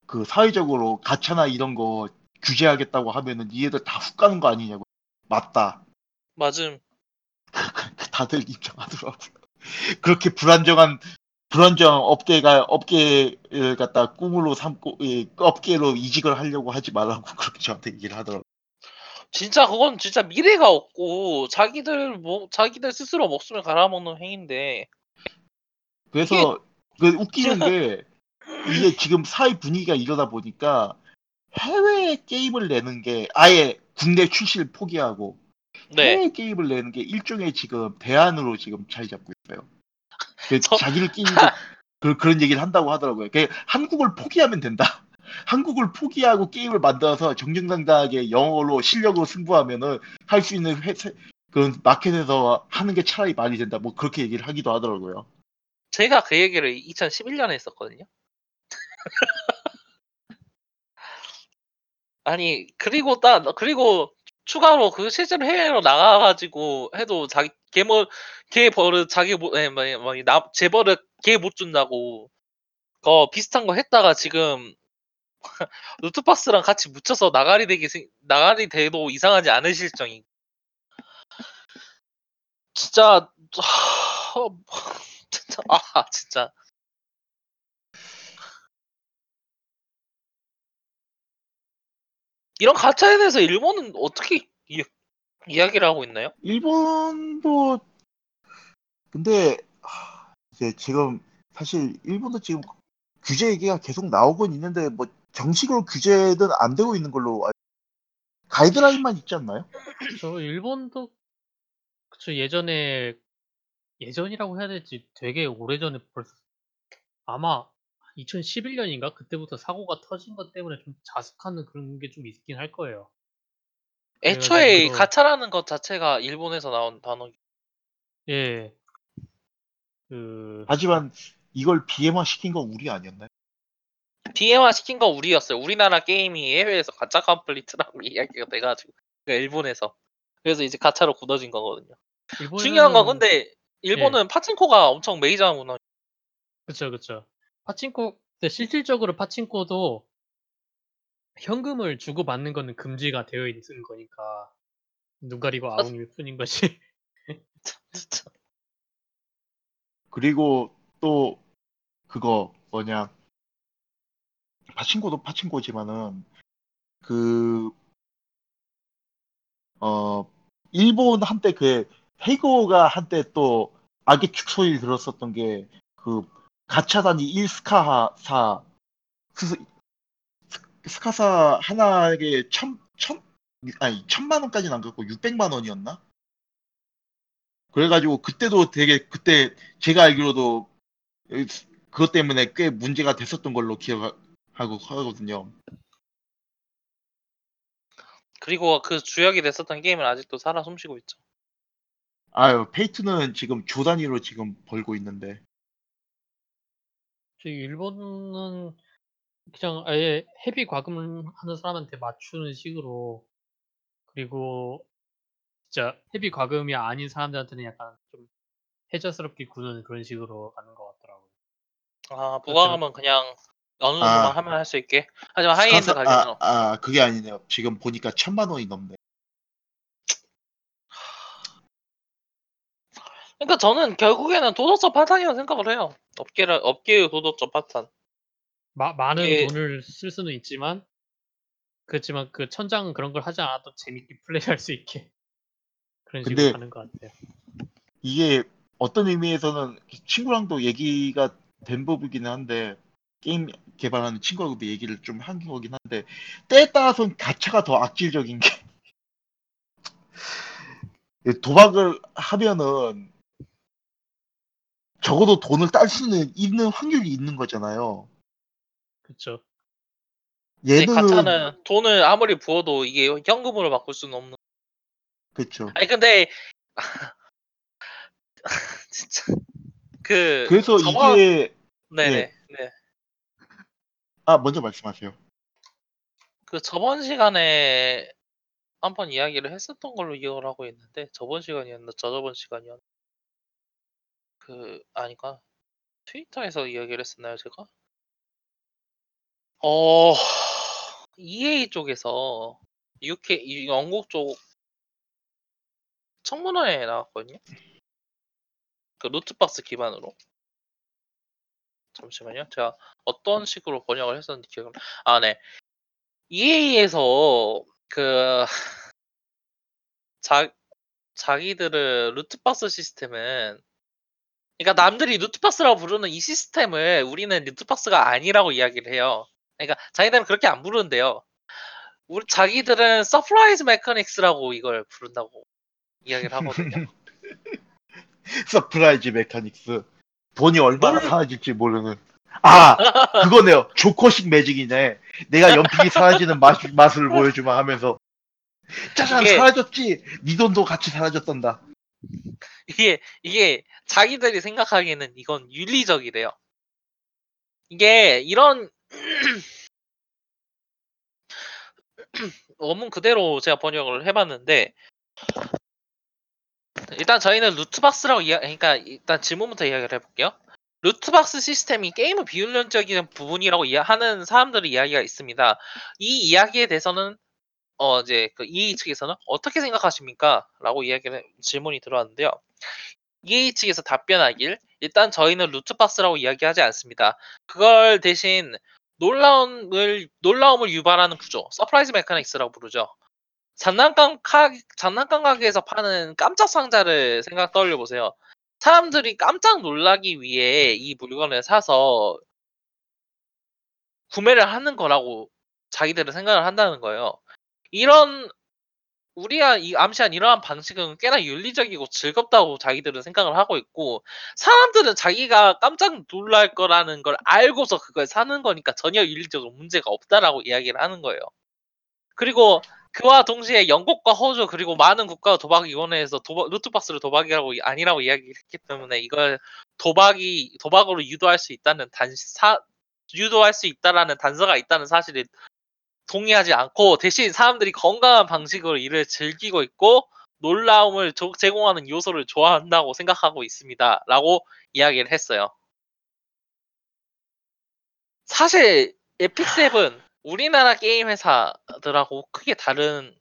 그 사회적으로 가차나 이런 거 규제하겠다고 하면은 얘들 다 훅 가는 거 아니냐고. 맞다. 맞음. (laughs) 다들 인정하더라고요. 그렇게 불안정한 불안정한 업계가 업계를 갖다 꿈으로 삼고 예, 업계로 이직을 하려고 하지 말라고 (laughs) 그렇게 저한테 얘기를 하더라고요. 진짜 그건 진짜 미래가 없고 자기들 뭐 자기들 스스로 목숨을 갈아먹는 행위인데 그래서 그 웃기는 게 이게 지금 사회 분위기가 이러다 보니까 해외 게임을 내는 게 아예 국내 출시를 포기하고 네 해외 게임을 내는 게 일종의 지금 대안으로 지금 자리 잡고 있어요. 그 저- 자기들끼리도 (laughs) 그, 그런 얘기를 한다고 하더라고요. 그 한국을 포기하면 된다. (laughs) 한국을 포기하고 게임을 만들어서 정정당당하게 영어로 실력으로 승부하면은 할 수 있는 회사, 그 마켓에서 하는 게 차라리 말이 된다. 뭐 그렇게 얘기를 하기도 하더라고요. 제가 그 얘기를 2011년에 했었거든요. (laughs) 아니 그리고 따 그리고 추가로 그 실제로 해외로 나가가지고 해도 자기 개뭐 개 버릇 자기 뭐뭐나 재벌을 개못 준다고 거 비슷한 거 했다가 지금 (laughs) 루트박스랑 같이 묻혀서 나가리 되기 생- 나가리 돼도 이상하지 않은 실정이 진짜 (laughs) 아 진짜 이런 가차에 대해서 일본은 어떻게 이, 이야기를 하고 있나요? 일본도 근데 하, 이제 지금 사실 일본도 지금 규제 얘기가 계속 나오곤 있는데 뭐 정식으로 규제는 안 되고 있는 걸로 알- 가이드라인만 있지 않나요? 저 일본도 그쵸 예전에 예전이라고 해야 될지 되게 오래전에 벌써 아마 2011 년인가 그때부터 사고가 터진 것 때문에 좀 자숙하는 그런 게 좀 있긴 할 거예요. 애초에 그래 가지고- 가차라는 것 자체가 일본에서 나온 단어. 예. 그 하지만 이걸 BM화 시킨 건 우리 아니었나요? BM화 시킨 거 우리였어요. 우리나라 게임이 해외에서 가차 complete라고 (laughs) 이야기가 돼가지고 그러니까 일본에서 그래서 이제 가차로 굳어진 거거든요. 중요한 건 일본에서는- 근데 일본은 파친코가 엄청 메이저한 문화. 그쵸, 그쵸. 파친코, 근데 실질적으로 파친코도 현금을 주고 받는 거는 금지가 되어 있는 거니까 눈 가리고 아웅일 뿐인 것이. 진짜. (laughs) 그리고 또 그거 뭐냐 파친코도 파친코지만은 그 어 일본 한때 그 헤이고가 한때 또 악의 축소리 들었었던 게 그 가차단이 1스카사 스, 스카사 하나에 천, 천 아니 천만 원까지는 안 갔고 600만 원이었나? 그래가지고 그때도 되게 그때 제가 알기로도 그것 때문에 꽤 문제가 됐었던 걸로 기억하고 하거든요. 그리고 그 주역이 됐었던 게임은 아직도 살아 숨쉬고 있죠. 아유 페이트는 지금 조 단위로 지금 벌고 있는데 저희 일본은 그냥 아예 heavy 과금을 하는 사람한테 맞추는 식으로 그리고 진짜 heavy 과금이 아닌 사람들한테는 약간 좀 혜자스럽게 구는 그런 식으로 가는 것 같더라고요. 아 무과금은 그냥 어느 정도만 아. 하면 할 수 있게. 하지만 하이엔드 스카사- 가격은 아, 아 그게 아니네요. 지금 보니까 천만 원이 넘네. 그러니까 저는 결국에는 도덕적 파탄이라고 생각을 해요. 업계를 업계의 도덕적 파탄. 마, 많은 이게- 돈을 쓸 수는 있지만 그렇지만 그 천장 그런 걸 하지 않아도 재밌게 플레이할 수 있게 (laughs) 그런 식으로 가는 것 같아요. 이게 어떤 의미에서는 친구랑도 얘기가 된 부분이긴 한데 게임 개발하는 친구하고도 얘기를 좀 한 거긴 한데 때에 따라서는 가차가 더 악질적인 게 (laughs) 도박을 하면은 적어도 돈을 딸 수는 있는 확률이 있는 거잖아요. 그렇죠. 얘는 가차는 돈을 아무리 부어도 이게 현금으로 바꿀 수는 없는. 그렇죠. 아니 근데 (laughs) 진짜 그 그래서 저번- 이게 네네 예. 네. 아 먼저 말씀하세요. 그 저번 시간에 한번 이야기를 했었던 걸로 기억을 하고 있는데 저번 시간이었나 저저번 시간이었나 그 아닌가 트위터에서 이야기를 했었나요 제가? 어 EA 쪽에서 UK 이 영국 쪽 청문회에 나왔거든요. 그 루트박스 기반으로. 잠시만요. 제가 어떤 식으로 번역을 했었는지 기억을 아 네. EA에서 그 (laughs) 자, 자기들의 루트박스 시스템은 그러니까 남들이 루트박스라고 부르는 이 시스템을 우리는 루트박스가 아니라고 이야기를 해요. 그러니까 자기들은 그렇게 안 부르는데요. 우리 자기들은 surprise mechanics라고 이걸 부른다고 이야기를 하거든요. (laughs) surprise mechanics. 돈이 얼마나 뭘- 사라질지 모르는. 아 그거네요. (laughs) 조커식 매직이네. 내가 연필이 사라지는 맛, 맛을 보여주마 하면서. 짜잔 이게- 사라졌지? 네 돈도 같이 사라졌단다. 이게 이게 자기들이 생각하기에는 이건 윤리적이래요. 이게 이런 (clears throat) 원문 그대로 제가 번역을 해봤는데 일단 저희는 루트박스라고 이야 그러니까 일단 질문부터 이야기를 해볼게요. 루트박스 시스템이 게임의 비윤리적인 부분이라고 하는 사람들의 이야기가 있습니다. 이 이야기에 대해서는 어 이제 그 EA 측에서는 어떻게 생각하십니까? 라고 이야기를 질문이 들어왔는데요. EA 측에서 답변하길 일단 저희는 loot box라고 이야기하지 않습니다. 그걸 대신 놀라움을 놀라움을 유발하는 구조, surprise mechanics라고 부르죠. 장난감 가 장난감 가게에서 파는 깜짝 상자를 생각 떠올려 보세요. 사람들이 깜짝 놀라기 위해 이 물건을 사서 구매를 하는 거라고 자기들은 생각을 한다는 거예요. 이런 우리가 이 암시한 이러한 방식은 꽤나 윤리적이고 즐겁다고 자기들은 생각을 하고 있고 사람들은 자기가 깜짝 놀랄 거라는 걸 알고서 그걸 사는 거니까 전혀 윤리적으로 문제가 없다라고 이야기를 하는 거예요. 그리고 그와 동시에 영국과 호주 그리고 많은 국가 도박위원회에서 도박, 루트박스를 도박이라고 아니라고 이야기를 했기 때문에 이걸 도박이 도박으로 유도할 수 있다는 단사 유도할 수 있다라는 단서가 있다는 사실을 동의하지 않고 대신 사람들이 건강한 방식으로 이를 즐기고 있고 놀라움을 조- 제공하는 요소를 좋아한다고 생각하고 있습니다. 라고 이야기를 했어요. 사실 에픽셉은 우리나라 게임 회사들하고 크게 다른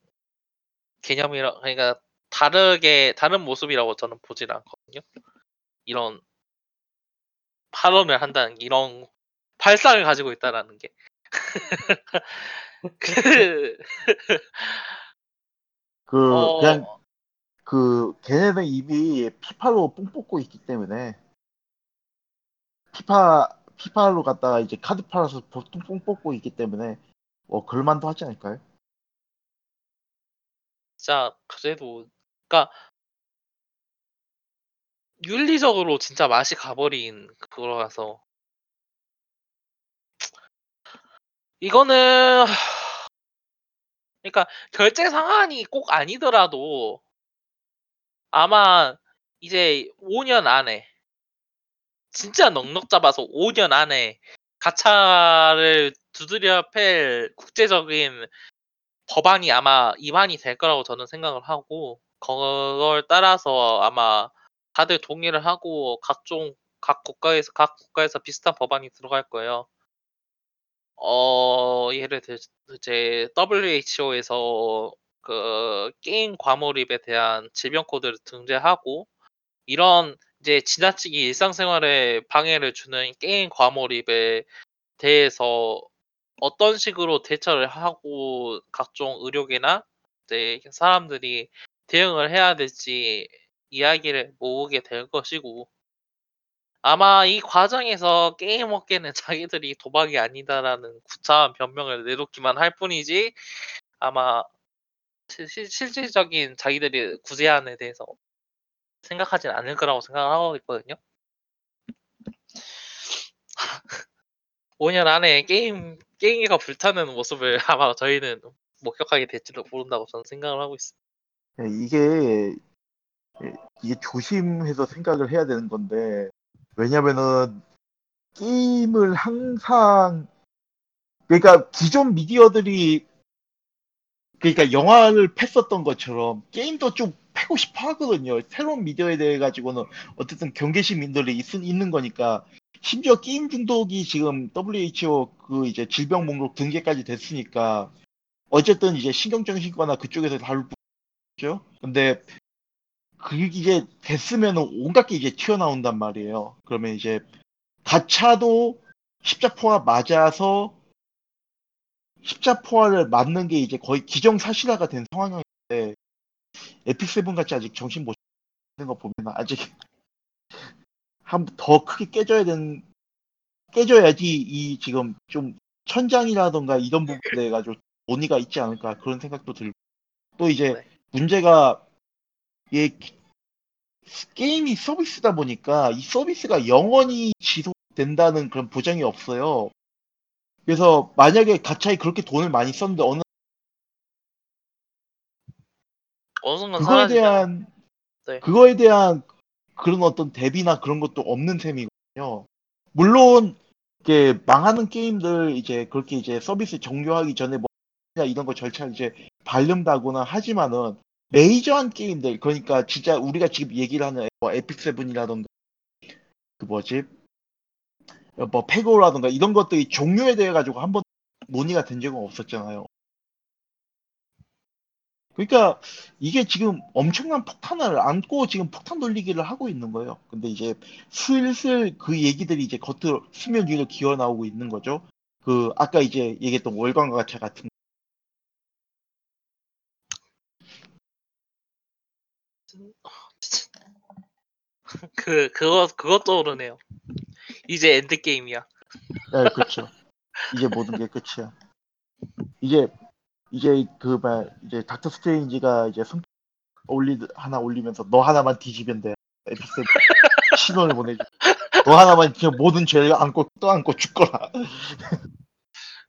개념이라 그러니까 다르게 다른 모습이라고 저는 보질 않거든요. 이런 발언을 한다는 게, 이런 발상을 가지고 있다라는 게. (laughs) (laughs) 그, 그 어, 그냥 그 걔네는 이미 피파로 뽕 뽑고 있기 때문에 피파 피파로 갔다가 이제 카드 팔아서 보통 뽕 뽑고 있기 때문에 뭐 그럴만도 하지 않을까요? 진짜 그래도 그러니까 윤리적으로 진짜 맛이 가버린 그거라서 이거는 (sighs) 그러니까 결제 상한이 꼭 아니더라도 아마 이제 5년 안에 진짜 넉넉 잡아서 5년 안에 가차를 두드려 팰 국제적인 법안이 아마 입안이 될 거라고 저는 생각을 하고 그걸 따라서 아마 다들 동의를 하고 각종 각 국가에서 각 국가에서 비슷한 법안이 들어갈 거예요. 어 예를 들 이제 WHO에서 그 게임 과몰입에 대한 질병 코드를 등재하고 이런 이제 지나치게 일상생활에 방해를 주는 게임 과몰입에 대해서 어떤 식으로 대처를 하고 각종 의료계나 이제 사람들이 대응을 해야 될지 이야기를 모으게 될 것이고 아마 이 과정에서 게임 업계는 (laughs) 자기들이 도박이 아니다라는 구차한 변명을 내놓기만 할 뿐이지 아마 실- 실- 실질적인 자기들이 구제안에 대해서 생각하진 않을 거라고 생각을 하고 있거든요. (laughs) 5년 안에 게임 게임기가 불타는 모습을 (laughs) 아마 저희는 목격하게 될지도 모른다고 저는 생각을 하고 있습니다. 예, 이게 예, 이게 조심해서 생각을 해야 되는 건데 왜냐면은 게임을 항상 그러니까 기존 미디어들이 그러니까 영화를 팼었던 것처럼 게임도 좀 패고 싶어 하거든요. 새로운 미디어에 대해 가지고는 어쨌든 경계심인들이 있, 있는 거니까 심지어 게임 중독이 지금 WHO 그 이제 질병 목록 등재까지 됐으니까 어쨌든 이제 신경정신과나 그쪽에서 다루죠. 근데 그게 이제 됐으면은 온갖 게 이제 튀어나온단 말이에요. 그러면 이제 가차도 십자포화 맞아서 십자포화를 맞는 게 이제 거의 기정사실화가 된 상황인데 에픽세븐 같이 아직 정신 못 차리는 거 보면 아직 (laughs) 한 더 크게 깨져야 되는 깨져야지 이 지금 좀 천장이라던가 이런 부분에 가지고 논의가 있지 않을까 그런 생각도 들고 또 이제 네. 문제가 이 게임이 서비스다 보니까 이 서비스가 영원히 지속된다는 그런 보장이 없어요. 그래서 만약에 가차에 그렇게 돈을 많이 썼는데 어느 어느 순간 그거에 사라지잖아요. 대한 네. 그거에 대한 그런 어떤 대비나 그런 것도 없는 셈이거든요. 물론 이게 망하는 게임들 이제 그렇게 이제 서비스 종료하기 전에 뭐 이런 거 절차 이제 밟는다거나 하지만은 메이저한 게임들 그러니까 진짜 우리가 지금 얘기를 하는 뭐 에픽 세븐이라던가 그 뭐지 뭐 페고라던가 이런 것들이 종료에 대해 가지고 한 번 논의가 된 적은 없었잖아요. 그러니까 이게 지금 엄청난 폭탄을 안고 지금 폭탄 돌리기를 하고 있는 거예요. 근데 이제 슬슬 그 얘기들이 이제 겉으로 수면 위로 기어 나오고 있는 거죠. 그 아까 이제 얘기했던 월광 가차 같은 (laughs) 그 그거 그것 떠오르네요. 이제 endgame이야. 네, 그렇죠. 이제 모든 게 끝이야. 이제 이제 그 말 이제 닥터 스트레인지가 이제 손 올리 하나 올리면서 너 하나만 뒤지면 돼. 에피소드 신호를 보내줘. 너 하나만 그냥 모든 죄를 안고 또 안고 죽거라.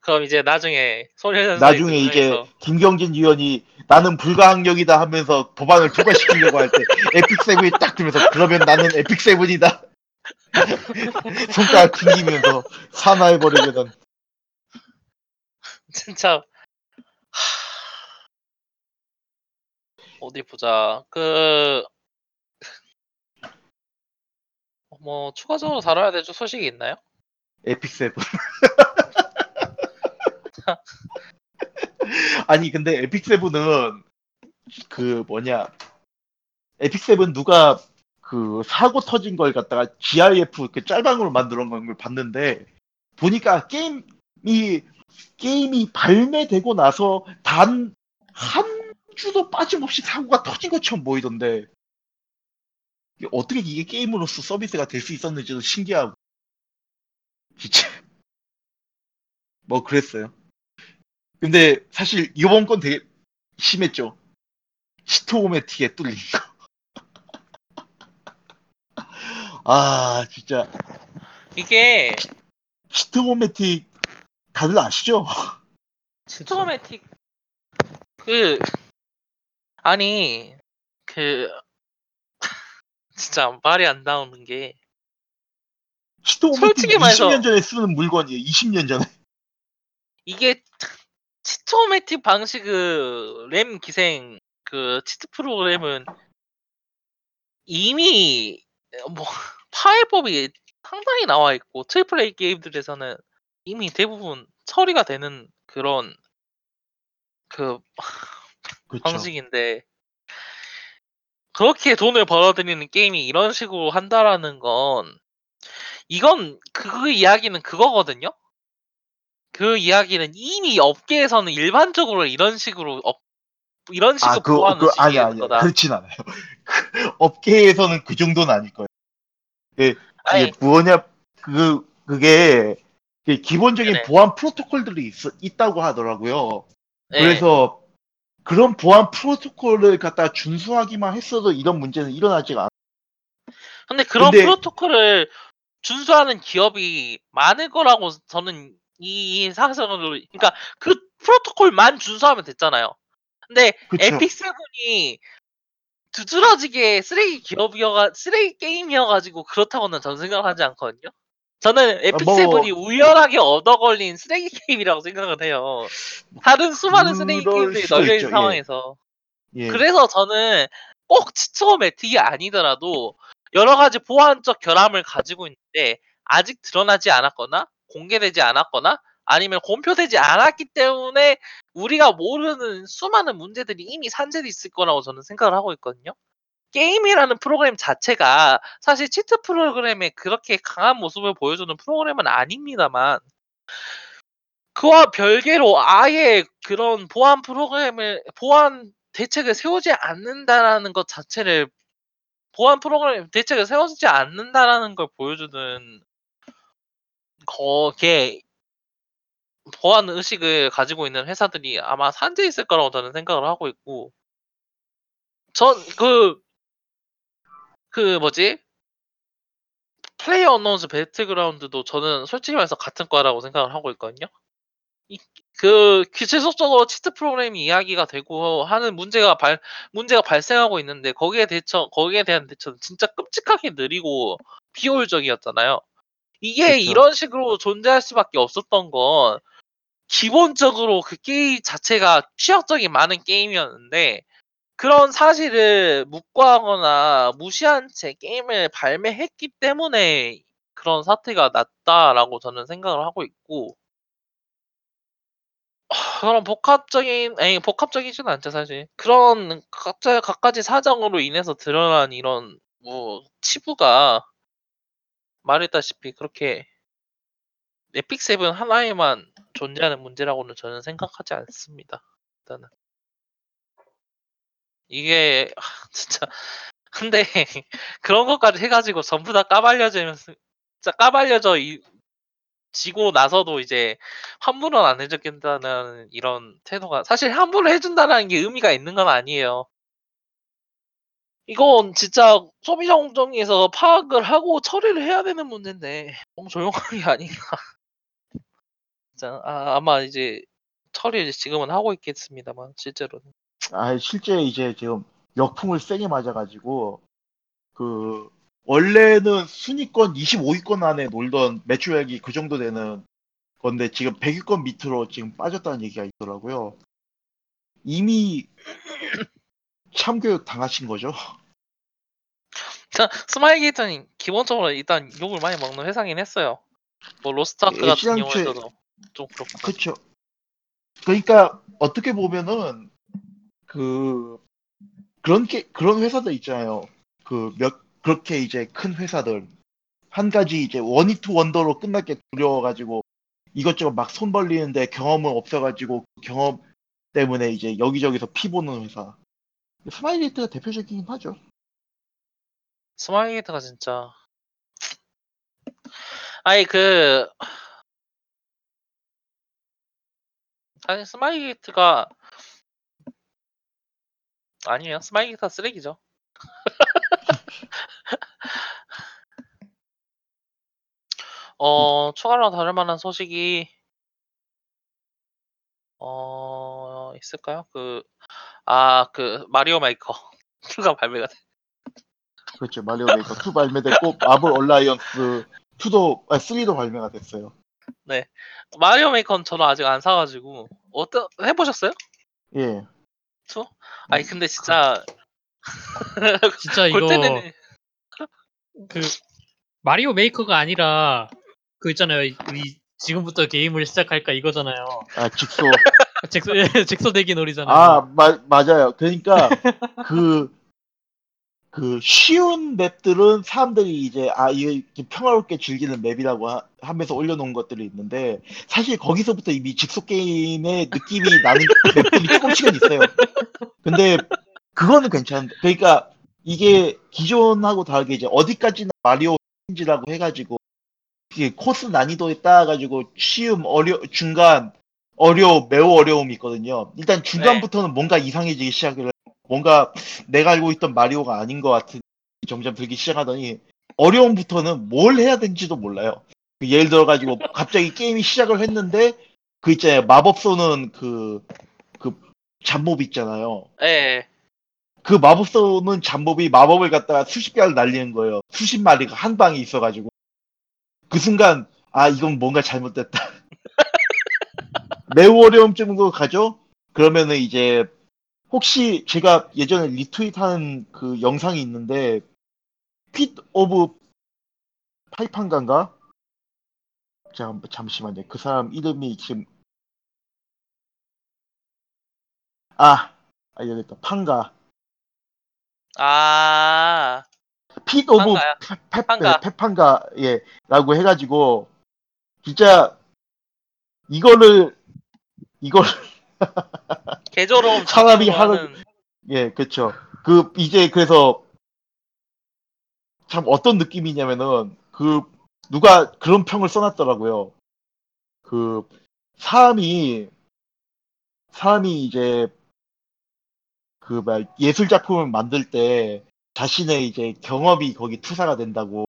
그럼 이제 나중에 소리현선이 나중에 이제 김경진 위원이 나는 불가항력이다 하면서 법안을 통과시키려고 할 때 에픽 세븐이 딱 들면서 그러면 나는 에픽 세븐이다. (laughs) 손가락 튕기면서 산화해 버리거든. 진짜 하... 어디 보자. 그 뭐 추가적으로 다뤄야 될 소식이 있나요? 에픽 세븐. (laughs) (laughs) 아니 근데 에픽 세븐은 그 뭐냐 에픽 세븐 누가 그 사고 터진 걸 갖다가 GIF 그 짤방으로 만들어 놓은 걸 봤는데 보니까 게임이 게임이 발매되고 나서 단 한 주도 빠짐없이 사고가 터진 것처럼 보이던데 어떻게 이게 게임으로서 서비스가 될 수 있었는지도 신기하고 진짜 뭐 그랬어요. 근데 사실 이번 건 되게 심했죠. 시토메틱에 뚫린 거. (laughs) 아 진짜 이게 시토메틱 다들 아시죠? 스토마틱 그 아니 그 (laughs) 진짜 말이 안 나오는 게 말해서- 20년 전에 쓰는 물건이에요. 20년 전에. 이게 Cheat-O-Matic 방식 그램 기생 그 cheat 프로그램은 이미 뭐 (laughs) 파훼법이 상당히 나와 있고 triple A 게임들에서는 이미 대부분 처리가 되는 그런 그 (laughs) 그렇죠. 방식인데 그렇게 돈을 벌어들이는 게임이 이런 식으로 한다라는 건 이건 그 이야기는 그거거든요. 그 이야기는 이미 업계에서는 일반적으로 이런 식으로 업 이런 식으로 아, 그, 보호하는 그, 아니, 식인 아니, 거다. 그렇진 않아요. (laughs) 업계에서는 그 정도는 아닐 거예요. 그, 그게 뭐냐, 그, 그게, 그 기본적인 네네. 보안 프로토콜들이 있, 있다고 하더라고요. 예. 그래서 그런 보안 프로토콜을 갖다 준수하기만 했어도 이런 문제는 일어나지가 않아요. 근데 그런 근데- 프로토콜을 준수하는 기업이 많을 거라고 저는 이 사상으로 그러니까 그 프로토콜만 준수하면 됐잖아요. 근데 그쵸. 에픽 세븐이 두드러지게 쓰레기 기업이어가 쓰레기 게임이어가지고 그렇다고는 저는 생각을 하지 않거든요. 저는 에픽 뭐- 세븐이 우연하게 얻어걸린 쓰레기 게임이라고 생각을 해요. 다른 수많은 쓰레기 게임들이 널려 있는 예. 상황에서. 예. 그래서 저는 꼭 치처 매틱이 아니더라도 여러 가지 보안적 결함을 가지고 있는데 아직 드러나지 않았거나 공개되지 않았거나 아니면 공표되지 않았기 때문에 우리가 모르는 수많은 문제들이 이미 산재돼 있을 거라고 저는 생각을 하고 있거든요. 게임이라는 프로그램 자체가 사실 치트 프로그램에 그렇게 강한 모습을 보여주는 프로그램은 아닙니다만 그와 별개로 아예 그런 보안 프로그램을 보안 대책을 세우지 않는다라는 것 자체를 보안 프로그램 대책을 세우지 않는다라는 걸 보여주는 거기에 보안 의식을 가지고 있는 회사들이 아마 산재 있을 거라고 저는 생각을 하고 있고 전그그 뭐지 플레이어 언노즈 배틀그라운드도 저는 솔직히 말해서 같은 과라고 생각을 하고 있거든요. 이, 그 기체적으로 치트 프로그램이 이야기가 되고 하는 문제가 발 문제가 발생하고 있는데 거기에 대처 거기에 대한 대처는 진짜 끔찍하게 느리고 비효율적이었잖아요. 이게 그쵸. 이런 식으로 존재할 수밖에 없었던 건 기본적으로 그 게임 자체가 취약적이 많은 게임이었는데 그런 사실을 묵과하거나 무시한 채 게임을 발매했기 때문에 그런 사태가 났다라고 저는 생각을 하고 있고 하, 그런 복합적인 아니 복합적이지는 않죠 사실 그런 각자 각가지 사정으로 인해서 드러난 이런 뭐 치부가 말했다시피 그렇게 에픽 세븐 하나에만 존재하는 문제라고는 저는 생각하지 않습니다. 일단은 이게 하, 진짜 근데 (laughs) 그런 것까지 해가지고 전부 다 까발려지면서 진짜 까발려져 이, 지고 나서도 이제 환불은 안 해주겠다는 이런 태도가 사실 환불을 해준다는 게 의미가 있는 건 아니에요. 이건 진짜 소비자 공정위에서 파악을 하고 처리를 해야 되는 문제인데 너무 조용한 게 아닌가. (laughs) 진짜 아, 아마 이제 처리를 지금은 하고 있겠습니다만 실제로는. 아, 실제 이제 지금 역풍을 세게 맞아가지고, 그, 원래는 순위권 25위권 안에 놀던 매출액이 그 정도 되는 건데, 지금 100위권 밑으로 지금 빠졌다는 얘기가 있더라고요. 이미 참교육 당하신 거죠? 자, 스마일 게이트는 기본적으로 일단 욕을 많이 먹는 회사긴 했어요. 뭐 로스트아크 예, 같은 시장채- 경우에서도 좀 그렇고. 그쵸. 그러니까, 어떻게 보면은, 그, 그런 게, 그런 회사들 있잖아요. 그, 몇, 그렇게 이제 큰 회사들. 한 가지 이제 one-hit wonder로 끝날 게 두려워가지고, 이것저것 막 손 벌리는데 경험은 없어가지고, 그 경험 때문에 이제 여기저기서 피 보는 회사. 스마일 게이트가 대표적이긴 하죠. 스마일 게이트가 진짜 아니 그 아니 스마일 게이트가 아니에요. 스마일 게이트가 쓰레기죠. (laughs) 어, 추가로 다룰 만한 소식이 어, 있을까요? 그, 아, 그, 마리오 메이커 (laughs) 2가 발매가 돼. 그렇죠. 마리오 메이커 2 발매됐고, 마블 얼라이언스 2도, 아, 3도 발매가 됐어요. 마리오 메이커는 저는 아직 안 사가지고, 어떠, 해보셨어요? 예. 2? 아니, 근데 진짜, (laughs) 진짜 이거 때는, 그 마리오 메이커가 아니라 그 있잖아요. 이- 이 지금부터 게임을 시작할까 이거잖아요. 아 직소 잭소 잭소 대기 놀이잖아요. 아 마, 맞아요 그러니까 (laughs) 그 그 쉬운 맵들은 사람들이 이제 아 이게 평화롭게 즐기는 맵이라고 하, 하면서 올려놓은 것들이 있는데 사실 거기서부터 이미 직소 게임의 느낌이 나는 (laughs) 맵들이 조금씩은 있어요. 근데 그거는 괜찮은데 그러니까 이게 기존하고 다르게 이제 어디까지나 마리오 인지라고 해가지고 이게 코스 난이도에 따라가지고 쉬움 어려 중간 어려움 매우 어려움이 있거든요. 일단 중간부터는 뭔가 이상해지기 시작을 해요. 뭔가 내가 알고 있던 마리오가 아닌 것 같은 점점 들기 시작하더니 어려움부터는 뭘 해야 되는지도 몰라요. 그 예를 들어가지고 (laughs) 갑자기 게임이 시작을 했는데 그 있잖아요 마법 쏘는 그 그 잡몹 있잖아요. 예. 그 마법 쏘는 잡몹이 마법을 갖다가 수십 개를 날리는 거예요. 수십 마리가 한 방에 있어가지고 그 순간 아 이건 뭔가 잘못됐다. 매우 어려움 정도 가죠. 그러면은 이제 혹시 제가 예전에 retweet한 그 영상이 있는데 Pit of Panga인가? 잠, 잠시만요. 그 사람 이름이 지금 아 알겠다. 판가. 아, 핏 오브 판가요? 페, 페, 판가. 페판가 예라고 해가지고 진짜 이거를 이걸 (laughs) 개조로움 사람이 하는- 예 그쵸. 그 이제 그래서 참 어떤 느낌이냐면은 그 누가 그런 평을 써놨더라고요. 그 사람이 사람이 이제 그 막 예술 작품을 만들 때 자신의 이제 경험이 거기 투사가 된다고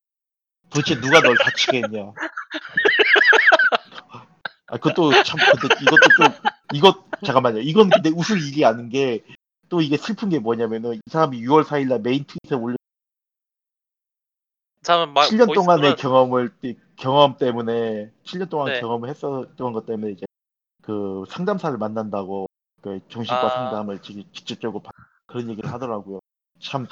도대체 누가 널 다치게 했냐 (laughs) 아 그것도 참 근데 이것도 좀 이것 잠깐만요 이건 근데 웃을 일이 아닌 게 또 이게 슬픈 게 뭐냐면은 이 사람이 6월 4일날 메인 트윗에 올려 잠깐 말 7년 보이스 동안의 들으면- 경험을 경험 때문에 7년 동안 네. 경험을 했었던 것 때문에 이제 그 상담사를 만난다고 그 정신과 아. 상담을 지- 직접적으로 받- 그런 얘기를 하더라고요. 참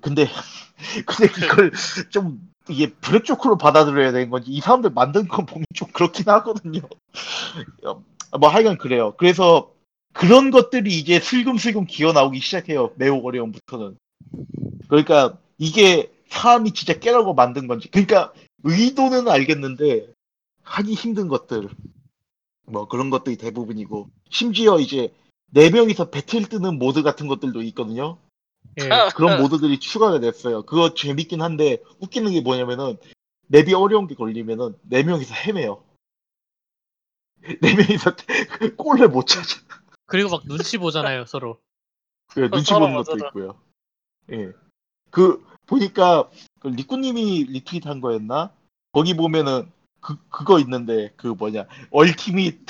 근데 (laughs) 근데 이걸 (laughs) 좀 이게 브렉 조크로 받아들여야 되는 건지 이 사람들 만든 거 보면 좀 그렇긴 하거든요. (laughs) 어, 뭐 하여간 그래요. 그래서 그런 것들이 이제 슬금슬금 기어 나오기 시작해요. 매우 어려움부터는. 그러니까 이게 사람이 진짜 깨라고 만든 건지. 그러니까 의도는 알겠는데 하기 힘든 것들. 뭐 그런 것들이 대부분이고 심지어 이제 네 명이서 배틀 뜨는 모드 같은 것들도 있거든요. 예. (laughs) 그런 모드들이 추가가 됐어요. 그거 재밌긴 한데 웃기는 게 뭐냐면은 맵이 어려운 게 걸리면은 네 명이서 헤매요. (laughs) 네 명이서 (laughs) 꼴을 못 찾아. 그리고 막 눈치 보잖아요 서로. 그 눈치 보는 것도 맞아요. 있고요. 예. 그 보니까 그 리꾸님이 리트윗한 거였나? 거기 보면은 그 그거 있는데 그 뭐냐 얼티밋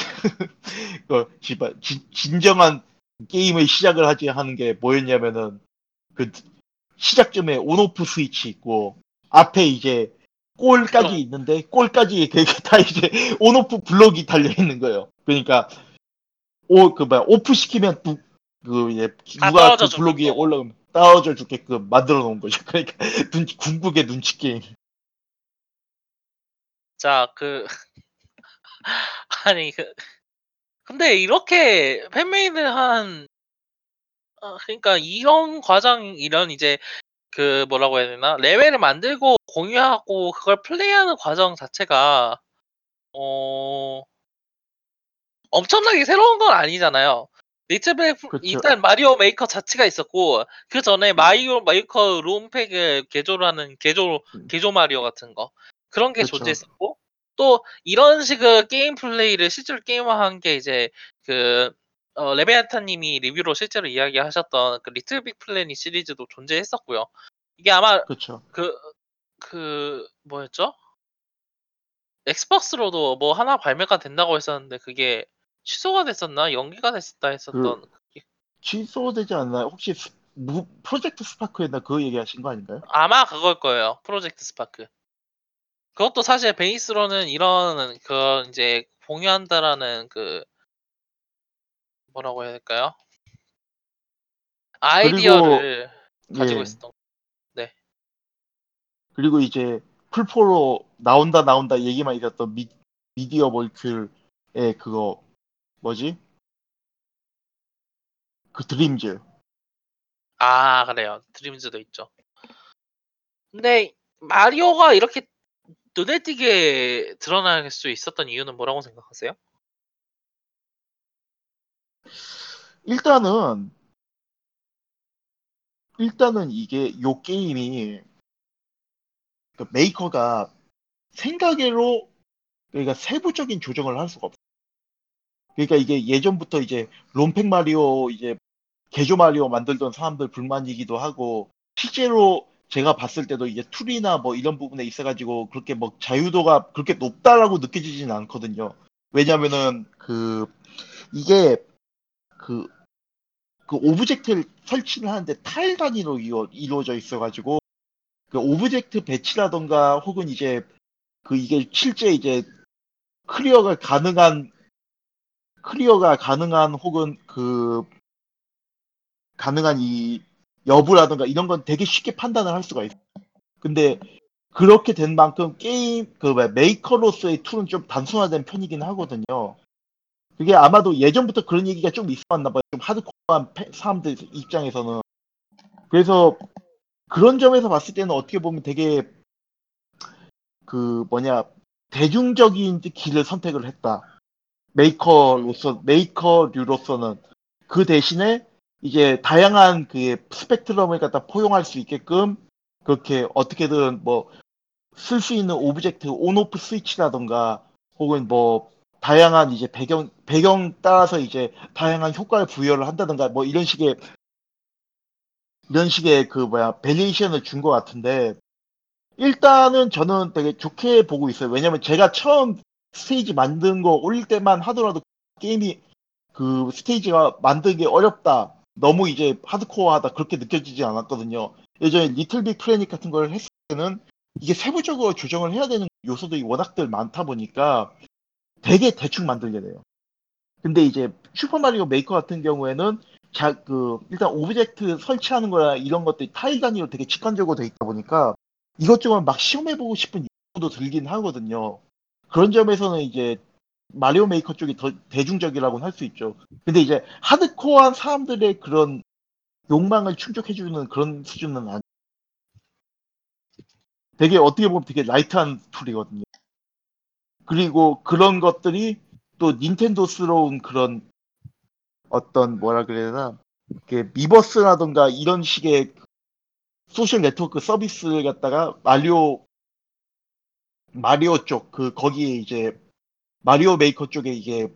그 진정한 게임의 시작을 하지 하는 게 뭐였냐면은 그 시작점에 온오프 스위치 있고 앞에 이제 골까지. 있는데 골까지 그게 다 이제 온오프 블럭이 달려 있는 거예요. 그러니까 오그 뭐야 off 시키면 두, 그 이제 다 누가 그 블럭 위에. 올라오면 떨어져 죽게끔 만들어 놓은 거죠. (laughs) 그러니까 눈치 궁극의 눈치 게임. 자, 그 (laughs) 아니 그 근데 이렇게 fan-made 한 어, 그러니까 이런 과정 이런 이제 그 뭐라고 해야 되나 레벨을 만들고 공유하고 그걸 플레이하는 과정 자체가 어 엄청나게 새로운 건 아니잖아요. 리틀 빅 그쵸. 일단 마리오 메이커 자체가 있었고 그 전에 마리오 메이커 롬팩을 개조를 하는 개조 음. 개조 마리오 같은 거 그런 게 그쵸. 존재했었고 또 이런 식의 게임 플레이를 실제로 게임화한 게 이제 그 어, 레베아타님이 리뷰로 실제로 이야기하셨던 그 리틀 빅 플래닛 시리즈도 존재했었고요. 이게 아마 그렇죠. 그, 그, 뭐였죠? 엑스박스로도 뭐 하나 발매가 된다고 했었는데, 그게 취소가 됐었나? 연기가 됐었다 했었던. 취소되지 않나요? 혹시 스- 무, 프로젝트 스파크였나 그거 얘기하신 거 아닌가요? 아마 그걸 거예요. 프로젝트 스파크. 그것도 사실 베이스로는 이런, 그, 이제, 공유한다라는 그, 뭐라고 해야 될까요? 아이디어를 가지고 예. 있었던. 그리고 이제 풀포로 나온다 나온다 얘기만 있었던 미, 미디어 몰큘의 그거 뭐지? 그 드림즈. 아 그래요. 드림즈도 있죠. 근데 마리오가 이렇게 눈에 띄게 드러날 수 있었던 이유는 뭐라고 생각하세요? 일단은 일단은 이게 요 게임이 그 메이커가 생각외로 그러니까 세부적인 조정을 할 수가 없어. 그러니까 이게 예전부터 이제 롬팩 마리오 이제 개조 마리오 만들던 사람들 불만이기도 하고 실제로 제가 봤을 때도 이제 tool이나 뭐 이런 부분에 있어가지고 그렇게 뭐 자유도가 그렇게 높다라고 느껴지진 않거든요. 왜냐면은 그 이게 그, 그 object를 설치를 하는데 타일 단위로 이루, 이루어져 있어가지고 그 object 배치라던가 혹은 이제 그 이게 실제 이제 clear가 가능한 clear가 가능한 혹은 그 가능한 이 여부라든가 이런 건 되게 쉽게 판단을 할 수가 있어. 근데 그렇게 된 만큼 게임 그 왜, 메이커로서의 tool은 좀 단순화된 편이긴 하거든요. 그게 아마도 예전부터 그런 얘기가 좀 있었나 봐요. 좀 하드코어한 패- 사람들 입장에서는. 그래서 그런 점에서 봤을 때는 어떻게 보면 되게 그 뭐냐 대중적인 길을 선택을 했다. 메이커로서 메이커류로서는 그 대신에 이제 다양한 그 스펙트럼을 갖다 포용할 수 있게끔 그렇게 어떻게든 뭐 쓸 수 있는 object on off 스위치라던가 혹은 뭐 다양한 이제 배경 배경 따라서 이제 다양한 효과를 부여를 한다던가 뭐 이런 식의 이런 식의 그 뭐야 variation을 준 것 같은데 일단은 저는 되게 좋게 보고 있어요. 왜냐면 제가 처음 스테이지 만든 거 올릴 때만 하더라도 게임이 그 스테이지가 만들기 어렵다. 너무 이제 하드코어하다 그렇게 느껴지지 않았거든요. 예전에 리틀 빅 플래닛 같은 걸 했을 때는 이게 세부적으로 조정을 해야 되는 요소들이 워낙들 많다 보니까 되게 대충 만들게 돼요. 근데 이제 슈퍼마리오 메이커 같은 경우에는 자, 그, 일단 object 설치하는 거나 이런 것들이 타일 단위로 되게 직관적으로 돼 있다 보니까 이것저것 막 시험해보고 싶은 욕구도 들긴 하거든요. 그런 점에서는 이제 마리오 메이커 쪽이 더 대중적이라고는 할 수 있죠. 근데 이제 하드코어한 사람들의 그런 욕망을 충족해주는 그런 수준은 아니. 되게 어떻게 보면 되게 light한 tool이거든요. 그리고 그런 것들이 또 닌텐도스러운 그런 어떤 뭐라 그래야 되나 미버스라던가 이런 식의 소셜 네트워크 서비스를 갖다가 마리오 마리오 쪽 그 거기에 이제 마리오 메이커 쪽에 이게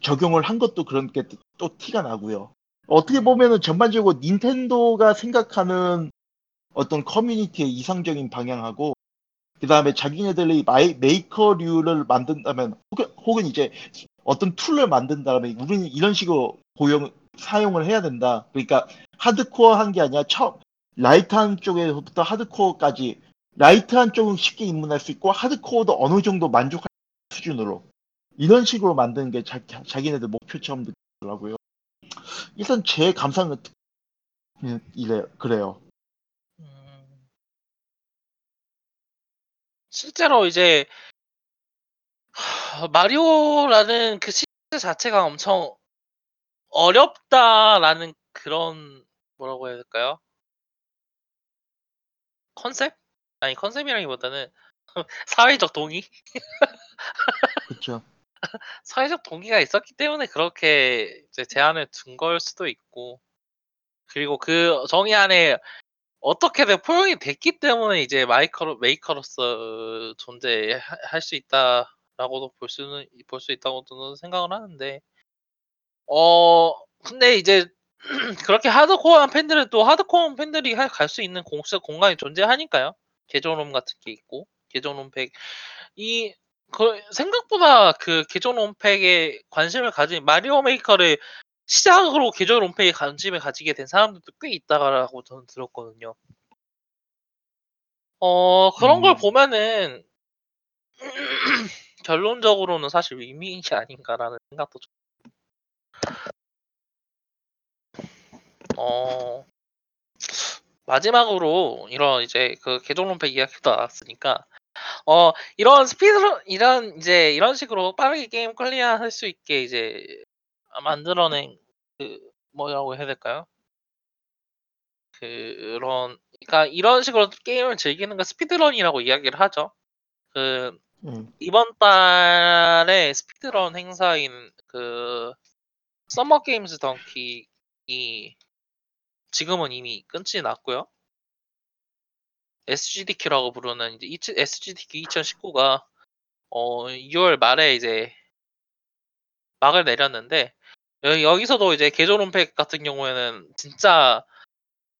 적용을 한 것도 그런 게 또 티가 나고요. 어떻게 보면은 전반적으로 닌텐도가 생각하는 어떤 커뮤니티의 이상적인 방향하고 그 다음에 자기네들이 마이, 메이커류를 만든다면 혹은, 혹은 이제 어떤 tool을 만든다면 우리는 이런 식으로 고용 사용을 해야 된다. 그러니까 하드코어 한 게 아니라 처음 light한 쪽에서부터 하드코어까지 light한 쪽은 쉽게 입문할 수 있고 하드코어도 어느 정도 만족할 수준으로 이런 식으로 만드는 게 자, 자기네들 목표처럼 느끼더라고요. 일단 제 감상은 음, 이래 그래요. 음. 실제로 이제 하, 마리오라는 그 시리즈 자체가 엄청 어렵다라는 그런 뭐라고 해야 될까요? 컨셉? 아니 컨셉이라기보다는 (laughs) 사회적 동의? 그렇죠. (laughs) 사회적 동의가 있었기 때문에 그렇게 제한을 둔 걸 수도 있고 그리고 그 정의 안에 어떻게든 포용이 됐기 때문에 이제 마이커로 메이커로서 존재할 수 있다라고도 볼 수는 볼 수 있다고도 생각을 하는데 어 근데 이제 (clears throat) 그렇게 하드코어한 팬들은 또 하드코어한 팬들이 갈 수 있는 공식 공간이 존재하니까요. 계정홈 같은 게 있고 계정홈 팩이 그 생각보다 그 계정 홈팩에 관심을 가진 마리오 메이커를 시작으로 계정 홈팩에 관심을 가지게 된 사람들도 꽤 있다라고 저는 들었거든요. 어 그런 걸 음. 보면은 (clears throat) 결론적으로는 사실 윈윈이 아닌가라는 생각도 좀 어 마지막으로 이런 이제 그 계정 홈팩 이야기도 나왔으니까 어 이런 스피드런 이런 이제 이런 식으로 빠르게 게임 클리어할 수 있게 이제 만들어낸 그 뭐라고 해야 될까요? 그런 그러니까 이런 식으로 게임을 즐기는 걸 스피드런이라고 이야기를 하죠. 그 예. 이번 달에 스피드런 행사인 그 서머 게임즈 덩키이 지금은 이미 끝이 났고요. SGDQ라고 부르는 이제 SGDQ 2019가 어 6월 말에 이제 막을 내렸는데 여기 여기서도 이제 홈팩 같은 경우에는 진짜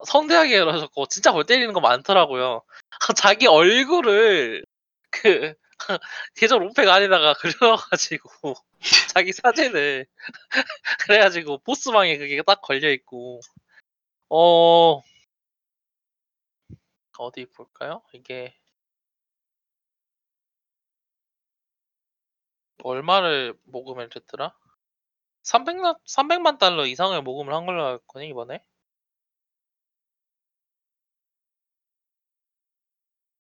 성대하게 열어졌고 진짜 골 때리는 거 많더라고요. (laughs) 자기 얼굴을 그 (laughs) 계절 홈팩 안에다가 (laughs) 그려가지고 자기 사진을 그래가지고 보스방에 그게 딱 걸려 있고 어 어디 볼까요? 이게 얼마를 모금을 했더라? 300만 300만 달러 이상을 모금을 한 걸로 알고 있거든요 이번에.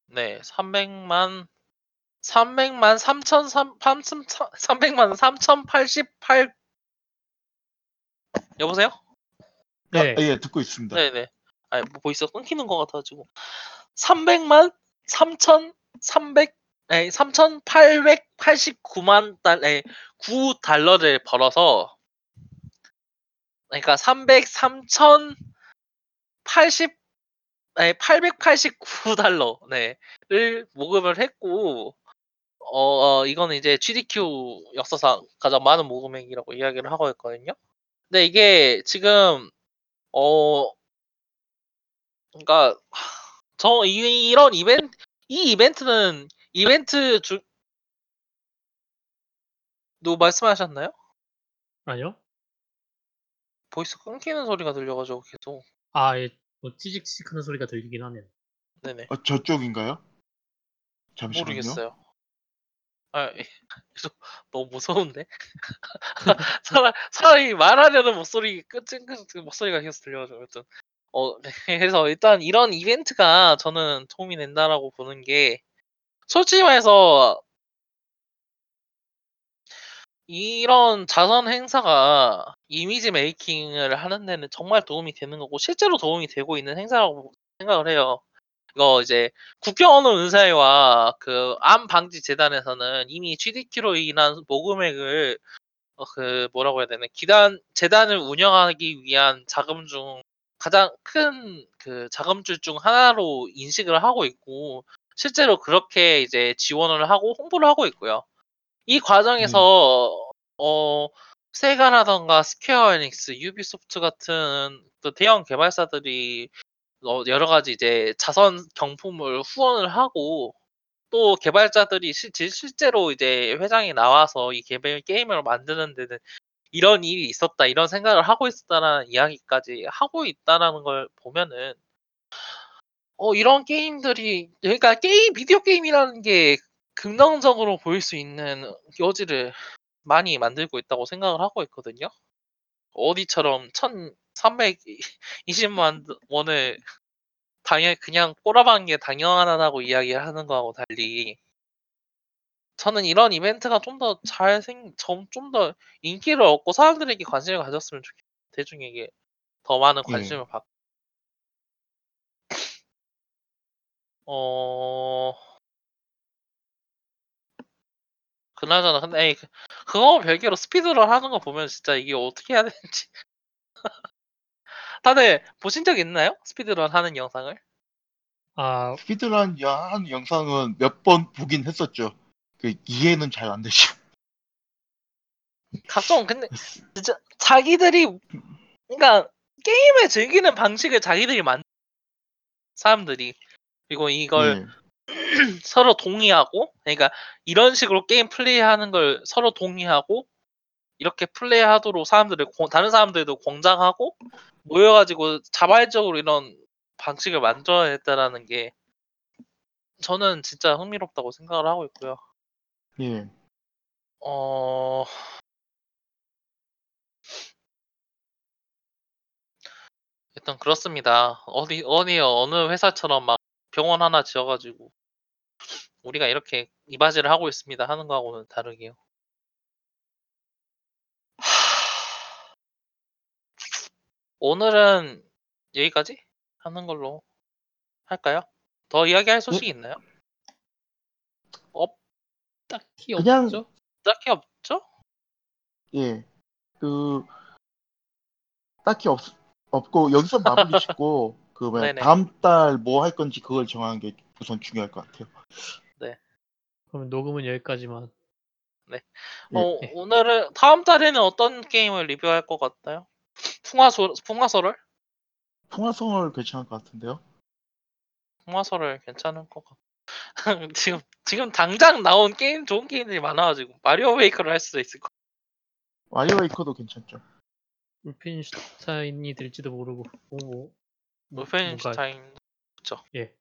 네, 300만 300만 3천 3 300만 3,088 여보세요? 네. 아, 예, 듣고 있습니다. 네 네. 아니 뭐 보이스 끊기는 것 같아가지고 300만 3,300 아니 3,889만 달, 아니 9 달러를 벌어서 그러니까 300 3,080 아니 889 달러 네를 모금을 했고 어, 어, 이거는 이제 GDQ 역사상 가장 많은 모금액이라고 이야기를 하고 있거든요. 근데 이게 지금 어 그러니까 저 이, 이런 이벤트 이 이벤트는 이벤트 주 누구 말씀하셨나요? 아니요? voice 끊기는 소리가 들려가지고 계속 아, 예. 뭐 찌직찌직 하는 소리가 들리긴 하네요. 네네 어, 저쪽인가요? 잠시만요. 모르겠어요. 아 예. (laughs) 계속 너무 무서운데 (laughs) 사람 사람이 말하려는 목소리 끝은 끝 목소리가 계속 들려가지고 여튼 어 네. (laughs) 그래서 일단 이런 이벤트가 저는 도움이 된다라고 보는 게 솔직히 말해서 이런 자선 행사가 이미지 메이킹을 하는 데는 정말 도움이 되는 거고 실제로 도움이 되고 있는 행사라고 생각을 해요. 이거 이제 국경 언어 은사회와 그 암 방지 재단에서는 이미 GDQ로 인한 모금액을 어 그 뭐라고 해야 되나 기단 재단을 운영하기 위한 자금 중 가장 큰 그 자금줄 중 하나로 인식을 하고 있고 실제로 그렇게 이제 지원을 하고 홍보를 하고 있고요. 이 과정에서 어 세가라던가 스퀘어 에닉스, 유비소프트 같은 또 대형 개발사들이 어 여러 가지 이제 자선 경품을 후원을 하고 또 개발자들이 실질 실제로 이제 회장에 나와서 이 개발 게임을 만드는 데는 "이런 일이 있었다. 이런 생각을 하고 있었다."라는 이야기까지 하고 있다라는 걸 보면은 어 이런 게임들이 그러니까 게임 비디오 게임이라는 게 긍정적으로 보일 수 있는 여지를 많이 만들고 있다고 생각을 하고 있거든요. 어디처럼 1,320만 원을 당연 그냥 꼬라박는 게 당연하다고 이야기하는 거하고 달리 저는 이런 이벤트가 좀 더 잘생좀좀더 인기를 얻고 사람들에게 관심을 가졌으면 좋겠 대중에게 더 많은 예. 관심을 받어 그나저나 근데 에이 그 그거 별개로 스피드런 하는 거 보면 진짜 이게 어떻게 해야 되는지 (laughs) 다들 보신 적 있나요? 스피드런 하는 영상을? 아, 스피드런 야- 한 영상은 몇 번 보긴 했었죠. 그 이해는 잘 안 되죠. 각종 근데 진짜 자기들이 그러니까 게임을 즐기는 방식을 자기들이 만 사람들이 그리고 이걸 예. (clears throat) 서로 동의하고 그러니까 이런 식으로 게임 플레이하는 걸 서로 동의하고 이렇게 플레이하도록 사람들을 고- 다른 사람들도 권장하고 모여가지고 자발적으로 이런 방식을 만들어냈다라는 게 저는 진짜 흥미롭다고 생각을 하고 있고요. 예. 어 일단 그렇습니다. 어디 어디 어느 회사처럼 막 병원 하나 지어가지고 우리가 이렇게 이바지를 하고 있습니다 하는 거하고는 다르게요. 하... 오늘은 여기까지 하는 걸로 할까요? 더 이야기할 소식 이 있나요? 딱히 그냥- 없죠? 딱히 없죠? 예. 그 딱히 없 없고 여기서 마무리 짓고 (laughs) 그 뭐야 네네. 다음 달 뭐 할 건지 그걸 정하는 게 우선 중요할 것 같아요. 그럼 녹음은 여기까지만. 예. 어, 네. 오늘은 다음 달에는 어떤 게임을 리뷰할 것 같나요? 풍화소 풍화설을? 통화성을 괜찮을 것 같은데요. 풍화설을 괜찮은 것 같고 (laughs) 지금 지금 당장 나온 게임 좋은 게임들이 많아가지고 마리오 웨이크를 할 수도 있을 것 와리오 웨이커도 괜찮죠. 울펜슈타인이 될지도 모르고. 뭐, 뭐, 울펜슈타인 그쵸? 예.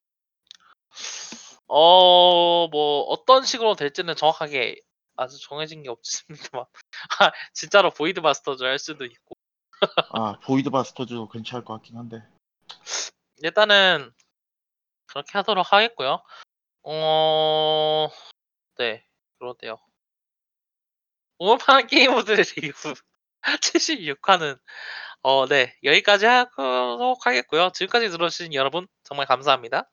어, 뭐 어떤 식으로 될지는 정확하게 아주 정해진 게 없습니다만 (laughs) 아, 진짜로 보이드 바스터즈 할 수도 있고 아 보이드 바스터즈도 괜찮을 것 같긴 한데. 일단은 그렇게 하도록 하겠고요. 어, 네, 그러대요. 오늘판 게이머들의 리뷰 76화는 (laughs) 어, 네, 여기까지 하도록 하겠고요. 지금까지 들어주신 여러분 정말 감사합니다.